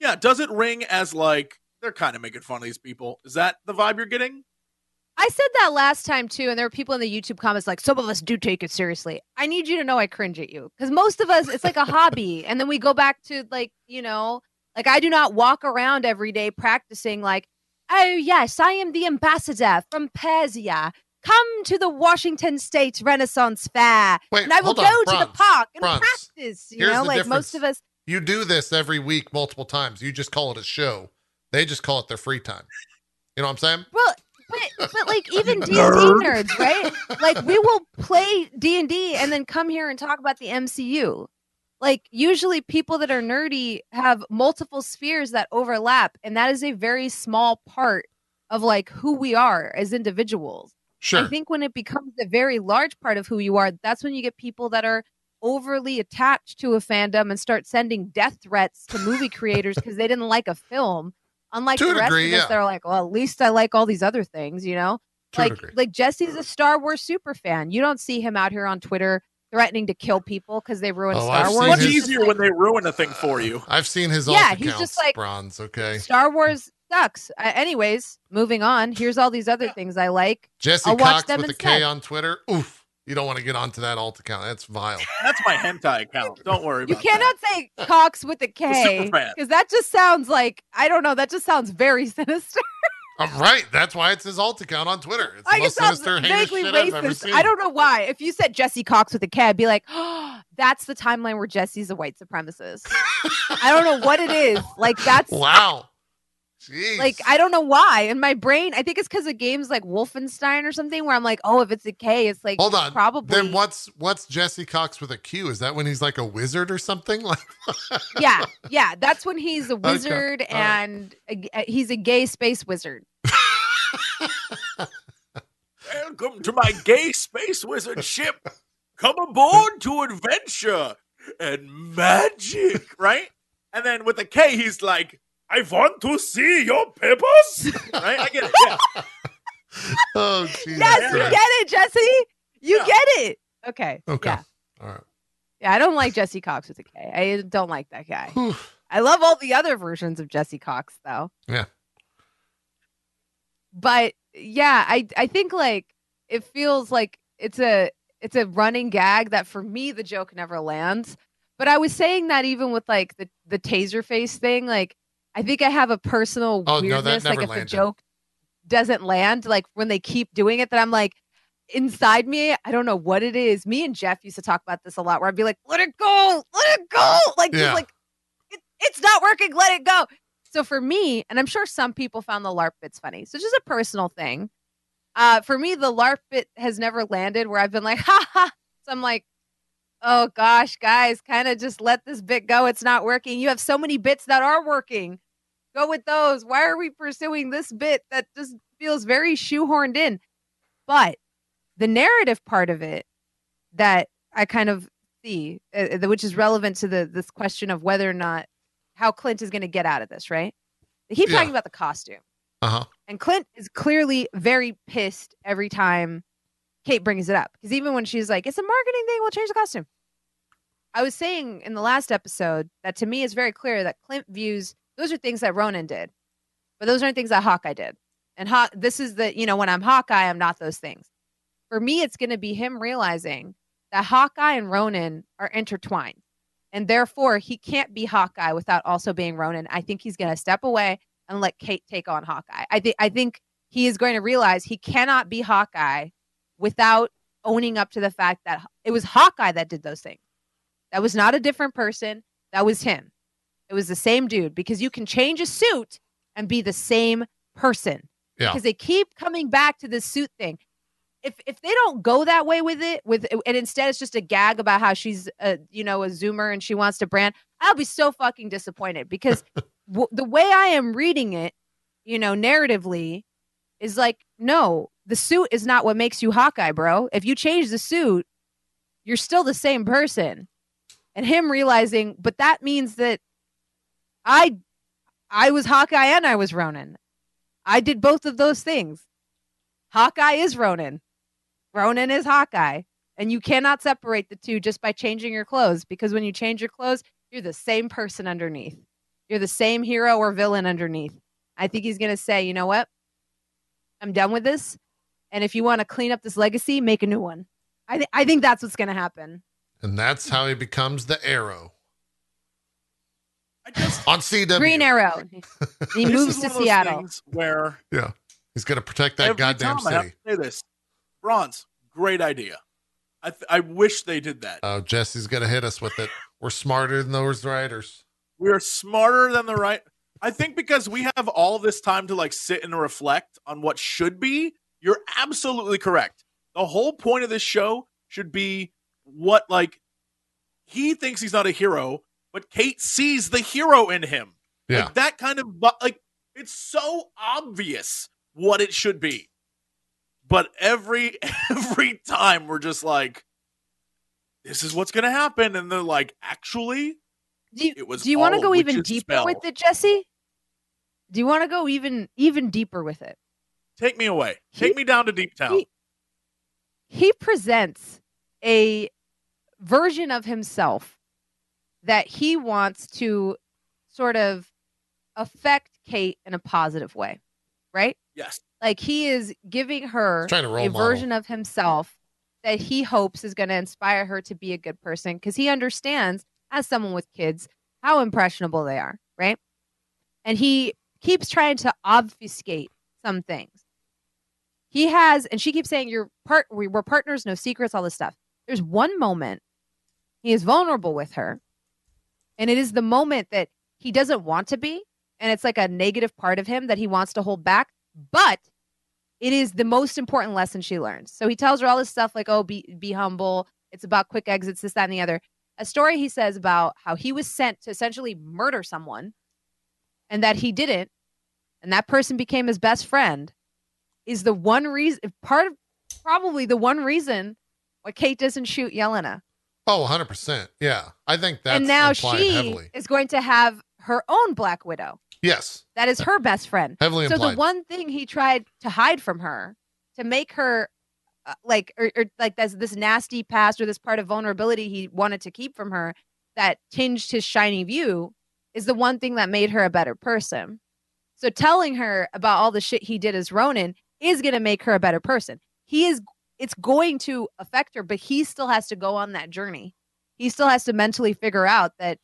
Yeah, does it ring as like they're kind of making fun of these people? Is that the vibe you're getting? I said that last time too, and there were people in the YouTube comments like, some of us do take it seriously. I need you to know I cringe at you because most of us, it's like a hobby. *laughs* And then we go back to like, you know, like I do not walk around every day practicing like, oh, yes, I am the ambassador from Persia. Come to the Washington State Renaissance Fair. Wait, and I will go on, to the park and Bronze. practice. You Here's know, like difference. most of us. You do this every week, multiple times. You just call it a show. They just call it their free time. You know what I'm saying? Well, but, but like even *laughs* D&D Nerd. nerds, right? like we will play D&D and then come here and talk about the MCU. Like usually people that are nerdy have multiple spheres that overlap and that is a very small part of like who we are as individuals. Sure. I think when it becomes a very large part of who you are, that's when you get people that are overly attached to a fandom and start sending death threats to movie creators because they didn't like a film. Unlike To the rest degree, of us, yeah. they're like, well, at least I like all these other things, you know? To like, like Jesse's a Star Wars super fan. You don't see him out here on Twitter threatening to kill people because they ruined Oh, Star I've Wars. Much his- easier like, when they ruin a thing for you. I've seen his Yeah, he's just like- bronze. Okay. Star Wars sucks. Uh, anyways, moving on. Here's all these other things I like. Jesse I'll watch Cox them with a K instead. on Twitter. Oof. You don't want to get onto that alt account. That's vile. That's my hentai account. Don't worry. You about cannot say Cox with a K because that just sounds like I don't know. That just sounds very *laughs* sinister. I'm right. That's why it's his alt account on Twitter. It's the I most just sinister, vaguely shit I've ever racist. seen. I don't know why. If you said Jesse Cox with a K, I'd be like, oh, *gasps* that's the timeline where Jesse's a white supremacist. I don't know what it is. Like that's Wow. Jeez. like I don't know why. In my brain, I think it's because of games like Wolfenstein or something where I'm like, oh, if it's a K, it's like Hold on. probably Then what's what's Jesse Cox with a Q? Is that when he's like a wizard or something? *laughs* Like yeah, yeah. That's when he's a wizard All right. and a, a- uh, he's a gay space wizard. *laughs* Welcome to my gay space wizard ship. Come aboard to adventure and magic, right? And then with a K, he's like, I want to see your papers. *laughs* Right? I get it. Yeah. *laughs* oh Jesus Yes, you get it, Jesse. You Yeah. get it. Okay. Okay. Yeah. All right. Yeah, I don't like Jesse Cox with a K. I don't like that guy. I love all the other versions of Jesse Cox though. Yeah. But yeah, I I think like it feels like it's a it's a running gag that for me the joke never lands. But I was saying that even with like the the Taserface thing, like I think I have a personal Oh, no, weirdness. like if landed. the joke doesn't land, like when they keep doing it, that I'm like inside me, I don't know what it is. Me and Jeff used to talk about this a lot, where I'd be like, "Let it go, let it go," like just Yeah. like it, it's not working, let it go. So for me, and I'm sure some people found the LARP bits funny. So just a personal thing. Uh, for me, the LARP bit has never landed where I've been like, *laughs* ha ha. So I'm like, oh gosh, guys, kind of just let this bit go. It's not working. You have so many bits that are working. Go with those. Why are we pursuing this bit that just feels very shoehorned in? But the narrative part of it that I kind of see, uh, uh, which is relevant to the this question of whether or not how Clint is going to get out of this, right? They keep Yeah. talking about the costume. Uh huh. And Clint is clearly very pissed every time Kate brings it up. Because even when she's like, it's a marketing thing, we'll change the costume. I was saying in the last episode that to me it's very clear that Clint views those are things that Ronin did, but those aren't things that Hawkeye did. And Haw- this is the, you know, when I'm Hawkeye, I'm not those things. For me, it's going to be him realizing that Hawkeye and Ronin are intertwined. And therefore, he can't be Hawkeye without also being Ronin. I think he's going to step away and let Kate take on Hawkeye. I think I think he is going to realize he cannot be Hawkeye without owning up to the fact that it was Hawkeye that did those things. That was not a different person. That was him. It was the same dude because you can change a suit and be the same person. Yeah. Because they keep coming back to this suit thing. If if they don't go that way with it, with and instead it's just a gag about how she's a you know a zoomer and she wants to brand, I'll be so fucking disappointed because *laughs* w- the way I am reading it, you know, narratively, is like no, the suit is not what makes you Hawkeye, bro. If you change the suit, you're still the same person. And him realizing, but that means that I I was Hawkeye and I was Ronin. I did both of those things. Hawkeye is Ronin. Ronin is Hawkeye. And you cannot separate the two just by changing your clothes because when you change your clothes, you're the same person underneath. You're the same hero or villain underneath. I think he's going to say, you know what? I'm done with this. And if you want to clean up this legacy, make a new one. I, th- I think that's what's going to happen. And that's how he becomes the Arrow just on CW. Green Arrow. *laughs* He moves to one of those Seattle. Where yeah, He's going to protect that goddamn time I have city. to say this, Bronze, great idea. I th- I wish they did that. Oh, Jesse's going to hit us with it. We're smarter than those writers. We are smarter than the right. I think because we have all this time to like sit and reflect on what should be. You're absolutely correct. The whole point of this show should be what like he thinks he's not a hero, but Kate sees the hero in him. Yeah. Like that kind of like it's so obvious what it should be. But every *laughs* every time we're just like this is what's going to happen and they're like actually Do you, It was do you want to go even deeper spell. with it, Jesse? Do you want to go even even deeper with it? take me away. He- Take me down to Deep Town. he- He presents a version of himself that he wants to sort of affect Kate in a positive way, right? yes. Like he is giving her Trying to role a model. version of himself that he hopes is going to inspire her to be a good person because he understands, as someone with kids, how impressionable they are, right? And he keeps trying to obfuscate some things. He has, and she keeps saying, "You're part. We were partners, no secrets, all this stuff." There's one moment he is vulnerable with her, and it is the moment that he doesn't want to be, and it's like a negative part of him that he wants to hold back, but it is the most important lesson she learns. So he tells her all this stuff like, oh, be be humble. It's about quick exits, this, that, and the other. A story he says about how he was sent to essentially murder someone and that he didn't, and that person became his best friend, is the one reason part of probably the one reason why Kate doesn't shoot Yelena. Oh, 100%. Yeah. I think that's and now she heavily. is going to have her own Black Widow. Yes. That is her best friend. Heavily so implied. the one thing he tried to hide from her to make her uh, like or, or like this this nasty past or this part of vulnerability he wanted to keep from her that tinged his shiny view is the one thing that made her a better person so telling her about all the shit he did as ronin is going to make her a better person he is it's going to affect her but he still has to go on that journey he still has to mentally figure out that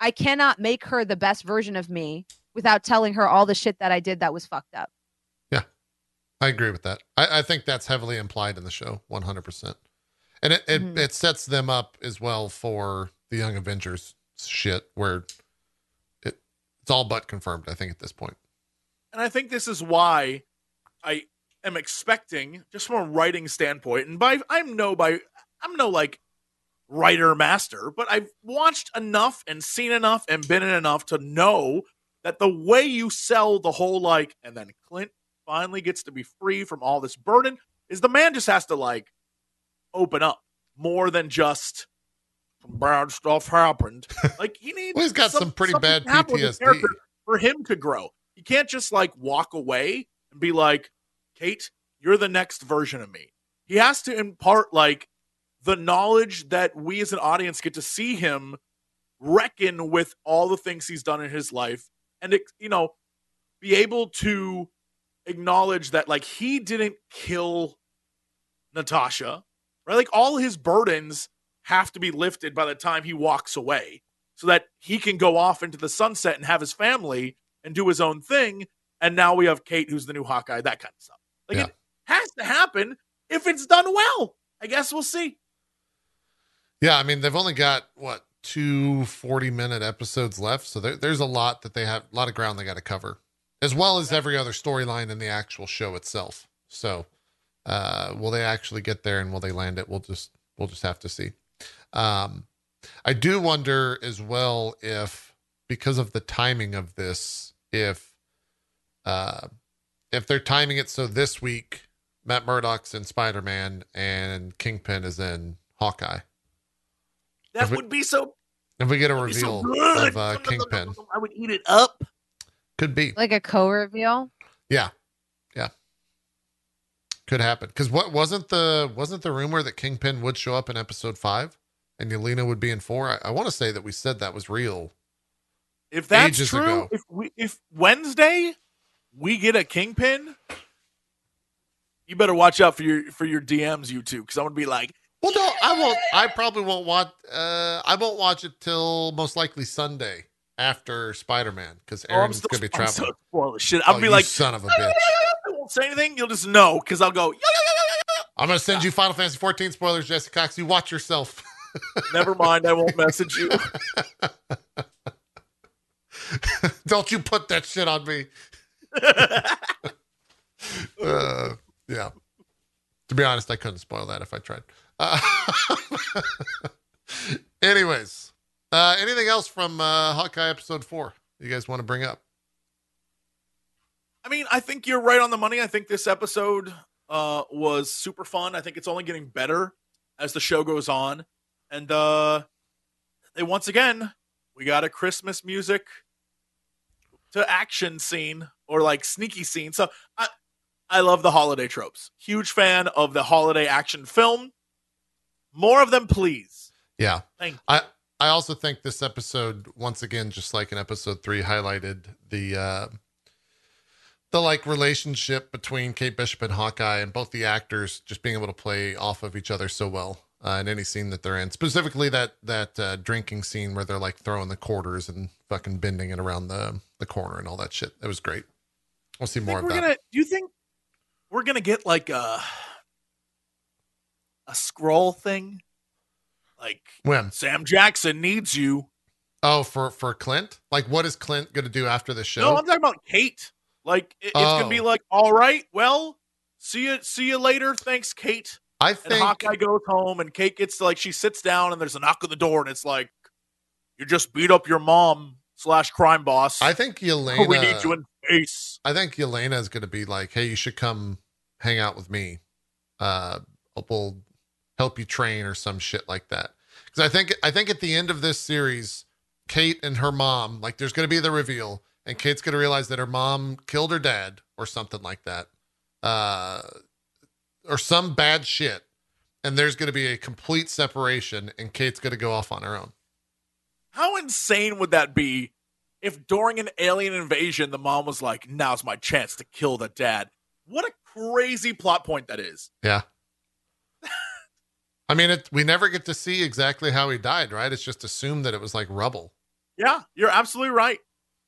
I cannot make her the best version of me without telling her all the shit that I did that was fucked up. Yeah, I agree with that. I, I think that's heavily implied in the show, 100%. And it, it, Mhm. it sets them up as well for the Young Avengers shit where it, it's all but confirmed, I think, at this point. And I think this is why I am expecting, just from a writing standpoint, and by I'm no by I'm no like writer master, but I've watched enough and seen enough and been in enough to know that the way you sell the whole like, and then Clint finally gets to be free from all this burden is the man just has to like open up more than just some bad stuff happened. *laughs* Like he needs Well, he's got some pretty bad to happen with his PTSD. for him to grow. He can't just like walk away and be like, Kate, you're the next version of me. He has to impart like the knowledge that we as an audience get to see him reckon with all the things he's done in his life and you know be able to acknowledge that like he didn't kill Natasha right? Like all his burdens have to be lifted by the time he walks away so that he can go off into the sunset and have his family and do his own thing. And now we have Kate who's the new Hawkeye that kind of stuff like Yeah. it has to happen if it's done well I guess we'll see Yeah, I mean, they've only got what two 40 minute episodes left, so there, there's a lot that they have, a lot of ground they got to cover, as well as every other storyline in the actual show itself. So, uh, will they actually get there and will they land it? We'll just we'll just have to see. Um, I do wonder as well if because of the timing of this, if uh, if they're timing it so this week Matt Murdock's in Spider Man and Kingpin is in Hawkeye. that If we- would be so If we get a that'd so reveal of uh, Kingpin, I would eat it up could be. Like a co reveal. Yeah, yeah, could happen. Because what wasn't the wasn't the rumor that Kingpin would show up in episode five and Yelena would be in four? I, I want to say that we said that was real. If that's Ages true, ago. if we if Wednesday we get a kingpin, you better watch out for your for your DMs, you two, because I'm gonna be like, Well, no, I won't. I probably won't watch. Uh, I won't watch it till most likely Sunday after Spider Man because oh, Aaron's still gonna be *laughs* I'm so traveling. spoil shit. Oh, I'll be like, son of a bitch! I won't say anything. You'll just know because I'll go. I'm gonna send you Final Fantasy 14 spoilers, Jesse Cox. You watch yourself. *laughs* Never mind, I won't message you. *laughs* Don't you put that shit on me. *laughs* Uh, yeah. To be honest, I couldn't spoil that if I tried. Uh, *laughs* anyways, uh, anything else from uh, Hawkeye episode four you guys want to bring up? I mean, I think you're right on the money. I think this episode uh, was super fun. I think it's only getting better as the show goes on. And uh, they once again, we got a Christmas music to action scene or like sneaky scene. So I, I love the holiday tropes. Huge fan of the holiday action film. More of them, please. Yeah. Thank you. I I also think this episode once again, just like in episode three, highlighted the uh the like relationship between Kate Bishop and Hawkeye and both the actors just being able to play off of each other so well uh, in any scene that they're in. Specifically that that uh, drinking scene where they're like throwing the quarters and fucking bending it around the the corner and all that shit. It was great. We'll see more of that. gonna. Do you think we're gonna get like a a scroll thing? Like When? Sam Jackson needs you. Oh, for for Clint? Like what is Clint gonna do after the show? No, I'm talking about Kate. Like it- it's gonna be Oh. like, all right, well, see you, see you later. Thanks, Kate. I And think Hawkeye goes home, and Kate gets to, like she sits down, and there's a knock on the door, and it's like, you just beat up your mom slash crime boss. I think *laughs* Yelena we need you in face. I think Yelena is going to be like, "Hey, you should come hang out with me. Uh, we'll help you train or some shit like that." Because I think I think at the end of this series, Kate and her mom, like, there's going to be the reveal, and Kate's going to realize that her mom killed her dad or something like that, uh, or some bad shit, and there's going to be a complete separation, and Kate's going to go off on her own. How insane would that be if during an alien invasion the mom was like, "Now's my chance to kill the dad"? What a crazy plot point that is. Yeah. I mean, it, we never get to see exactly how he died, right? It's just assumed that it was like rubble. Yeah, you're absolutely right.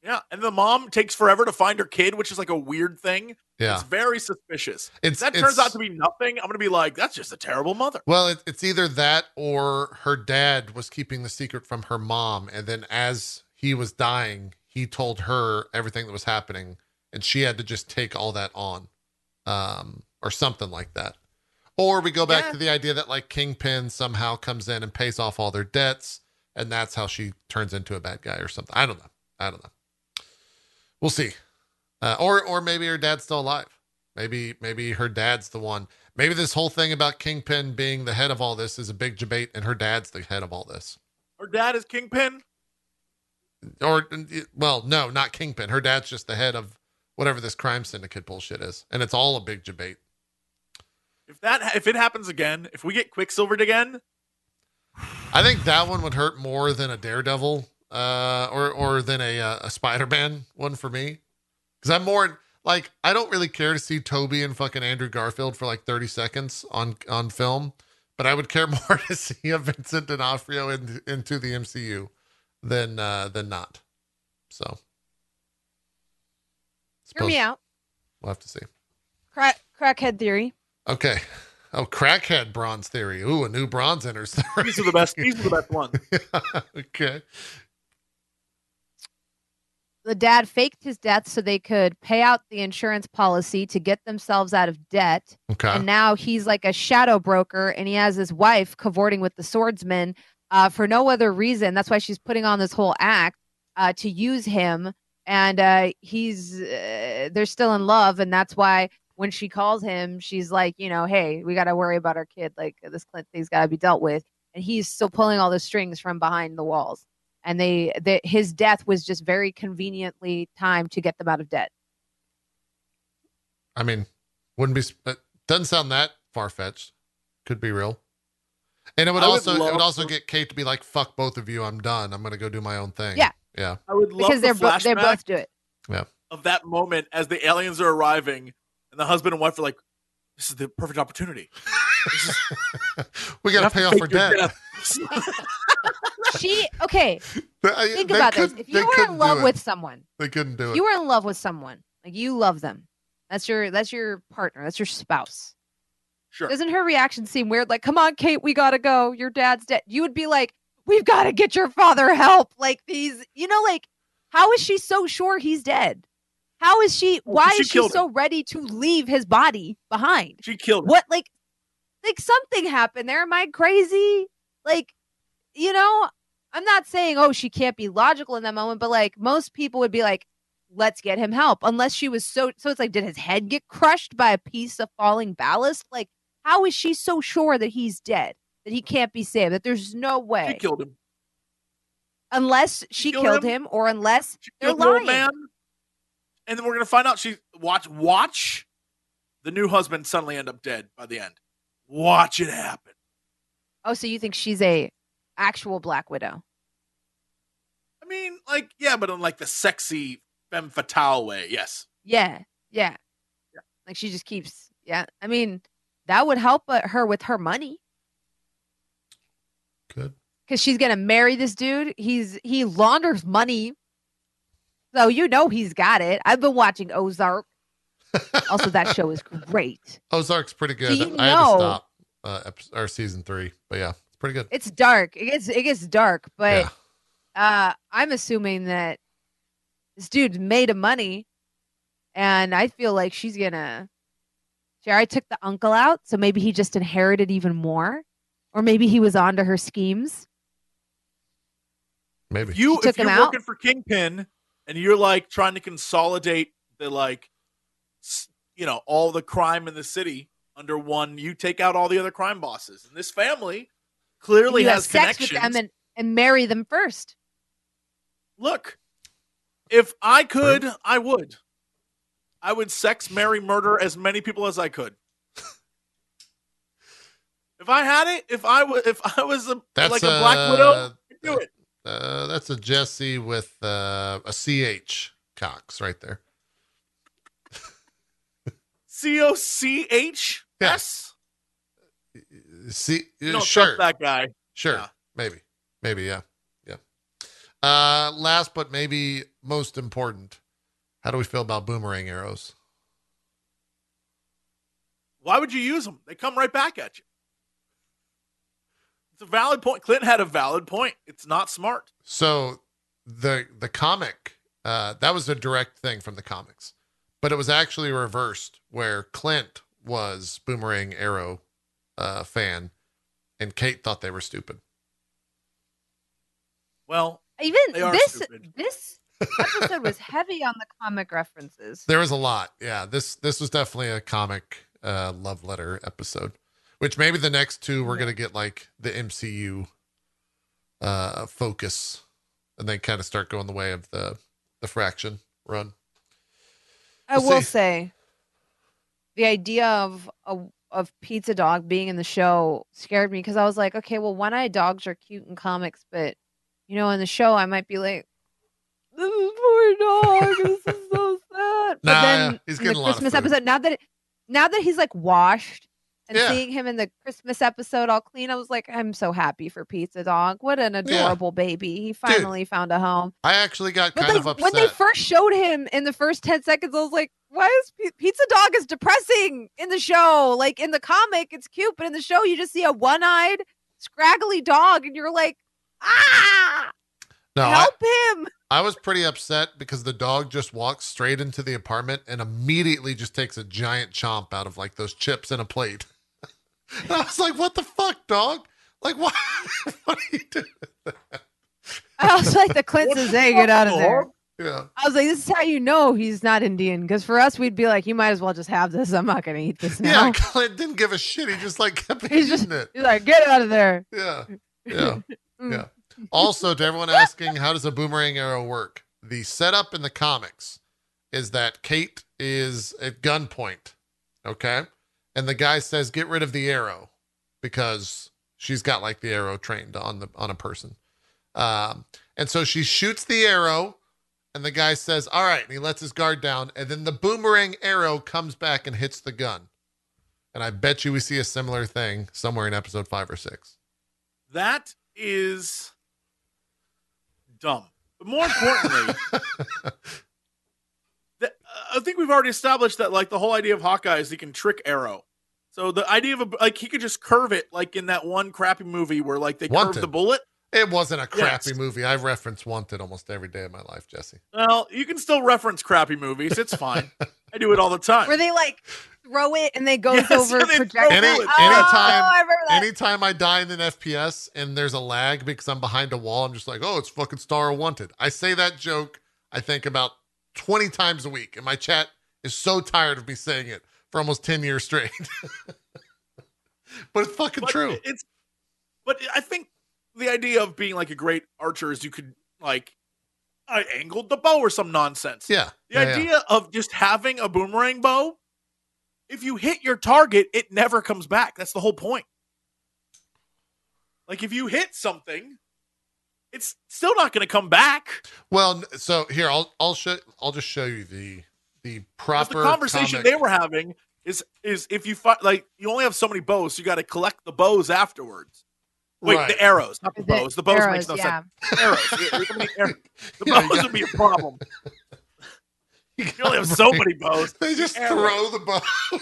Yeah, and the mom takes forever to find her kid, which is like a weird thing. Yeah. It's very suspicious. It's, If that it's- turns out to be nothing, I'm gonna be like, that's just a terrible mother. Well, it, it's either that or her dad was keeping the secret from her mom. And then as he was dying, he told her everything that was happening. And she had to just take all that on um, or something like that. Or we go back Yeah. to the idea that like Kingpin somehow comes in and pays off all their debts. And that's how she turns into a bad guy or something. I don't know. I don't know. We'll see. Uh, or or maybe her dad's still alive. Maybe maybe her dad's the one. Maybe this whole thing about Kingpin being the head of all this is a big debate, and her dad's the head of all this. Her dad is Kingpin. Or well, no, not Kingpin. Her dad's just the head of whatever this crime syndicate bullshit is, and it's all a big debate. If that if it happens again, if we get Quicksilvered again, I think that one would hurt more than a Daredevil, uh, or or than a uh, a Spider Man one for me, because I'm more like I don't really care to see Tobey and fucking Andrew Garfield for like 30 seconds on on film, but I would care *laughs* more to see a Vincent D'Onofrio in, into the MCU than uh, than not. So, Hear me out. We'll have to see. Crack, crackhead theory. Okay. Oh, crackhead bronze theory. Ooh, a new bronze enters. the these are the best. These are the best ones. *laughs* okay. The dad faked his death so they could pay out the insurance policy to get themselves out of debt. Okay. and now he's like a shadow broker and he has his wife cavorting with the swordsman uh, for no other reason. That's why she's putting on this whole act uh, to use him. And uh, he's uh, they're still in love. And that's why when she calls him she's like you know hey we got to worry about our kid. Like this clint thing's got to be dealt with. And he's still pulling all the strings from behind the walls. And they, they his death was just very conveniently timed to get them out of debt. I mean, wouldn't be, doesn't sound that far fetched. Could be real. And it would I would also, it would also get Kate to be like, "Fuck both of you, I'm done. I'm gonna go do my own thing." Yeah. yeah. I would love because the they're both they flashback both do it Yeah. of that moment as the aliens are arriving, and the husband and wife are like, "This is the perfect opportunity. Is, *laughs* we gotta pay off fake our your debt. *laughs* she okay They- uh, think they about this. couldn't- If you were in love with someone, they couldn't do it. you were in love with someone, like you love them. That's your that's your partner. That's your spouse. Sure. Doesn't her reaction seem weird? Like, come on, Kate, we gotta go. Your dad's dead. You would be like, we've got to get your father help. Like these, you know, like how is she so sure he's dead? How is she? Oh, why she is she so ready to leave his body behind? She killed. him. What like like something happened there? Am I crazy? Like, you know, I'm not saying oh she can't be logical in that moment, but like most people would be like, let's get him help. Unless she was so so it's like, did his head get crushed by a piece of falling ballast? Like, how is she so sure that he's dead? That he can't be saved? That there's no way. She killed him. Unless she killed killed him. him, or unless She They're lying. man. And then we're gonna find out she watch watch the new husband suddenly end up dead by the end. Watch it happen. oh, so you think she's a actual Black Widow? I mean, like, yeah, but in like the sexy femme fatale way. Yes. Yeah, yeah, Yeah. Like she just keeps. Yeah, I mean that would help uh, her with her money Good. because she's gonna marry this dude. He's he launders money, so you know he's got it. I've been watching Ozark. *laughs* Also, that show is great. Ozark's pretty good. you I had to know- stop uh, or season three, but yeah, it's pretty good. It's dark. It gets it gets dark, but yeah. uh, I'm assuming that this dude made a money, and I feel like she's gonna. She already took the uncle out, so maybe he just inherited even more, or maybe he was onto her schemes. Maybe. You if you're him out. working for Kingpin and you're like trying to consolidate the like you know, all the crime in the city under one, you take out all the other crime bosses. And this family clearly has sex with connections. them and, and marry them first. Look, if I could, I would. I would sex, marry, murder as many people as I could. if I had it, if I was, if I was a That's like a Black Widow, uh, I'd do it. Uh, that's a Jesse with uh, a CH Cox right there. C O C H S. See, You sure, that guy. sure, Yeah. maybe, maybe, yeah, yeah. Uh, last but maybe most important, how do we feel about boomerang arrows? Why would you use them? They come right back at you. It's a valid point. Clint had a valid point. It's not smart. So the the comic uh, that was a direct thing from the comics, but it was actually reversed where Clint was boomerang arrow uh, fan, and Kate thought they were stupid. Well, Even They are this stupid. this episode was heavy on the comic references. There was a lot. Yeah, this this was definitely a comic uh, love letter episode. Which maybe the next two we're gonna get like the MCU uh, focus, and then kind of start going the way of the the fraction run. I We'll will see. say, the idea of a of Pizza Dog being in the show scared me because I was like, okay, well, one eyed dogs are cute in comics, but you know, in the show, I might be like, this is poor dog. this is so *laughs* sad. But Nah, then yeah, he's in getting the a lot of Christmas episode, now that it, now that he's like washed. And Yeah. seeing him in the Christmas episode all clean, I was like, I'm so happy for Pizza Dog. What an adorable baby. He finally found a home. I actually got But kind like, of upset. when they first showed him in the first 10 seconds, I was like, why is P- Pizza Dog is depressing in the show? Like in the comic, it's cute, but in the show, you just see a one eyed, scraggly dog, and you're like, ah, no, I, help him. I was pretty upset because the dog just walks straight into the apartment and immediately just takes a giant chomp out of like those chips in a plate. *laughs* and I was like, what the fuck, dog? Like, what? *laughs* what are you doing? I was like, the Clint says, hey, get out of there. Yeah. I was like, this is how you know he's not Indian. Because for us, we'd be like, you might as well just have this. I'm not going to eat this now. Yeah. *laughs* Clint didn't give a shit. He just like kept He's eating just- it. He's like, get out of there. Yeah. Yeah. Mm. Yeah. Also, to everyone asking, how does a boomerang arrow work? The setup in the comics is that Kate is at gunpoint, okay? And the guy says, get rid of the arrow because she's got like the arrow trained on the on a person. Um, and so she shoots the arrow, and the guy says, All right, and he lets his guard down, and then the boomerang arrow comes back and hits the gun. And I bet you we see a similar thing somewhere in episode five or six. that is dumb. But more importantly, *laughs* the, I think we've already established that like the whole idea of Hawkeye is he can trick Arrow. So the idea of a, like he could just curve it like in that one crappy movie where like they Wanted. curve the bullet. It wasn't a crappy Yes. movie. I reference Wanted almost every day of my life, Jesse. Well, you can still reference crappy movies. It's fine. *laughs* I do it all the time. Were they like throw it and they goes Yes, over they projectile. Any- bullets. oh, anytime- I. Anytime I die in an FPS and there's a lag because I'm behind a wall, I'm just like, oh, it's fucking Star Wanted. I say that joke, I think, about 20 times a week. And my chat is so tired of me saying it for almost 10 years straight. *laughs* but it's fucking But true. It's but I think the idea of being like a great archer is you could like I angled the bow or some nonsense. Yeah. The yeah, yeah. idea of just having a boomerang bow, if you hit your target, it never comes back. That's the whole point. Like if you hit something, it's still not going to come back. Well, so here I'll I'll show I'll just show you the the 'Cause proper the conversation comic- they were having is is if you find like you only have so many bows, so you got to collect the bows afterwards. Wait, Right. the arrows, not the The bows. The bows arrows, makes no yeah. sense. Arrows. Yeah, you *laughs* can. The Yeah, bows got- would be a problem. *laughs* You You only have so many bows. They just Arrows. throw the bow.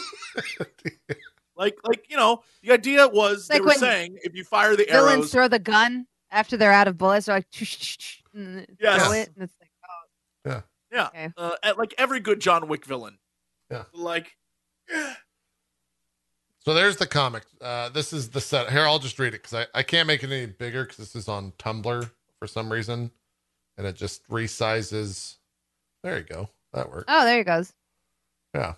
*laughs* Like, like you know, the idea was they were saying if you fire the Villains arrows, throw the gun after they're out of bullets. They're like, Yes. throw it, and it's like, oh, yeah, okay. uh, at, like every good John Wick villain, Yeah. like So there's the comic. Uh, this is the set. Here, I'll just read it because I, I can't make it any bigger because this is on Tumblr for some reason. And it just resizes. There you go. That works. oh, there he goes. Yeah.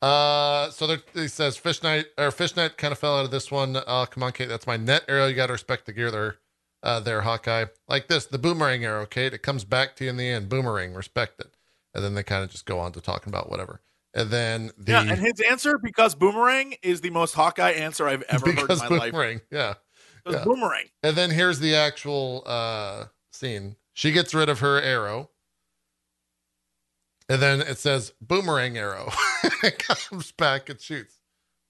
Uh, so there, he says Fishnight or Fishnight kind of fell out of this one. Uh, come on, Kate. That's my net arrow. You got to respect the gear there. Uh, there, Hawkeye. Like this, the boomerang arrow, Kate. It comes back to you in the end. Boomerang, respect it. And then they kind of just go on to talking about whatever. And then the yeah. And his answer, because boomerang, is the most Hawkeye answer I've ever heard in because my life. yeah. Yeah. boomerang, And then here's the actual uh scene. She gets rid of her arrow. And then it says boomerang arrow. *laughs* it comes back and shoots.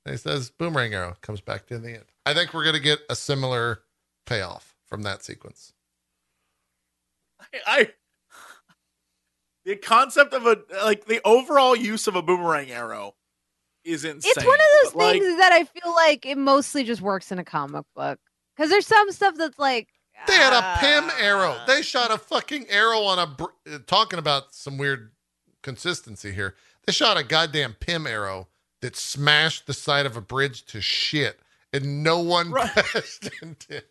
And he says boomerang arrow comes back to the end. I think we're gonna get a similar payoff from that sequence. I, I the concept of a like the overall use of a boomerang arrow is insane. It's one of those but, like, things that I feel like it mostly just works in a comic book because there's some stuff that's like They had a Pym ah. arrow. They shot a fucking arrow on a. Br- talking about some weird consistency here. They shot a goddamn Pym arrow that smashed the side of a bridge to shit, and no one Right. questioned *laughs* it.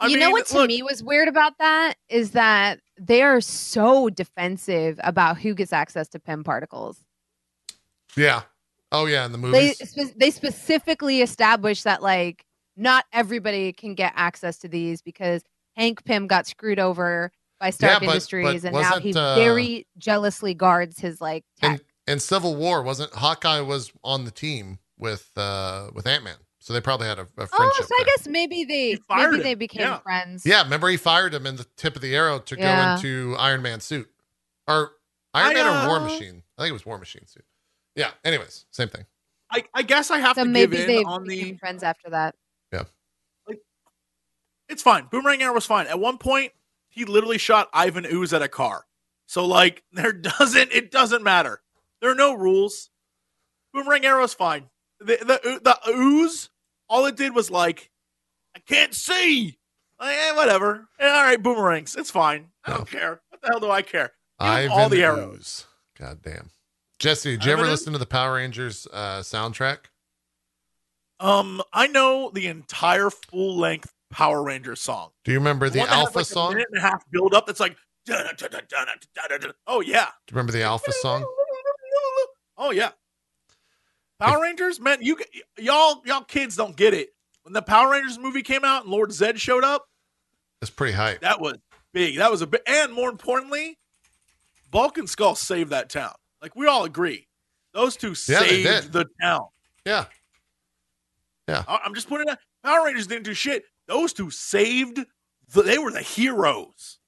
I you know mean, what to look, me was weird about that is that they are so defensive about who gets access to Pym particles. Yeah. Oh yeah, in the They movies. spe- they specifically established that like not everybody can get access to these because Hank Pym got screwed over by Stark Yeah, but- Industries but and now he uh, very jealously guards his like tech. in, in Civil War, wasn't Hawkeye was on the team with uh with Ant Man, so they probably had a, a oh, so I there. guess maybe they maybe him, they became yeah. friends. Yeah, remember he fired him in the tip of the arrow to Yeah. go into Iron Man suit. Or Iron I, Man or War uh, Machine. I think it was War Machine suit. Yeah, anyways, same thing. I, I guess I have So to maybe give they in on became the. friends after that. Yeah. Like, it's fine. Boomerang arrow was fine. At one point, he literally shot Ivan Ooze at a car. So like, *laughs* there doesn't it doesn't matter. There are no rules. Boomerang arrow's fine. The the the ooze, all it did was like, I can't see. Like, eh, whatever. Eh, all right, boomerangs. It's fine. I don't care. What the hell do I care? Ivan all the arrows. Ooze. God damn. Jesse, did you ever Ivan listen to the Power Rangers uh, soundtrack? Um, I know the entire full length Power Rangers song. Do you remember the has, Alpha like, song? A minute and a half build up. That's like. Oh yeah. Do you remember the Alpha song? Oh yeah. Power Rangers, man, you y'all y'all kids don't get it. When the Power Rangers movie came out and Lord Zedd showed up, that's pretty hype. that was big. That was a big, and more importantly, Bulk and Skull saved that town. Like we all agree, those two Yeah, saved the town. Yeah. I- I'm just putting it. Power Rangers didn't do shit. Those two saved. The, they were the heroes.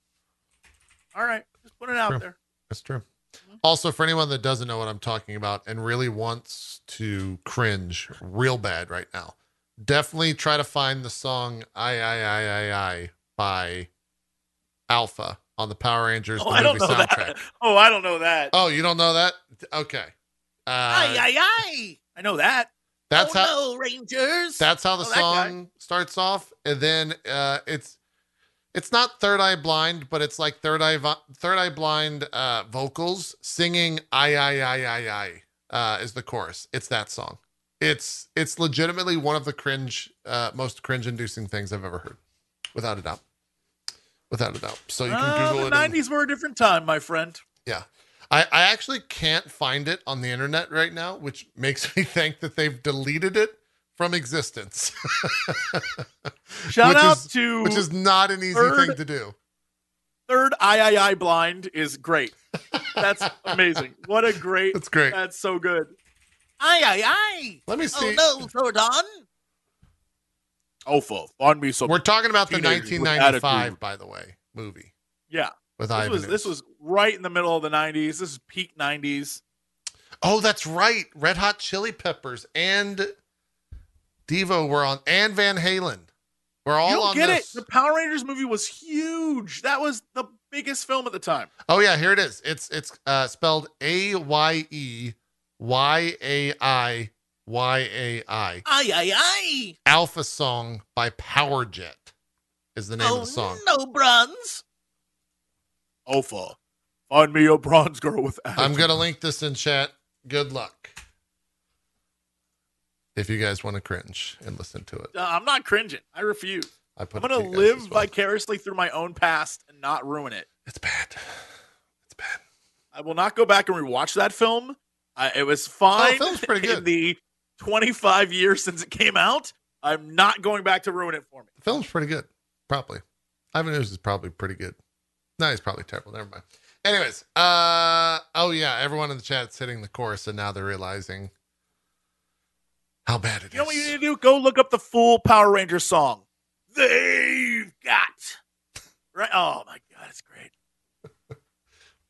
All right, just put it out True. there. That's true. Mm-hmm. Also, for anyone that doesn't know what I'm talking about and really wants to cringe real bad right now, definitely try to find the song I I I I I by Alpha on the Power Rangers Oh, the I don't movie know soundtrack. that. *laughs* Oh, I don't know that. Oh, you don't know that? Okay. Uh, aye, aye, aye. I know that. That's oh, how no, Rangers. that's how the Oh, song starts off, and then uh, it's it's not Third Eye Blind, but it's like Third Eye Third Eye Blind uh, vocals singing "I I I I I" uh, is the chorus. It's that song. It's it's legitimately one of the cringe, uh, most cringe-inducing things I've ever heard, without a doubt, without a doubt. So you can Uh, Google the it. and- 90s were a different time, my friend. yeah. I, I actually can't find it on the internet right now, which *laughs* makes me think that they've deleted it from existence. *laughs* Shout Which out is- to which is not an easy Third- thing to do. third III blind is great. That's *laughs* amazing. What a great. That's great. That's so good. Aye, aye, aye. Let me see. Oh, no, Zordon. Alpha, find me some. We're talking about the 1995, by the way, movie yeah, with this Ivan. was this was right in the middle of the 90s. This is peak 90s. Oh, that's right. Red Hot Chili Peppers and Devo were on, and Van Halen. We're all you don't on get this. it. The Power Rangers movie was huge. That was the biggest film at the time. Oh yeah, here it is. It's it's uh, spelled A Y E Y A I Y A I. Aye, aye, aye. Alpha Song by Power Jet is the name oh, of the song. no, bronze. Alpha, find me a bronze girl with attitude. I'm gonna link this in chat. Good luck. If you guys want to cringe and listen to it, Uh, I'm not cringing. I refuse. I put. I'm gonna live well. vicariously through my own past and not ruin it. It's bad. It's bad. I will not go back and rewatch that film. I, it was fine. Oh, film's pretty In the 25 years since it came out, I'm not going back to ruin it for me. The film's pretty good. Probably. Ivan is probably pretty good. No, he's probably terrible. Never mind. Anyways, uh oh yeah, everyone in the chat's hitting the chorus and now they're realizing how bad it is. You know what you need to do? Go look up the full Power Ranger song. They've got. Right? Oh my God, it's great. *laughs*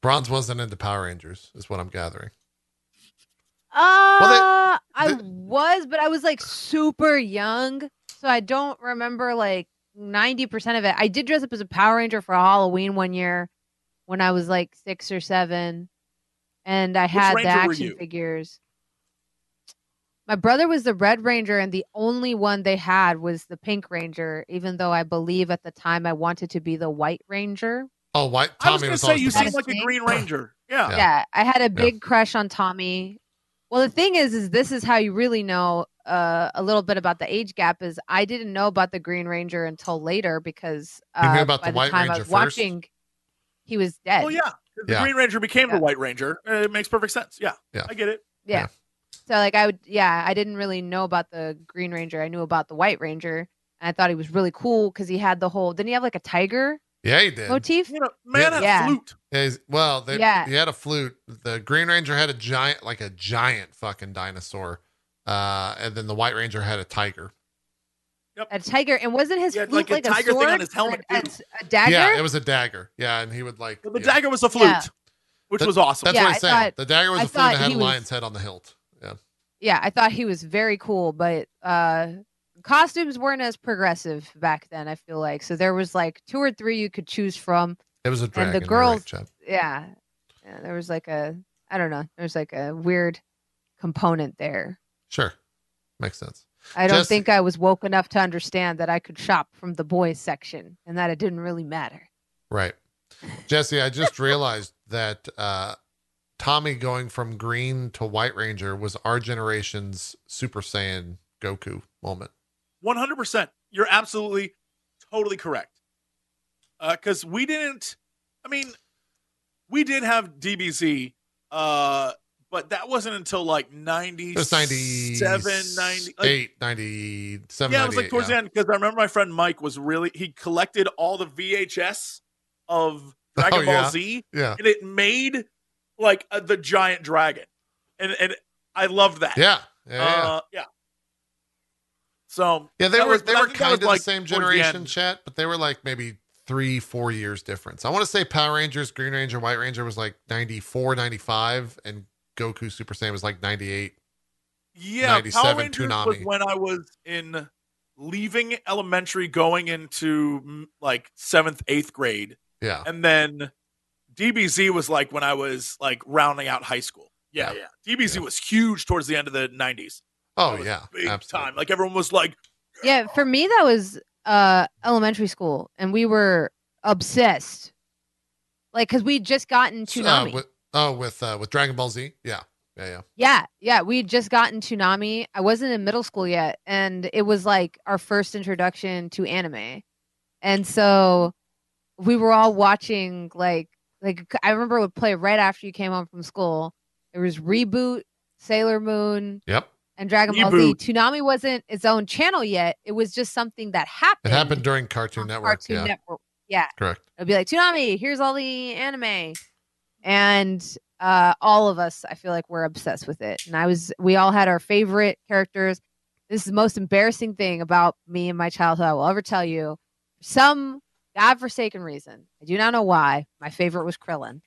Bronze wasn't into Power Rangers, is what I'm gathering. Uh, I was, but I was like super young, so I don't remember like ninety percent of it. I did dress up as a Power Ranger for Halloween one year when I was like six or seven, and I had the Ranger were action figures. My brother was the Red Ranger, and the only one they had was the Pink Ranger. Even though I believe at the time I wanted to be the White Ranger. Oh, White Tommy I was gonna say you the seem like a Green Ranger. Yeah. Yeah. yeah i had a big crush on tommy well the thing is is this is how you really know uh, a little bit about the age gap is i didn't know about the green ranger until later because uh, You about by the White time i was first? watching he was dead Well, yeah. 'cause The Yeah. Green Ranger became Yeah. the White Ranger. It makes perfect sense. Yeah. Yeah. I get it. yeah. Yeah. so like i would yeah i didn't really know about the green ranger i knew about the white ranger and i thought he was really cool because he had the whole didn't he have like a tiger Yeah, he did. motif You know, man had Yeah. a flute. Yeah, well, they, Yeah. he had a flute. The Green Ranger had a giant, like a giant fucking dinosaur, uh, and then the White Ranger had a tiger. a tiger and wasn't his flute like, like, a tiger sword thing on his helmet, a, a, a dagger Yeah, it was a dagger. Yeah, and he would like. Well, the yeah. dagger was a flute, Yeah. which That- was awesome. That's Yeah, what I I'm saying. thought- the dagger was I a flute and thought it had a he was- lion's head on the hilt. Yeah. yeah, I thought he was very cool, but uh costumes weren't as progressive back then, I feel like. So there was like two or three you could choose from. It was a dragon. you're right, girls- Yeah. yeah there was like a I don't know, there was like a weird component there. Sure. Makes sense. I don't Jesse- think I was woke enough to understand that I could shop from the boys section and that it didn't really matter. Right. Jesse, I just realized *laughs* that uh, Tommy going from green to White Ranger was our generation's Super Saiyan Goku moment. One hundred percent. You're absolutely, totally correct. Because we didn't. I mean, we did have DBZ, uh, but that wasn't until like ninety It was 97, 90, like, 98, 97, yeah, it was like towards yeah. the end because I remember my friend Mike was really he collected all the VHS of *laughs* Dragon Oh, Ball yeah. Z, Yeah. and it made like uh, the giant dragon, and and I loved that. Yeah. Yeah. yeah. uh, yeah. So Yeah, they were was- they were kind of like, the same towards the generation, chat, but they were like maybe three, four years difference. I want to say Power Rangers, Green Ranger, White Ranger was like 94, 95, and Goku Super Saiyan was like 98. Yeah, 97 Power Rangers was when I was in leaving elementary, going into like seventh, eighth grade, Yeah. and then DBZ was like when I was like rounding out high school. Yeah, Yeah. yeah. DBZ Yeah. was huge towards the end of the '90s. Oh, yeah. big Absolutely. time. Like everyone was like, Yeah, for me that was uh elementary school and we were obsessed. Like cuz we just gotten Uh, Toonami. with, oh, with uh, with Dragon Ball Z? Yeah. Yeah, yeah. Yeah, yeah, we just gotten Toonami. I wasn't in middle school yet, and it was like our first introduction to anime. And so we were all watching like like I remember it would play right after you came home from school. There was Reboot, Sailor Moon, Yep. and Dragon Ball Z. Reboot. Toonami wasn't its own channel yet. It was just something that happened. It happened. happened during Cartoon Network. Cartoon yeah. Network. Yeah. Correct. It'd be like Toonami, here's all the anime, and uh, all of us, I feel like we're obsessed with it. And I was, we all had our favorite characters. This is the most embarrassing thing about me and my childhood I will ever tell you. For some godforsaken reason, I do not know why. My favorite was Krillin,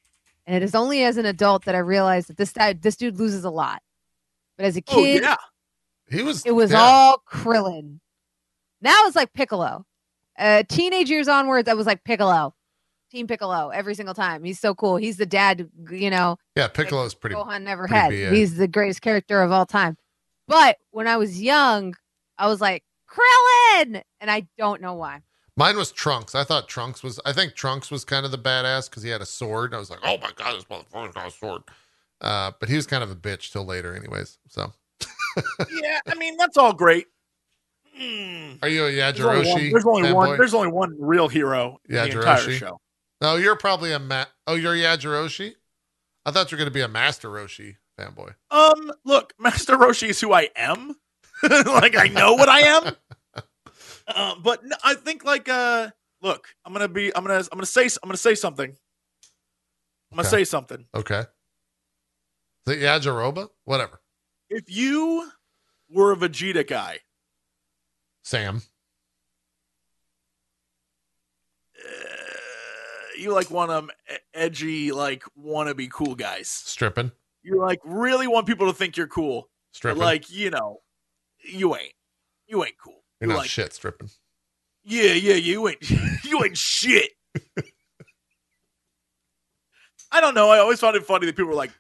and it is only as an adult that I realized that this this dude loses a lot. But as a "Oh kid, yeah, He was it was yeah. all Krillin. Now it's like Piccolo. Uh, teenage years onwards, I was like Piccolo, Team Piccolo every single time. He's so cool. He's the dad, you know, Yeah, Piccolo's pretty Gohan never pretty had. BA. He's the greatest character of all time. But when I was young, I was like Krillin, and I don't know why. Mine was Trunks. I thought Trunks was. I think Trunks was kind of the badass because he had a sword. I was like, oh my god, this motherfucker's got a sword. Uh, but he was kind of a bitch till later, anyways. So, *laughs* yeah. I mean, that's all great. Hmm. are you a There's only one. There's only one. There's only one real hero in the entire show. No, you're probably a ma- Oh, you're Yajiroshi. I thought you were going to be a Master Roshi fanboy. Um, look, *laughs* Master Roshi is who I am. *laughs* like I know what I am. Um, *laughs* but no, I think like uh, look, I'm gonna be, I'm gonna, I'm gonna say, I'm gonna say something. I'm gonna Okay. say something. Okay. The Yajiroba? Whatever. If you were a Vegeta guy, Sam. uh, you like want them edgy, like wannabe cool guys. Stripping. You like really want people to think you're cool, but Stripping. like you know, you ain't. You ain't cool. You're not like, shit stripping. yeah, yeah, you ain't. *laughs* you ain't shit. I don't know. I always found it funny that people were like,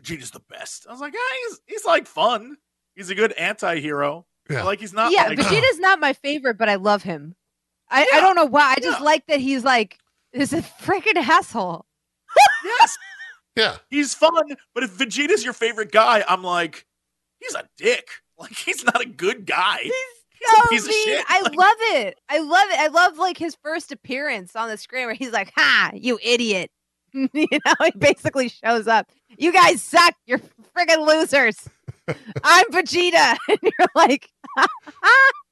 "Vegeta's the best." I was like, "Yeah, he's he's like fun. He's a good anti-hero. Yeah. Like he's not. yeah, like, Vegeta's *laughs* not my favorite, but I love him. I, I don't know why. I just Yeah. like that he's like is a freaking asshole. *laughs* yes, Yeah. he's fun. But if Vegeta's your favorite guy, I'm like, he's a dick. Like he's not a good guy. He's a So piece of mean. shit. I Like- love it. I love it. I love like his first appearance on the screen where he's like, "Ha, you idiot." *laughs* you know, he basically shows up. You guys suck. You're friggin' losers. *laughs* I'm Vegeta. And you're like, ah,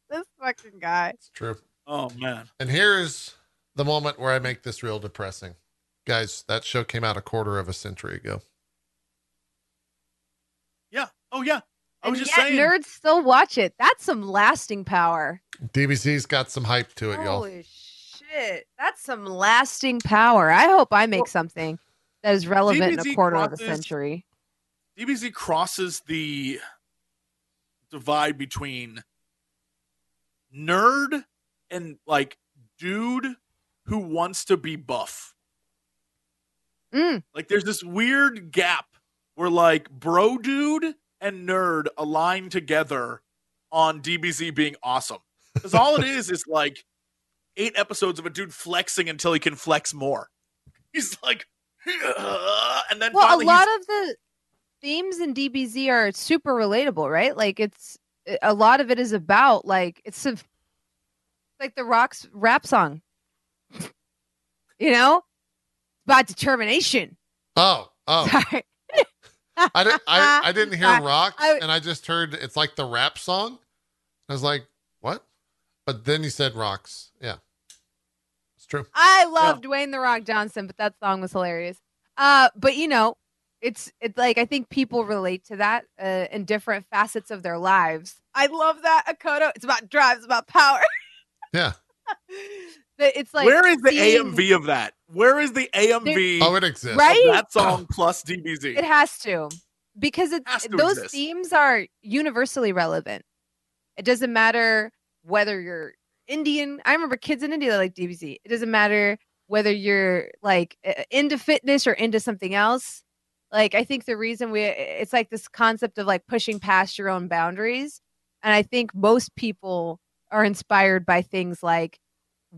this fucking guy. It's true. Oh man. And here's the moment where I make this real depressing. Guys, that show came out a quarter of a century ago. Yeah. Oh yeah. I was And just yet saying. nerds still watch it. That's some lasting power. DBZ's got some hype to it, y'all. Holy shit. That's some lasting power. I hope I make Well, something that is relevant in a DBZ quarter of a century. DBZ crosses the divide between nerd and like dude who wants to be buff. Mm. Like there's this weird gap where like bro dude and nerd align together on DBZ being awesome. Because all it is is like eight episodes of a dude flexing until he can flex more. *laughs* He's like, and then Well, a lot of the themes in DBZ are super relatable, right? Like it's a lot of it is about like it's a, like the Rock's rap song. You know? About determination. Oh, oh. *laughs* Sorry. I, didn't, I, I didn't hear *laughs* I- rocks, I- and I just heard it's like the rap song. I was like, what? But then he said rocks. Yeah. It's true. I love Dwayne the Rock Johnson, but that song was hilarious. Uh, but you know, it's it's like I think people relate to that uh, in different facets of their lives. I love that Akoto. It's about drives, about power. Yeah. *laughs* But it's like where is the seeing- AMV of that? Where is the AMV Oh, it exists. Right? of that song oh. plus DBZ? It has to because it, Has to those exist. themes are universally relevant. It doesn't matter whether you're Indian. I remember kids in India that like DBZ. It doesn't matter whether you're like into fitness or into something else. Like I think the reason we it's like this concept of like pushing past your own boundaries, and I think most people are inspired by things like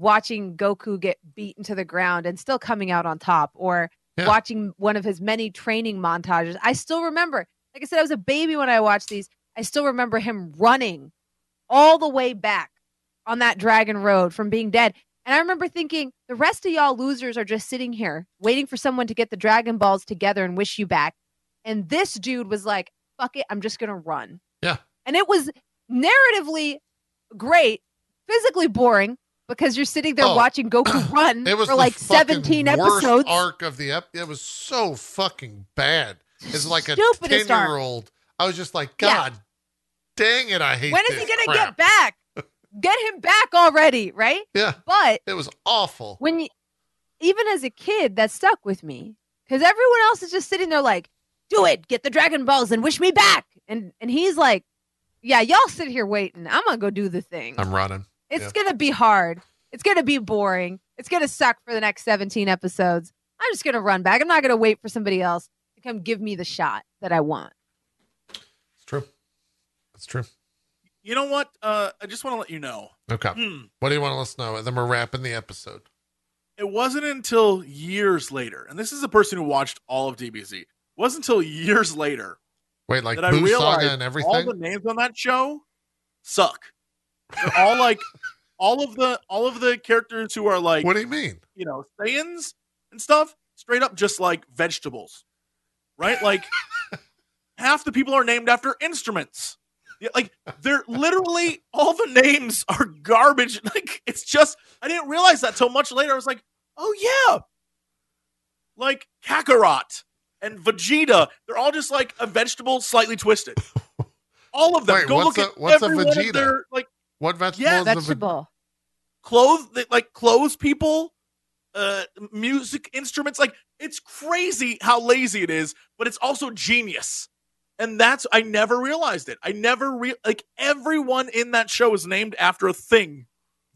watching Goku get beaten to the ground and still coming out on top, or Yeah. watching one of his many training montages. I still remember, like I said, I was a baby when I watched these. I still remember him running all the way back on that dragon road from being dead. And I remember thinking, the rest of y'all losers are just sitting here waiting for someone to get the Dragon Balls together and wish you back. And this dude was like, fuck it, I'm just going to run. Yeah. And it was narratively great, physically boring because you're sitting there Oh, watching Goku *coughs* run It was for like fucking 17 worst episodes. arc of the ep. It was so fucking bad. It's like a Stupidest ten arc. year old. I was just like, Yeah. God dang it, I hate. It. When is he going to get back? *laughs* Get him back already, right? Yeah, But it was awful. when you, even as a kid, that stuck with me because everyone else is just sitting there like, "Do it, get the Dragon Balls and wish me back," and and he's like, "Yeah, y'all sit here waiting. I'm gonna go do the thing. I'm running. It's yeah. gonna be hard. It's gonna be boring. It's gonna suck for the next 17 episodes. I'm just gonna run back. I'm not gonna wait for somebody else to come give me the shot that I want." It's true. It's true. You know what? Uh, I just want to let you know. Okay. Hmm. What do you want to let us know? And then we're wrapping the episode. It wasn't until years later, and this is a person who watched all of DBZ. It wasn't until years later Wait, like that I Boo realized Saga and all the names on that show suck. They're all like all of the all of the characters who are like what do you mean? you know Saiyans and stuff, straight up just like vegetables, right? Like *laughs* half the people are named after instruments. Yeah, like they're literally all the names are garbage. *laughs* Like it's just I didn't realize that till much later. I was like, oh yeah, like Kakarot and Vegeta. They're all just like a vegetable, slightly twisted. *laughs* All of them. Wait, Go look a- at what's a every one Vegeta? of their like What vegetable Yeah, is the Vegetable. clothes, that like clothes people. uh, music instruments. Like it's crazy how lazy it is, but it's also genius. And that's I never realized it. I never re- like everyone in that show is named after a thing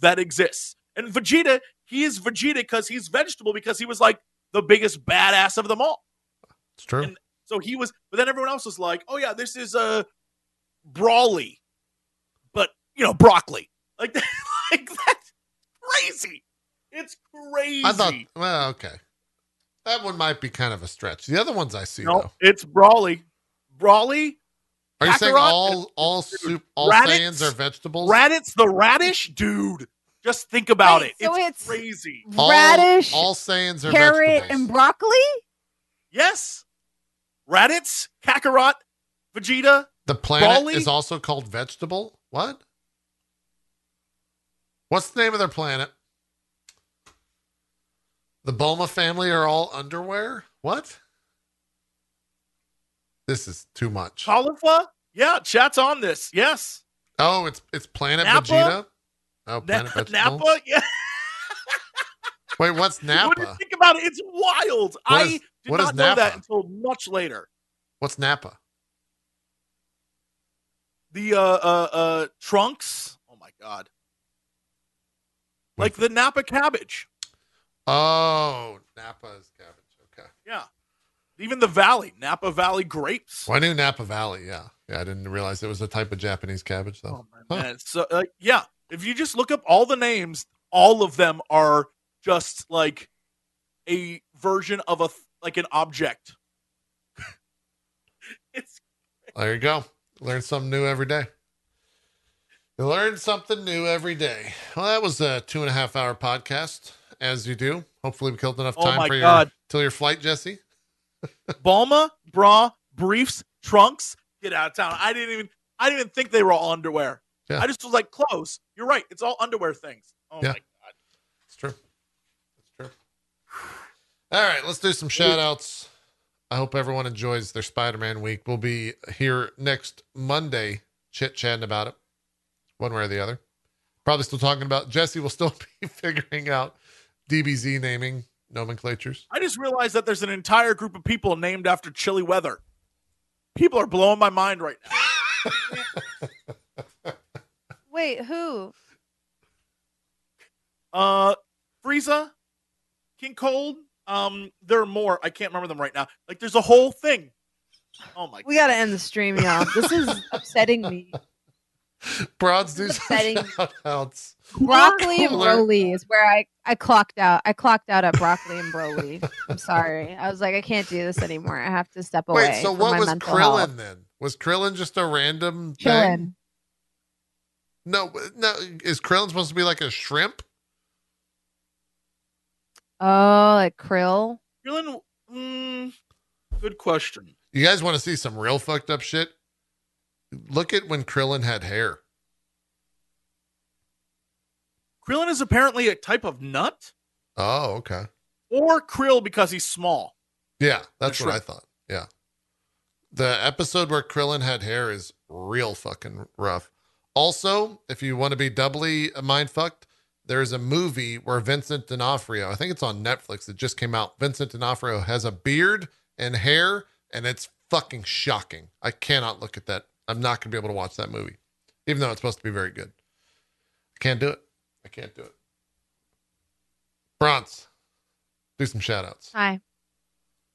that exists. And Vegeta, he is Vegeta because he's vegetable because he was like the biggest badass of them all. It's true. And- So he was, but then everyone else was like, "Oh yeah, this is uh Broly," but you know, broccoli. Like, *laughs* like that's crazy. It's crazy. I thought, well, okay. That one might be kind of a stretch. The other ones I see, no, though. it's Broly. Broly, Are you saying all all soup all Raditz? Are vegetables? Raditz the radish, dude. Just think about Wait, it. so it's, it's- crazy. all, Radish, all Saiyans are carrot, vegetables. and broccoli. Yes, Raditz, Kakarot, Vegeta. the planet Broly? is also called vegetable. What? What's the name of their planet? The Bulma family are all underwear. What? This is too much. Khalifa? Yeah, chat's on this. Yes. Oh, it's it's Planet Napa? Vegeta. Oh, Na- Planet *laughs* Vegetable. Napa? Yeah. *laughs* Wait, what's When you think about it, it's wild. I is- did what not know that until much later. What's Napa? The uh uh uh trunks. Oh my god. Like the Napa cabbage. Oh, Napa is cabbage. Okay. Yeah. Even the valley, Napa Valley grapes. Well, I knew Napa Valley. Yeah, yeah. I didn't realize it was a type of Japanese cabbage, though. Oh my man. So like yeah, if you just look up all the names, all of them are just like a version of a like an object. *laughs* it's There you go. Learn something new every day. You learn something new every day. Well, that was a two and a half hour podcast, as you do. Hopefully, we killed enough Oh time my for your God. till your flight, Jesse. *laughs* Bulma, bra, briefs, trunks. Get out of town. I didn't even I didn't even think they were all underwear. Yeah. I just was like clothes. You're right. It's all underwear things. Oh Yeah. my god. It's true. It's true. All right, let's do some shout outs. I hope everyone enjoys their Spider Man week. We'll be here next Monday chit chatting about it, one way or the other. Probably still talking about Jesse will still *laughs* be figuring out DBZ naming nomenclatures. I just realized that there's an entire group of people named after chilly weather. People are blowing my mind right now. *laughs* Wait, who? Uh Frieza, King Cold, um, there are more. I can't remember them right now. Like there's a whole thing. Oh my We gotta end the stream, y'all. This is *laughs* upsetting me. Broads do some shout outs. Broccoli and. Broly is where I I clocked out. I clocked out at broccoli and Broly. I'm sorry. I was like, I can't do this anymore. I have to step away. Wait, so what my was mental Krillin health. then? Was Krillin just a random thing? No, no. Is Krillin supposed to be like a shrimp? Oh, like krill. Krillin, mm, good question. You guys want to see some real fucked up shit? Look at when Krillin had hair. Krillin is apparently a type of nut Oh, okay. or krill because he's small. Yeah, that's what I thought. Yeah. The episode where Krillin had hair is real fucking rough. Also, if you want to be doubly mind fucked, there's a movie where Vincent D'Onofrio, I think it's on Netflix, it just came out. Vincent D'Onofrio has a beard and hair, and it's fucking shocking. I cannot look at that. I'm not going to be able to watch that movie, even though it's supposed to be very good. I can't do it. I can't do it. Bronze, do some shout outs. Hi.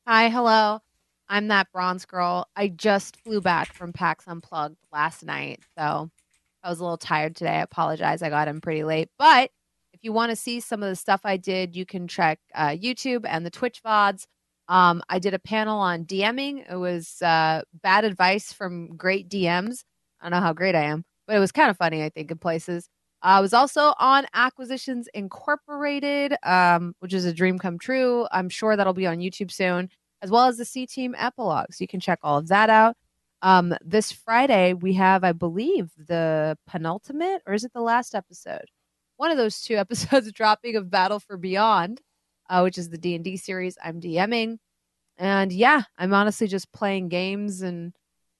Hi, hello. I'm that bronze girl. I just flew back from PAX Unplugged last night. So I was a little tired today. I apologize. I got in pretty late. But if you want to see some of the stuff I did, you can check uh, YouTube and the Twitch VODs. Um, I did a panel on DMing. It was uh, bad advice from great DMs. I don't know how great I am, but it was kind of funny, I think, in places. I was also on Acquisitions Incorporated, um, which is a dream come true. I'm sure that'll be on YouTube soon, as well as the C Team epilogues. You can check all of that out. Um, this Friday we have, I believe, the penultimate, or is it the last episode? One of those two *laughs* episodes dropping of Battle for Beyond, uh, which is the D and D series I'm DMing, and yeah, I'm honestly just playing games and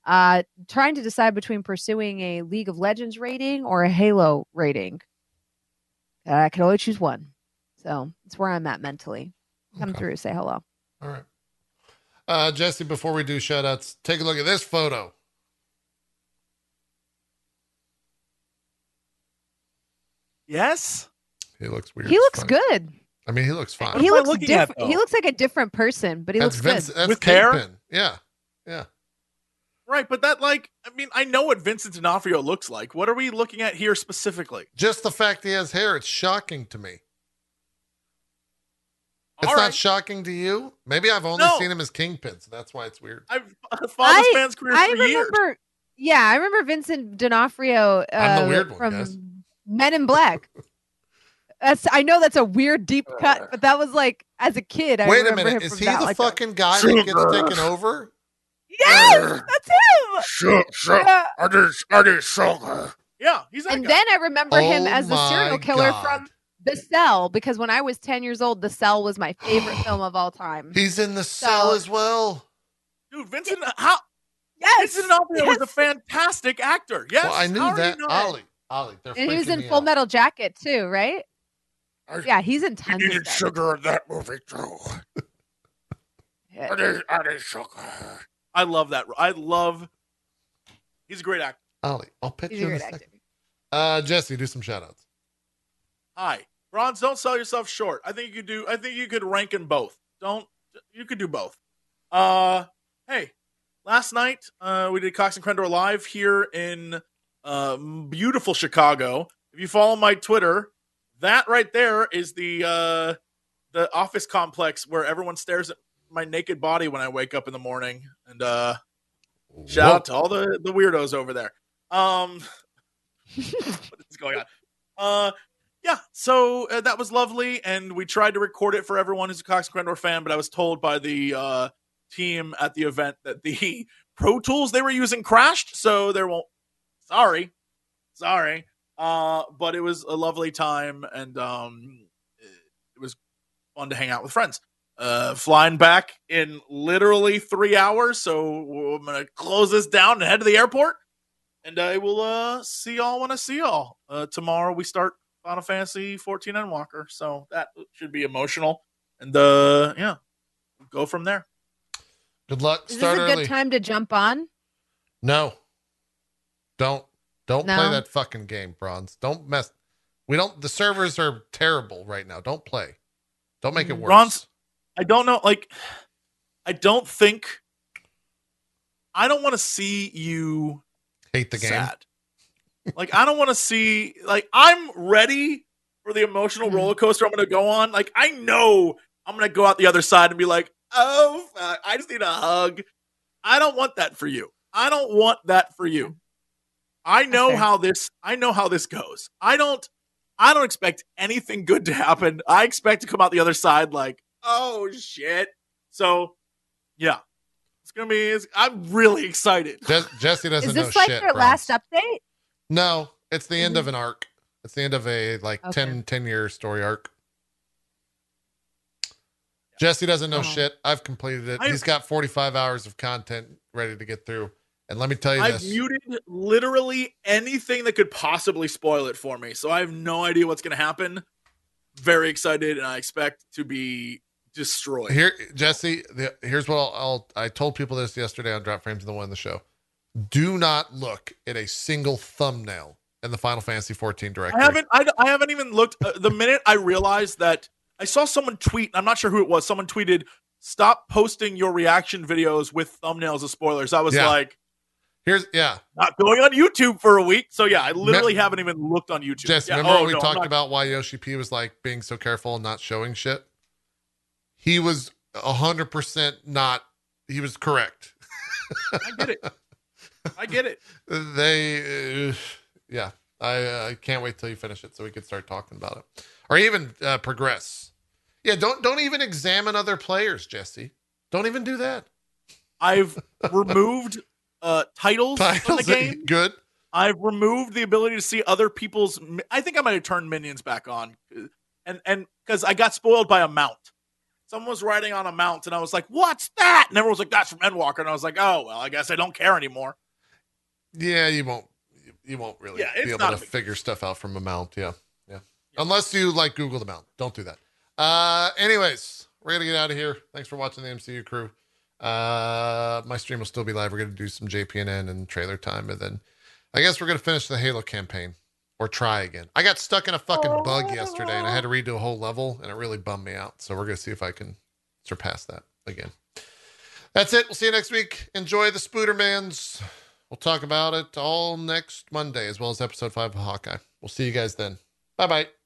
uh, trying to decide between pursuing a League of Legends rating or a Halo rating. Uh, I can only choose one. So it's where I'm at mentally. Come Okay. through, say hello. All right. Uh, Jesse, before we do shout outs, take a look at this photo. Yes. He looks weird. He looks fuck. good. I mean, he looks fine. He looks looking at, different. He looks like a different person, but he that's looks Vince. good. That's With hair? Yeah. Yeah. Right, but that like I mean I know what Vincent D'Onofrio looks like. What are we looking at here specifically? Just the fact he has hair, it's shocking to me. It's All not right. shocking to you. Maybe I've only No. seen him as Kingpin, so that's why it's weird. I've *laughs* followed this man's career I for years. Yeah, I remember Vincent D'Onofrio uh, I'm the weird one, from guys. Men in Black. *laughs* That's I know that's a weird deep uh, cut, but that was like as a kid. I Wait a minute. him Is he that, the like, fucking guy that gets Sugar. taken over? Yes, that's him. Shut, shut. Yeah. I did, I did sugar. Yeah, he's that And guy. then I remember him Oh as the serial killer God. from The Cell because when I was ten years old, The Cell was my favorite *gasps* film of all time. He's in the cell So- as well. Dude, Vincent uh, how Yes, Vincent D'Onofrio was a fantastic actor. Yes. well, I knew how that. you know Ollie. Ollie. They're and he was in Full out. Metal Jacket too, right? I, Yeah, he's intense. I tons of needed sugar in that movie too. Yeah. I did, I did sugar. I love that. I love He's a great actor. Ollie, I'll pitch He's a you in a second. actor. Uh, Jesse, do some shout outs. Hi. Bronze, don't sell yourself short. I think you could do I think you could rank in both. Don't you could do both. Uh hey, last night uh we did Cox and Crendor live here in uh beautiful Chicago. If you follow my Twitter, that right there is the uh the office complex where everyone stares at my naked body when I wake up in the morning. And uh shout out to all the the weirdos over there. Um *laughs* what is going on? Uh, yeah. So uh, that was lovely, and we tried to record it for everyone who's a Cox Crendor fan, but I was told by the uh, team at the event that the *laughs* Pro Tools they were using crashed, so there won't. Sorry, sorry. Uh, but it was a lovely time, and um, it was fun to hang out with friends. Uh, flying back in literally three hours, so I'm gonna close this down and head to the airport and I will uh see y'all when I see y'all. Uh tomorrow we start Final Fantasy 14 Endwalker, so that should be emotional. And uh yeah, go from there. Good luck. Is Start this a early. good time to jump on? No. Don't don't play that fucking game, Bronze. Don't mess. We don't. The servers are terrible right now. Don't play. Don't make it worse. Bronze- I don't know like I don't think I don't want to see you Hate the game. sad. like I don't want to see like I'm ready for the emotional Mhm. roller coaster I'm going to go on. Like I know I'm going to go out the other side and be like, "Oh, fuck, I just need a hug." I don't want that for you. I don't want that for you. I know how this I know how this goes. I don't I don't expect anything good to happen. I expect to come out the other side like, "Oh shit." So, yeah. It's going to be it's, I'm really excited. Je- Jesse doesn't Is know this like shit. their Bronze. last update? No, it's the end Mhm. of an arc. It's the end of a like Okay. ten, 10 year story arc. Jesse doesn't know Oh. shit. I've completed it. I- He's got 45 hours of content ready to get through. And let me tell you I've this. muted literally anything that could possibly spoil it for me. So I have no idea what's going to happen. Very excited, and I expect to be destroyed. Here, Jesse, the, here's what I'll, I'll. I told people this yesterday on Drop Frames and the one in the show. Do not look at a single thumbnail in the Final Fantasy 14 directory. I haven't. I, I haven't even looked. Uh, the minute I realized that I saw someone tweet, I'm not sure who it was. Someone tweeted, "Stop posting your reaction videos with thumbnails of spoilers." I was Yeah. like, Here's yeah, not going on YouTube for a week. So yeah, I literally haven't even looked on YouTube. Jesse. Yeah, Remember oh, when we no, talked not- about why Yoshi P was like being so careful and not showing shit? He was hundred percent not. He was correct. I get it. I get it. *laughs* they, uh, yeah. I I can't wait till you finish it so we can start talking about it, or even uh, progress. Yeah, don't don't even examine other players, Jesse. Don't even do that. I've *laughs* removed uh, titles, from the *laughs* game. good. I've removed the ability to see other people's. I think I might have turned minions back on, and and because I got spoiled by a mount. Someone was riding on a mount, and I was like, "What's that?" And everyone was like, "That's from Endwalker," and I was like, "Oh well, I guess I don't care anymore." Yeah, you won't. you- You won't really Yeah, be able to figure stuff out from a mount. Yeah, yeah. Unless you like Google the mount. Don't do that. Uh, anyways, we're gonna get out of here. Thanks for watching the MCU crew. Uh, my stream will still be live. We're gonna do some JPNN and trailer time, and then I guess we're gonna finish the Halo campaign or try again. I got stuck in a fucking bug yesterday, and I had to redo a whole level, and it really bummed me out. So we're gonna see if I can surpass that again. That's it. We'll see you next week. Enjoy the Spoodermans. We'll talk about it all next Monday, as well as episode five of Hawkeye. We'll see you guys then. Bye bye.